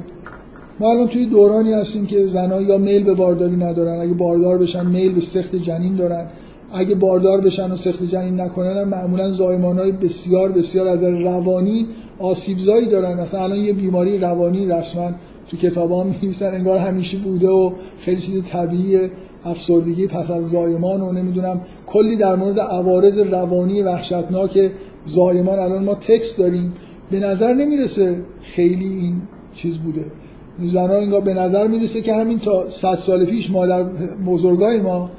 ما الان توی دورانی هستیم که زنها یا میل به بارداری ندارن. اگه باردار بشن میل به سخت جنین دارن. اگه باردار بشن و سخت جنین نکنن معمولا زایمان های بسیار بسیار از روانی آسیبزایی دارن. مثلا الان یه بیماری روانی رسما تو کتاب ها می‌نویسن انگار همیشه بوده و خیلی چیز طبیعیه افسردگی پس از زایمان و نمی‌دونم کلی در مورد عوارض روانی وحشتناک زایمان الان ما تکست داریم. به نظر نمی‌رسه خیلی این چیز بوده. زنها اینگاه به نظر می‌رسه که همین تا صد سال پیش مادر بزرگای ما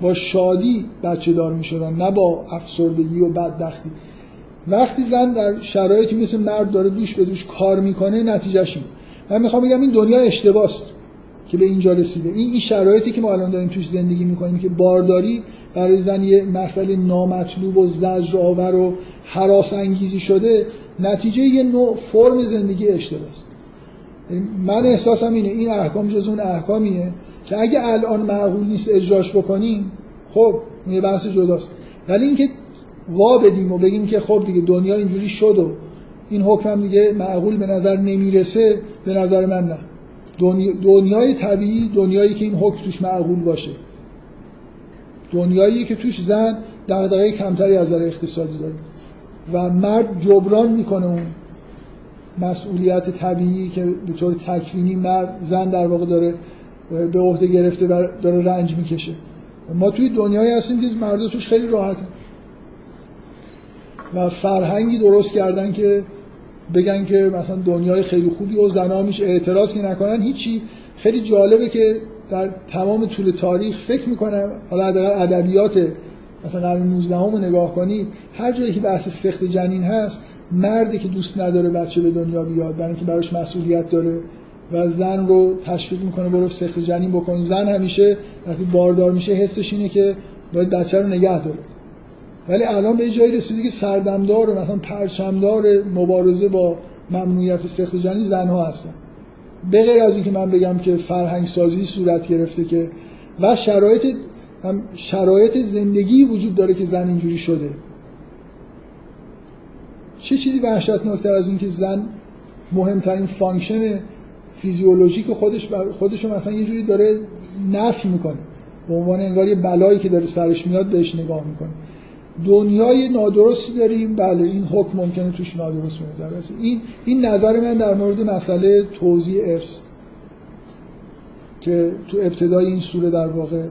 با شادی بچه دار می‌شدن نه با افسردگی و بدبختی. وقتی زن در شرایطی مثل مرد داره دوش به دوش کار می‌کنه نتیجهش این. من می‌خوام بگم این دنیا اشتباست که به اینجا رسیده. این این شرایطی که ما الان داریم توش زندگی می‌کنیم که بارداری برای زن یه مسئله نامطلوب و زجر آور و حراس انگیزی شده نتیجه یه نوع فرم زندگی اشتباست. من احساسم اینه این احکام جز اون احکامیه که اگه الان معقول نیست اجراش بکنیم خب یه بحث جداست. ولی اینکه وا بدیم و بگیم که خب دیگه دنیا اینجوری شد و این حکم دیگه معقول به نظر نمی‌رسه به نظر من نه. دنیای طبیعی دنیایی که این حکم توش معقول باشه. دنیایی که توش زن دغدغه کمتری از نظر اقتصادی داره. و مرد جبران می‌کنه اون مسئولیت طبیعی که به طور تکوینی مرد زن در واقع داره به عهده گرفته و داره رنج می‌کشه. ما توی دنیایی هستیم که مرد توش خیلی راحته. و فرهنگی درست کردن که بگن که مثلا دنیای خیلی خوبی و زنها میشه اعتراض که نکنن هیچی. خیلی جالبه که در تمام طول تاریخ فکر می‌کنم حالا ادبیات مثلا قرن 19 رو نگاه کنید هر جایی که بحث سخت جنین هست مردی که دوست نداره بچه به دنیا بیاد برای اینکه براش مسئولیت داره و زن رو تشویق می‌کنه برو سخت جنین بکن. زن همیشه وقتی باردار میشه حسش اینه که باید بچه رو نگه داره. ولی الان به جایی رسیده که سردمدار و مثلا پرچمدار مبارزه با ممنوعیت سقط جنین زنها هستن. به غیر از اینکه من بگم که فرهنگ سازی صورت گرفته که و شرایط هم شرایط زندگی وجود داره که زن اینجوری شده. چه چیزی وحشتناکتر از اینکه زن مهمترین function فیزیولوژیک خودش خودش مثلا یه جوری داره نفی می‌کنه. به عنوان انگار یه بلایی که داره سرش میاد بهش نگاه می‌کنه. دنیای نادرستی داریم. بله این حکم ممکنه توش نادرست بنظر این این نظر من در مورد مسئله توزیع ارث که تو ابتدای این سوره در واقع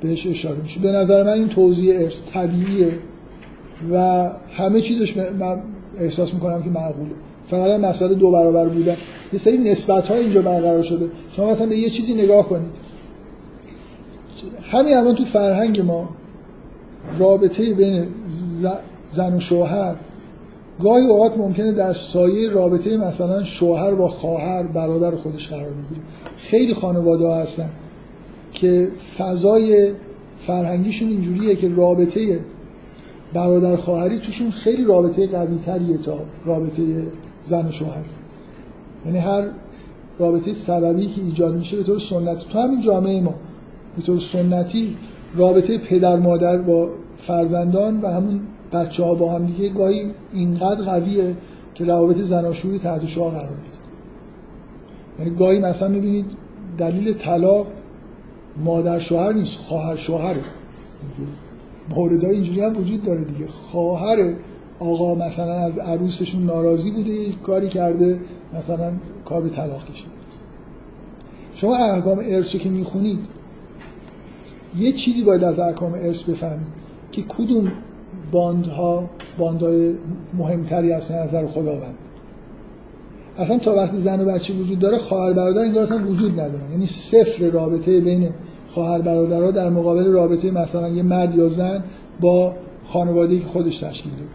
بهش اشاره میشه. به نظر من این توزیع ارث طبیعیه و همه چیزش من احساس می‌کنم که معقوله. فقط مسئله دو برابر بودن. یه سری نسبت ها اینجا برقرار شده. شما مثلا به یه چیزی نگاه کنید. همین الان تو فرهنگ ما رابطه بین زن و شوهر. گاهی اوقات ممکنه در سایه رابطه مثلا شوهر با خواهر برادر خودش قرار بگیره. خیلی خانواده ها هستن که فضای فرهنگیشون اینجوریه که رابطه برادر خواهری توشون خیلی رابطه قوی تریه تا رابطه زن و شوهر. یعنی هر رابطه سببی که ایجاد میشه به طور سنتی تو همین جامعه ما به طور سنتی رابطه پدر مادر با فرزندان و همون بچه ها با هم دیگه گاهی اینقدر قویه که روابط زناشویی تحت شعار قرار میده. یعنی گاهی مثلا می‌بینید دلیل طلاق مادر شوهر نیست خواهر شوهره. موردهای اینجوری هم وجود داره دیگه. خواهر آقا مثلا از عروسشون ناراضی بوده کاری کرده مثلا کار به طلاق کشید شما احکام ارثو که می‌خونید یه چیزی باید از احکام ارث بفهمید. که کدوم باندها باندهای مهمتری هستن از نظر خداوند؟ اصلا تا وقتی زن و بچه وجود داره خواهر برادر اینجا اصلا وجود نداره. یعنی صفر رابطه بین خواهر برادرها در مقابل رابطه مثلا یه مرد یا زن با خانواده‌ای که خودش تشکیل داده.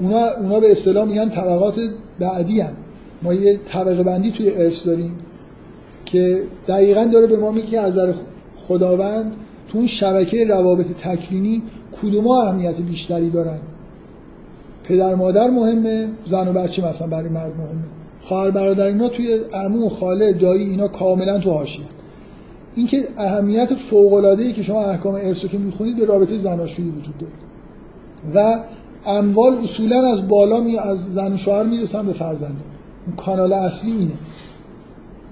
اونا اونا به اصطلاح میگن طبقات بعدی هم. ما یه طبقه بندی توی ارث داریم که دقیقا داره به ما میگه از نظر خداوند تو اون شبکه روابط تکوینی کدوم اهمیت بیشتری دارن؟ پدر مادر مهمه زن و بچه مثلا برای مرد مهمه. خواهر برادر اینا توی عمو و خاله دایی اینا کاملا تو حاشیه. اینکه اهمیت فوق العاده ای که شما احکام ارث که می‌خونید به رابطه زناشویی وجود داره. و اموال اصولا از بالا می از زن و شوهر می‌رسن به فرزند. کانال اصلی اینه.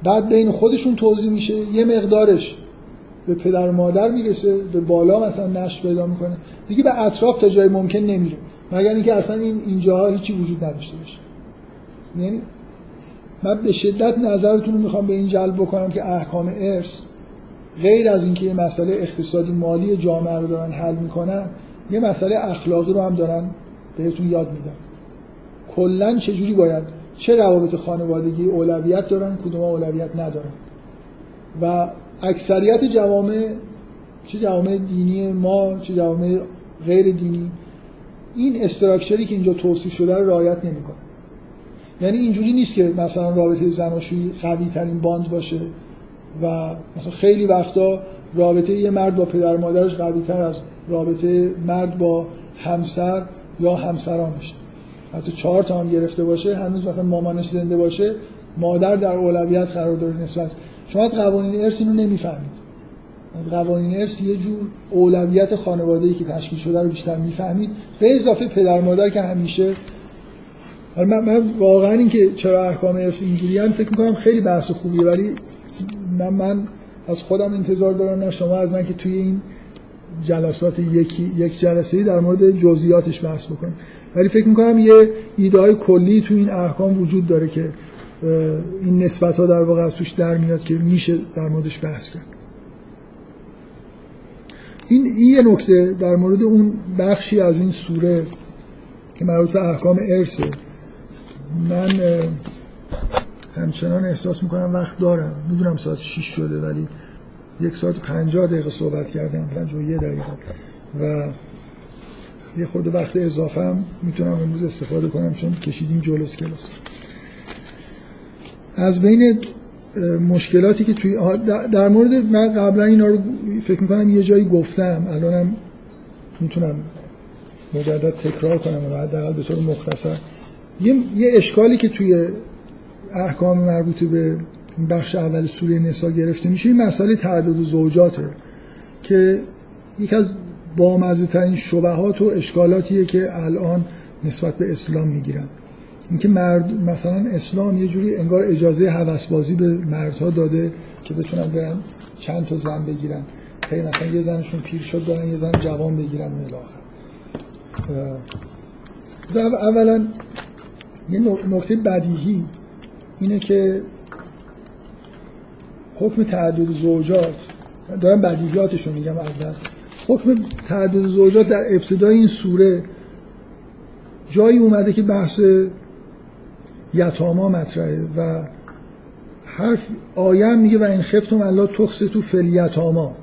بعد بین خودشون توضیح میشه. یه مقدارش به پدر و مادر می‌رسه به بالا مثلا نشت پیدا می‌کنه. دیگه به اطراف تا جای ممکن نمیره. مگر اینکه اصلا این اینجاها هیچی وجود نداشته باشه. یعنی من به شدت نظرتون رو می‌خوام به این جلب بکنم که احکام ارث غیر از اینکه یه مسئله اقتصادی مالی جامعه رو دارن حل می‌کنن یه مسئله اخلاقی رو هم دارن بهتون یاد میدن. کلا چجوری باید؟ چه روابط خانوادگی اولویت دارن کدوم اولویت ندارن؟ و اکثریت جوامع چه جوامع دینی ما چه جوامع غیر دینی این استراکچری که اینجا توصیف شده رو رعایت نمی‌کنه. یعنی اینجوری نیست که مثلا رابطه زناشویی قوی ترین باند باشه و مثلا خیلی وقتا رابطه یه مرد با پدر مادرش قوی تر از رابطه مرد با همسر یا همسرانش حتی چهار تا هم گرفته باشه هنوز مثلا مامانش زنده باشه مادر در اولویت قرار داره نسبت شما از قوانین ارث اینو نمی‌فهمید. از قوانین ارث یه جور اولویت خانواده‌ای که تشکیل شده رو بیشتر می‌فهمید. به اضافه پدر مادر که همیشه من, من واقعا اینکه چرا احکام ارث اینجوریان فکر می‌کنم خیلی بحث خوبیه ولی نه من از خودم انتظار دارم نه شما از من که توی این جلسات یکی یک جلسه در مورد جزئیاتش بحث بکنیم ولی فکر می‌کنم یه ایده های کلی تو این احکام وجود داره که این نسبت ها در واقع از توش در میاد که میشه در موردش بحث کرد. این یه نکته در مورد اون بخشی از این سوره که مربوط به احکام ارثه من همچنان احساس می‌کنم وقت دارم. می‌دونم ساعت 6 شده ولی یک ساعت پنجاه دقیقه صحبت کردم پنج و یه دقیقه. و یه خورده وقت اضافه هم می‌تونم امروز استفاده کنم چون کشیدیم جلوس کلاس. از بین مشکلاتی که توی در مورد من قبلا اینا رو فکر می‌کنم یه جایی گفتم. الانم می‌تونم مجدد تکرار کنم و حداقل به طور مختصر. یه, یه اشکالی که توی احکام مربوط به بخش اول سوره نسا گرفته میشه این مسئله تعدد زوجاته که یکی از بامزه ترین شبهات و اشکالاتیه که الان نسبت به اسلام می‌گیرن. اینکه مرد مثلا اسلام یه جوری انگار اجازه هوسبازی به مردها داده که بتونن برن چند تا زن بگیرن. هی مثلا یه زنشون پیر شد دارن یه زن جوان بگیرن و الاخر اولا یه نکته بدیهی اینه که حکم تعدد زوجات دارم بدیهیاتش رو میگم اول. حکم تعدد زوجات در ابتدای این سوره جایی اومده که بحث یتاما مطرحه و حرف آیم میگه و این خفتم الله تخصتو فل یتاما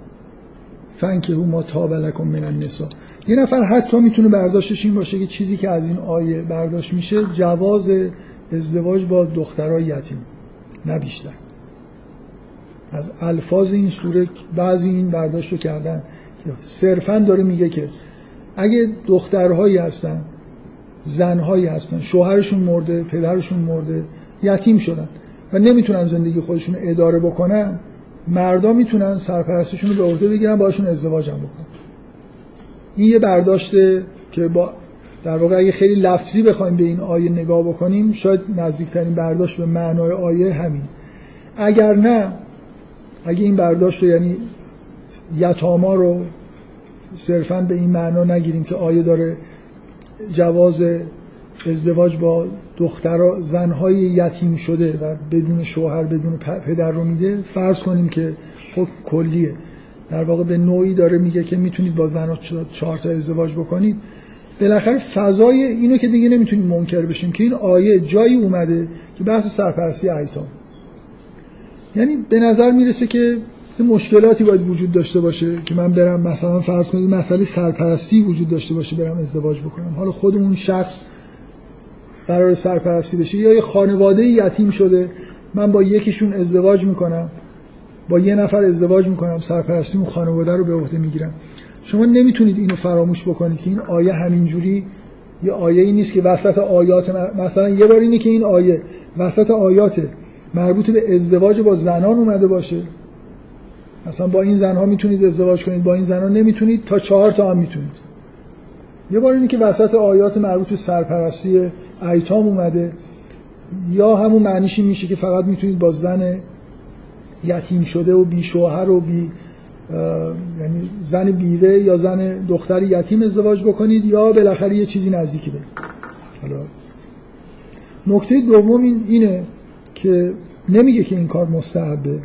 فنکه ما تاب لکم من النساء. یه نفر حتی می‌تونه برداشتش این باشه که چیزی که از این آیه برداشت میشه جواز ازدواج با دخترای یتیم نه بیشتر. از الفاظ این سوره بعضی این برداشت رو کردن صرفا داره میگه که اگه دخترهایی هستن زنهایی هستن. شوهرشون مرده پدرشون مرده یتیم شدن و نمی‌تونن زندگی خودشون اداره بکنن. مردا می‌تونن سرپرستشون رو به عهده بگیرن باشون ازدواج هم بکنن. این یه برداشته که با در واقع اگه خیلی لفظی بخوایم به این آیه نگاه بکنیم شاید نزدیکترین برداشت به معنای آیه همین. اگر نه اگه این برداشت رو یعنی یتاما رو صرفا به این معنا نگیریم که آیه داره جواز ازدواج با دختر زنهای یتیم شده و بدون شوهر بدون پدر رو میده فرض کنیم که خب کلیه. در واقع به نوعی داره میگه که می‌تونید با زن چهار تا ازدواج بکنید. بالاخره فضای اینو که دیگه نمی‌تونیم منکر بشیم که این آیه جایی اومده که بحث سرپرستی ایتام. یعنی به نظر می‌رسه که مشکلاتی باید وجود داشته باشه که من برم مثلا فرض کنید مسئله سرپرستی وجود داشته باشه برم ازدواج بکنم. حالا خودمون شخص قرار سرپرستی بشه یا یه خانواده یتیم شده من با یکیشون ازدواج می‌کنم با یه نفر ازدواج می‌کنم سرپرستی اون خانواده رو به عهده می‌گیرم. شما نمی‌تونید اینو فراموش بکنید که این آیه همینجوری یه آیه ای نیست که وسط آیات مثلا یه بار اینه که این آیه وسط آیات مربوط به ازدواج با زنان اومده باشه. مثلا با این زنها می‌تونید ازدواج کنید با این زنها نمی‌تونید تا چهار تا هم می‌تونید. یه بار اینه که وسط آیات مربوط به سرپرستی ایتام اومده. یا همون معنیش میشه که فقط می‌تونید با زن یتیم شده و بی شوهر و بی یعنی زن بیوه یا زن دختر یتیم ازدواج بکنید یا بالاخره یه چیزی نزدیکی به حالا نکته دوم این اینه که نمیگه که این کار مستحبه.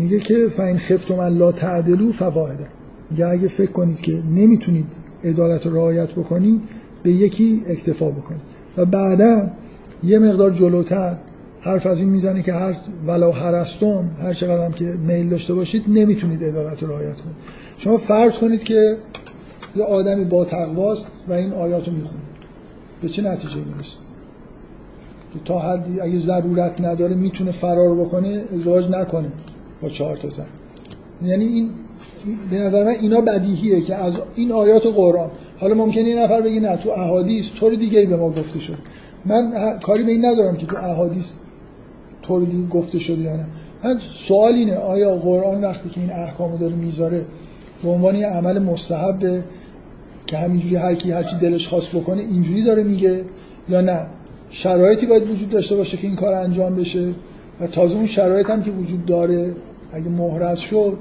میگه که فاین خفتم الله تعدلو فواهده میگه اگه فکر کنید که نمی‌تونید عدالت رو رعایت بکنید به یکی اکتفا بکنید. و بعدا یه مقدار جلوتر حرف از این می‌زنه که هر ولو هرستم هر چقدر هم که میل داشته باشید نمی‌تونید عدالت رو رعایت کنید. شما فرض کنید که یه آدمی با تقواست و این آیات رو می‌خونه. به چه نتیجه می‌رسه؟ تا حدی اگه ضرورت نداره می‌تونه فرار بکنه ازدواج نکنه. با چهار تا زن. یعنی این به نظر من اینا بدیهیه که از این آیات قرآن حالا ممکنه یه نفر بگه نه تو احادیث طور دیگه به ما گفته شده. من کاری به این ندارم که تو احادیث طور دیگه گفته شده یا نه. من سوال اینه آیا قرآن وقتی که این احکامو داره می‌ذاره به عنوان یه عمل مستحب که همینجوری هر کی هر چی دلش خواست بکنه اینجوری داره میگه یا نه؟ شرایطی باید وجود داشته باشه که این کار انجام بشه و تازه اون شرایط هم که وجود داره اگه محرز شد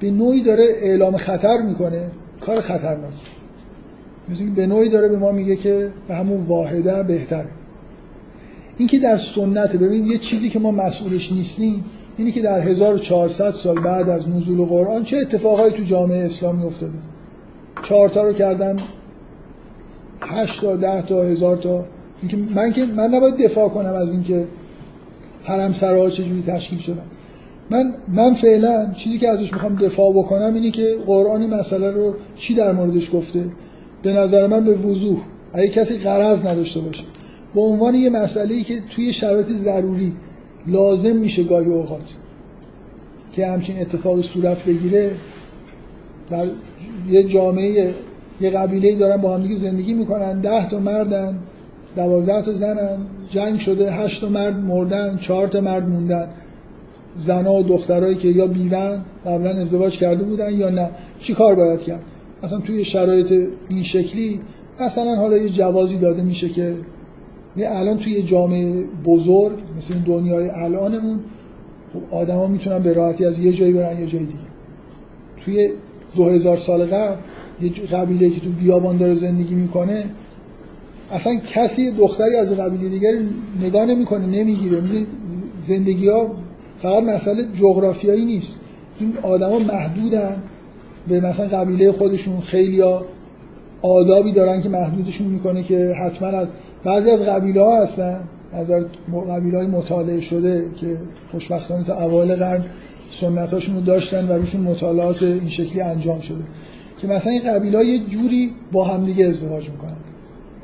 به نوعی داره اعلام خطر می‌کنه. کار خطرناک مثل به نوعی داره به ما میگه که به همون واحده بهتره. این که در سنت ببینید یه چیزی که ما مسئولش نیستیم اینی که در 1400 سال بعد از نزول قرآن چه اتفاقایی تو جامعه اسلامی افتاده. چهار تا رو کردن هشت تا ده تا هزار تا. اینکه من که من نباید دفاع کنم از اینکه حرم سراها چجوری تشکیل شدن. من من فعلا چیزی که ازش می‌خوام دفاع بکنم اینه که قرآن مسئله رو چی در موردش گفته؟ به نظر من به وضوح. اگه کسی قرض نداشته باشه. به عنوان یه مسئله ای که توی شرایط ضروری لازم میشه گاهی اوقات که همچین اتفاق صورت بگیره در یه جامعه یه قبیله دارن با هم دیگه زندگی می‌کنن ده تا مردن دوازده تا زنن جنگ شده هشت تا مرد مردن چهار تا مرد موندن. زنها و دخترایی که یا بیون قبلا ازدواج کرده بودن یا نه. چی کار باید کرد؟ مثلا توی شرایط این شکلی مثلا حالا یه جوازی داده میشه که الان توی جامعه بزرگ مثل این دنیای الانمون خب آدما می‌تونن به راحتی از یه جایی برن یه جای دیگه. توی دو هزار سال قبل یه قبیله که تو بیابان داره زندگی می‌کنه اصلا کسی دختری از قبیله دیگر نگاه نمی‌کنه نمی‌گیره. زندگی ها فقط مسئله جغرافیایی نیست. این آدما محدودن. به مثلا قبیله خودشون خیلی آدابی دارن که محدودشون می‌کنه که حتما از بعضی از قبیله ها هستن. از قبیله های مطالعه شده که خوشبختانه تا اوایل قرن سنتاشون رو داشتن و روشون مطالعات این شکلی انجام شده. که مثلا این قبیله ها یه جوری با همدیگه ازدواج می‌کنن.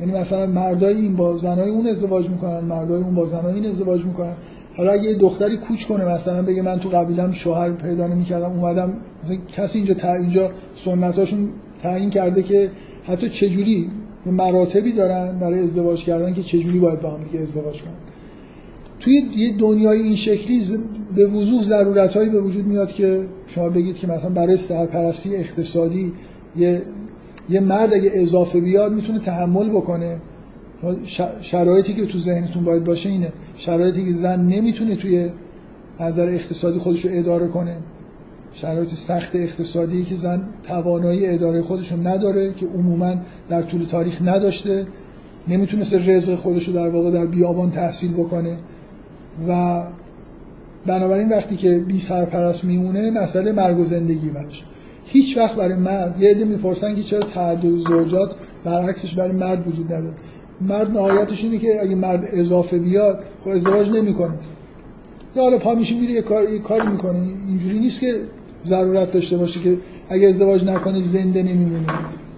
یعنی مثلا مردای این با زنای اون ازدواج می‌کنن مردای اون با زنای این ازدواج می‌کنن. حالا اگه یه دختری کوچ کنه مثلا بگه من تو قبیلم شوهر پیدا نمی‌کردم اومدم کسی اینجا تا اینجا سنتاشون تعیین کرده که حتی چجوری مراتبی دارن برای ازدواج کردن که چجوری باید با هم دیگه ازدواج کنن. توی یه دنیای این شکلی به وضوح ضرورت هایی به وجود میاد که شما بگید که مثلا برای سرپرستی اقتصادی یه یه مرد اگه اضافه بیاد می‌تونه تحمل بکنه. شرایطی که تو ذهنتون باید باشه اینه. شرایطی که زن نمی‌تونه توی نظر اقتصادی خودش رو اداره کنه. شرایط سخت اقتصادی که زن توانایی اداره خودشون نداره که عموما در طول تاریخ نداشته. نمی‌تونست رزق خودش رو در واقع در بیابان تحصیل بکنه. و بنابراین وقتی که بی سرپرست میمونه مسئله مرگ و زندگی برش هیچ وقت برای مرد یه عده می‌پرسن که چرا تعدد زوجات برعکسش برای مرد وجود نداره. مرد نهایتش اینه که اگه مرد اضافه بیاد خب ازدواج نمی‌کنه. یا حالا پا میشه میره یه کار کاری می‌کنه اینجوری نیست که ضرورت داشته باشه که اگه ازدواج نکنه زنده نمیمونه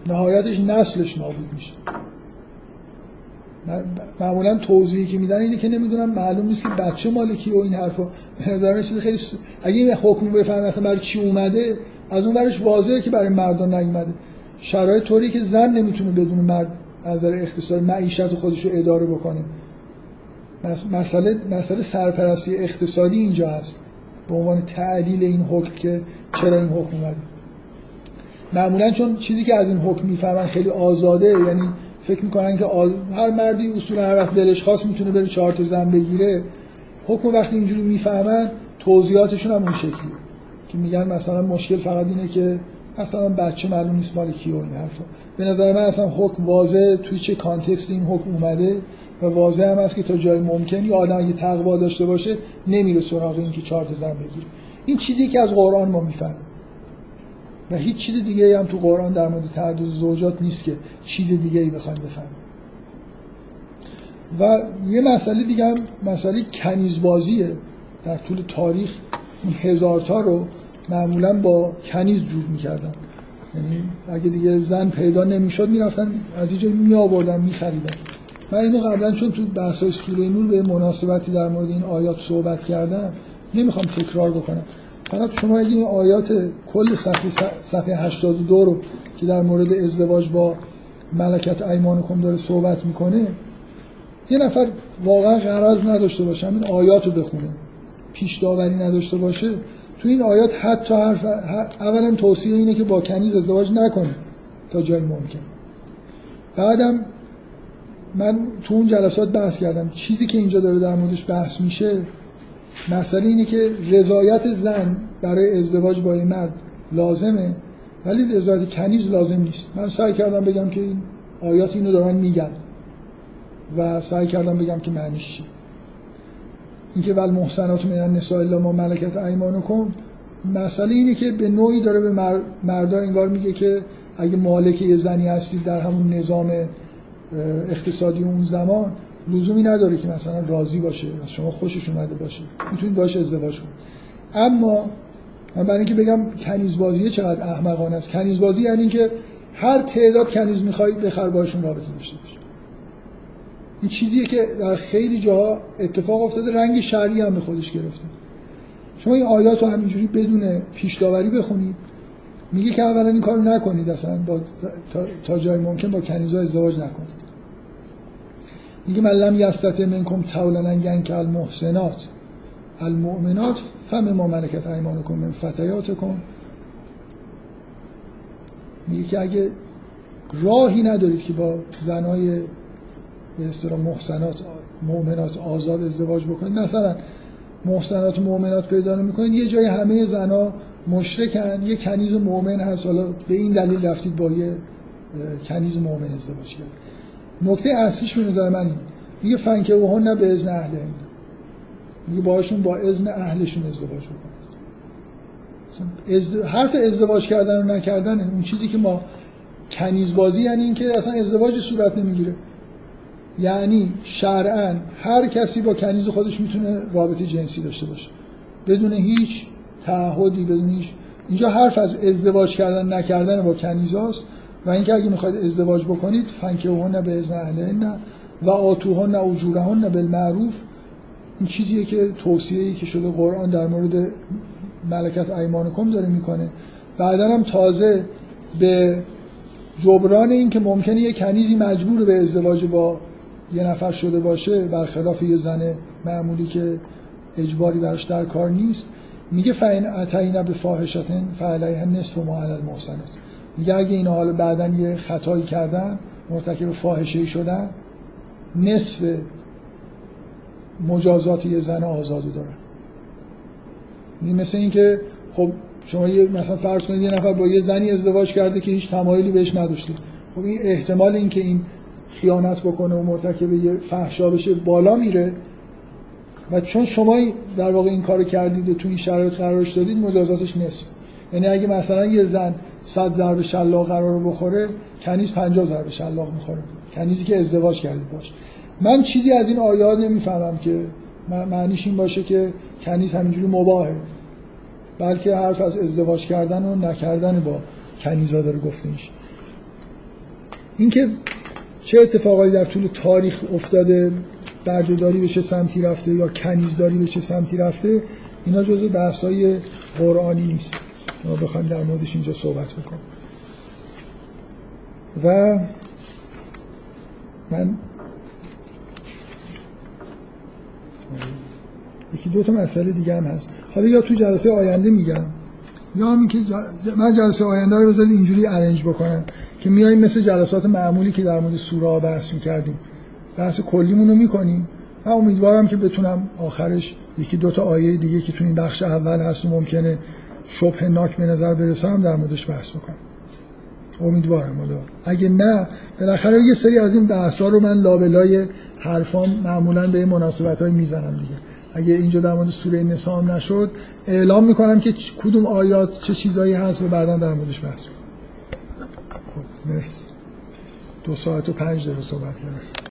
نهایتش نسلش نابود میشه. معمولا توضیحی که میدن اینه که نمی‌دونم معلوم نیست که بچه مالکی و این حرفا. به نظر چیز خیلی س... اگه این حکم بفهمه اصلا برای چی اومده از اون برش واضحه که برای مردان نیومده. شرایط طوری که زن نمی‌تونه بدون مرد از نظر اقتصادی معیشت خودش رو اداره بکنه مسئله مسئله سرپرستی اقتصادی اینجا هست. به عنوان تعلیل این حکم که چرا این حکم اومده معمولا چون چیزی که از این حکم می‌فهمن خیلی آزاده یعنی فکر می‌کنن که هر مردی اصولا هر وقت دلش خواست می‌تونه بره چهار تا زن بگیره حکم وقتی اینجوری می‌فهمن توضیحاتشون هم اون شکلیه. که میگن مثلا مشکل فقط اینه که مثلا بچه معلوم نیست مال کیه این حرفا. به نظر من اصلا حکم واضح توی چه کانتکست این حکم اومده و واضح هم هست که تا جای ممکن یه آدم اگه تقوا داشته باشه نمیره سراغ این که چهار تا زن بگیره. این چیزی که از قرآن ما می‌فهمیم. و هیچ چیز دیگه هم تو قرآن در مورد تعدد زوجات نیست که چیز دیگه ای بخوایم بفهمیم. و یه مسئله دیگه هم مسئله کنیزبازیه. در طول تاریخ این هزارتا رو معمولا با کنیز جور می‌کردن یعنی اگه دیگه زن پیدا نمی‌شد می‌رفتن از اینجا می آوردن میخریدن. من اینو قبلا چون تو بحث های سوره نور به مناسبتی در مورد این آیات صحبت کردم نمی‌خوام تکرار بکنم. فقط شما اگه این آیات کل صفحه, صفحه 82 رو که در مورد ازدواج با ملکت ایمانکم داره صحبت می‌کنه یه نفر واقعا غرض نداشته باشه همین آیات رو بخونه. پیش داوری نداشته باشه. تو این آیات حتی حرف اولا توصیه اینه که با کنیز ازدواج نکنه تا جای ممکن. بعدم من تو اون جلسات بحث کردم. چیزی که اینجا داره در موردش بحث میشه مسئله اینه که رضایت زن برای ازدواج با این مرد لازمه ولی رضایت کنیز لازم نیست. من سعی کردم بگم که این آیات اینو دارن میگن و سعی کردم بگم که معنیش چی اینکه ول محسنات من النساء الا ما ملکت ایمانکم. مسئله اینه که به نوعی داره به مردا انگار میگه که اگه مالک یه زنی هستید در همون نظام اقتصادی اون زمان لزومی نداره که مثلا راضی باشه از شما خوشش اومده باشه. می‌تونید باشه ازدواج کنید. اما من برای اینکه بگم کنیزبازی چقدر احمقانه است. کنیزبازی یعنی اینکه هر تعداد کنیز می‌خواید بخر باشون رابطه داشته باشه این چیزیه که در خیلی جاها اتفاق افتاده رنگ شرعی هم به خودش گرفته. شما این آیات رو همینجوری بدون پیش داوری بخونید. میگه که اولا این کارو نکنید اصلا با تا, جای ممکن با کنیزا ازدواج نکنید. میگه من لم یستت منکم تولا ینک المحسنات. المؤمنات فم ما ملکت ایمانکم من فتیاتکم. میگه که اگه راهی ندارید که با زنای به اصطلاح محسنات مؤمنات آزاد ازدواج بکنید. مثلا محسنات و مؤمنات پیدا نمی‌کنید. یه جای همه زنا مشرکن. یه کنیز مؤمن هست. حالا به این دلیل رفتید با یه کنیز مؤمن ازدواج کرد نکته اصلیش به نظر من این. میگه فنکه و نه به اذن اهل میگه باهاشون با اذن اهلشون ازدواج بکنید. حرف ازدواج کردن و نکردن اون چیزی که ما کنیز بازی یعنی اینکه اصلا ازدواج صورت نمی‌گیره. یعنی شرعا هر کسی با کنیز خودش می‌تونه رابطه جنسی داشته باشه. بدون هیچ تعهدی بدون هیچ. اینجا حرف از ازدواج کردن نکردن با کنیزاست و اینکه اگه می‌خواید ازدواج بکنید فنکهون به اذن اهلهن و آتوهن اجورهن بالمعروف. این چیزیه که توصیه‌ای که شده قرآن در مورد ملکت ایمانکم داره می‌کنه. بعدا هم تازه به جبران این که ممکنه یه کنیزی مجبور به ازدواج با یه نفر شده باشه برخلاف یه زن معمولی که اجباری براش در کار نیست میگه فین اتینا به فاحشتن فعلیها نصف ما علی المحسنات میگه اگه اینا حالا بعدا یه خطایی کردن مرتکب فاحشه ای شدن نصف مجازات یه زن آزادو دارن. مثل اینکه خب شما یه مثلا فرض کنید یه نفر با یه زنی ازدواج کرده که هیچ تمایلی بهش نداشته. خب این احتمال اینکه این خیانت بکنه و مرتکب یه فحشا بشه بالا میره. و چون شما در واقع این کارو کردید و تو این شرایط قرارش دادید مجازاتش نصف. یعنی اگه مثلا یه زن 100 ضرب شلاق قرار بخوره کنیز 50 ضرب شلاق می‌خوره. کنیزی که ازدواج کردید باشه من چیزی از این آیات نمی‌فهمم که معنیش این باشه که کنیز همینجوری مباهه. بلکه حرف از ازدواج کردن و نکردن با کنیزا داره گفته میشه اینکه چه اتفاقایی در طول تاریخ افتاده؟ بردهداری به چه سمتی رفته یا کنیزداری به چه سمتی رفته؟ اینا جزء بحثای قرآنی نیست. ما بخوایم در موردش اینجا صحبت بکنم و من یکی دو تا مسئله دیگه هم هست. حالا یا تو جلسه آینده میگم یا همین که من جلسه آینده رو بذارید اینجوری ارنج بکنم. که میایم مثل جلسات معمولی که در مورد سوره ها بحث می‌کردیم بحث کلیمون رو می‌کنیم من امیدوارم که بتونم آخرش یکی دو تا آیه دیگه که تو این بخش اول هست و ممکنه شبه ناک به نظر برسم در موردش بحث بکنم. امیدوارم. حالا اگه نه بالاخره یه سری از این بحث ها رو من لابلای حرفام معمولا به مناسبت های می‌زنم دیگه. اگه اینجا در مورد سوره نسام نشد اعلام می‌کنم که کدوم آیات چه چیزایی هست و بعدا در موردش بحث خب مرسی. دو ساعت و پنج دقیقه صحبت کردم.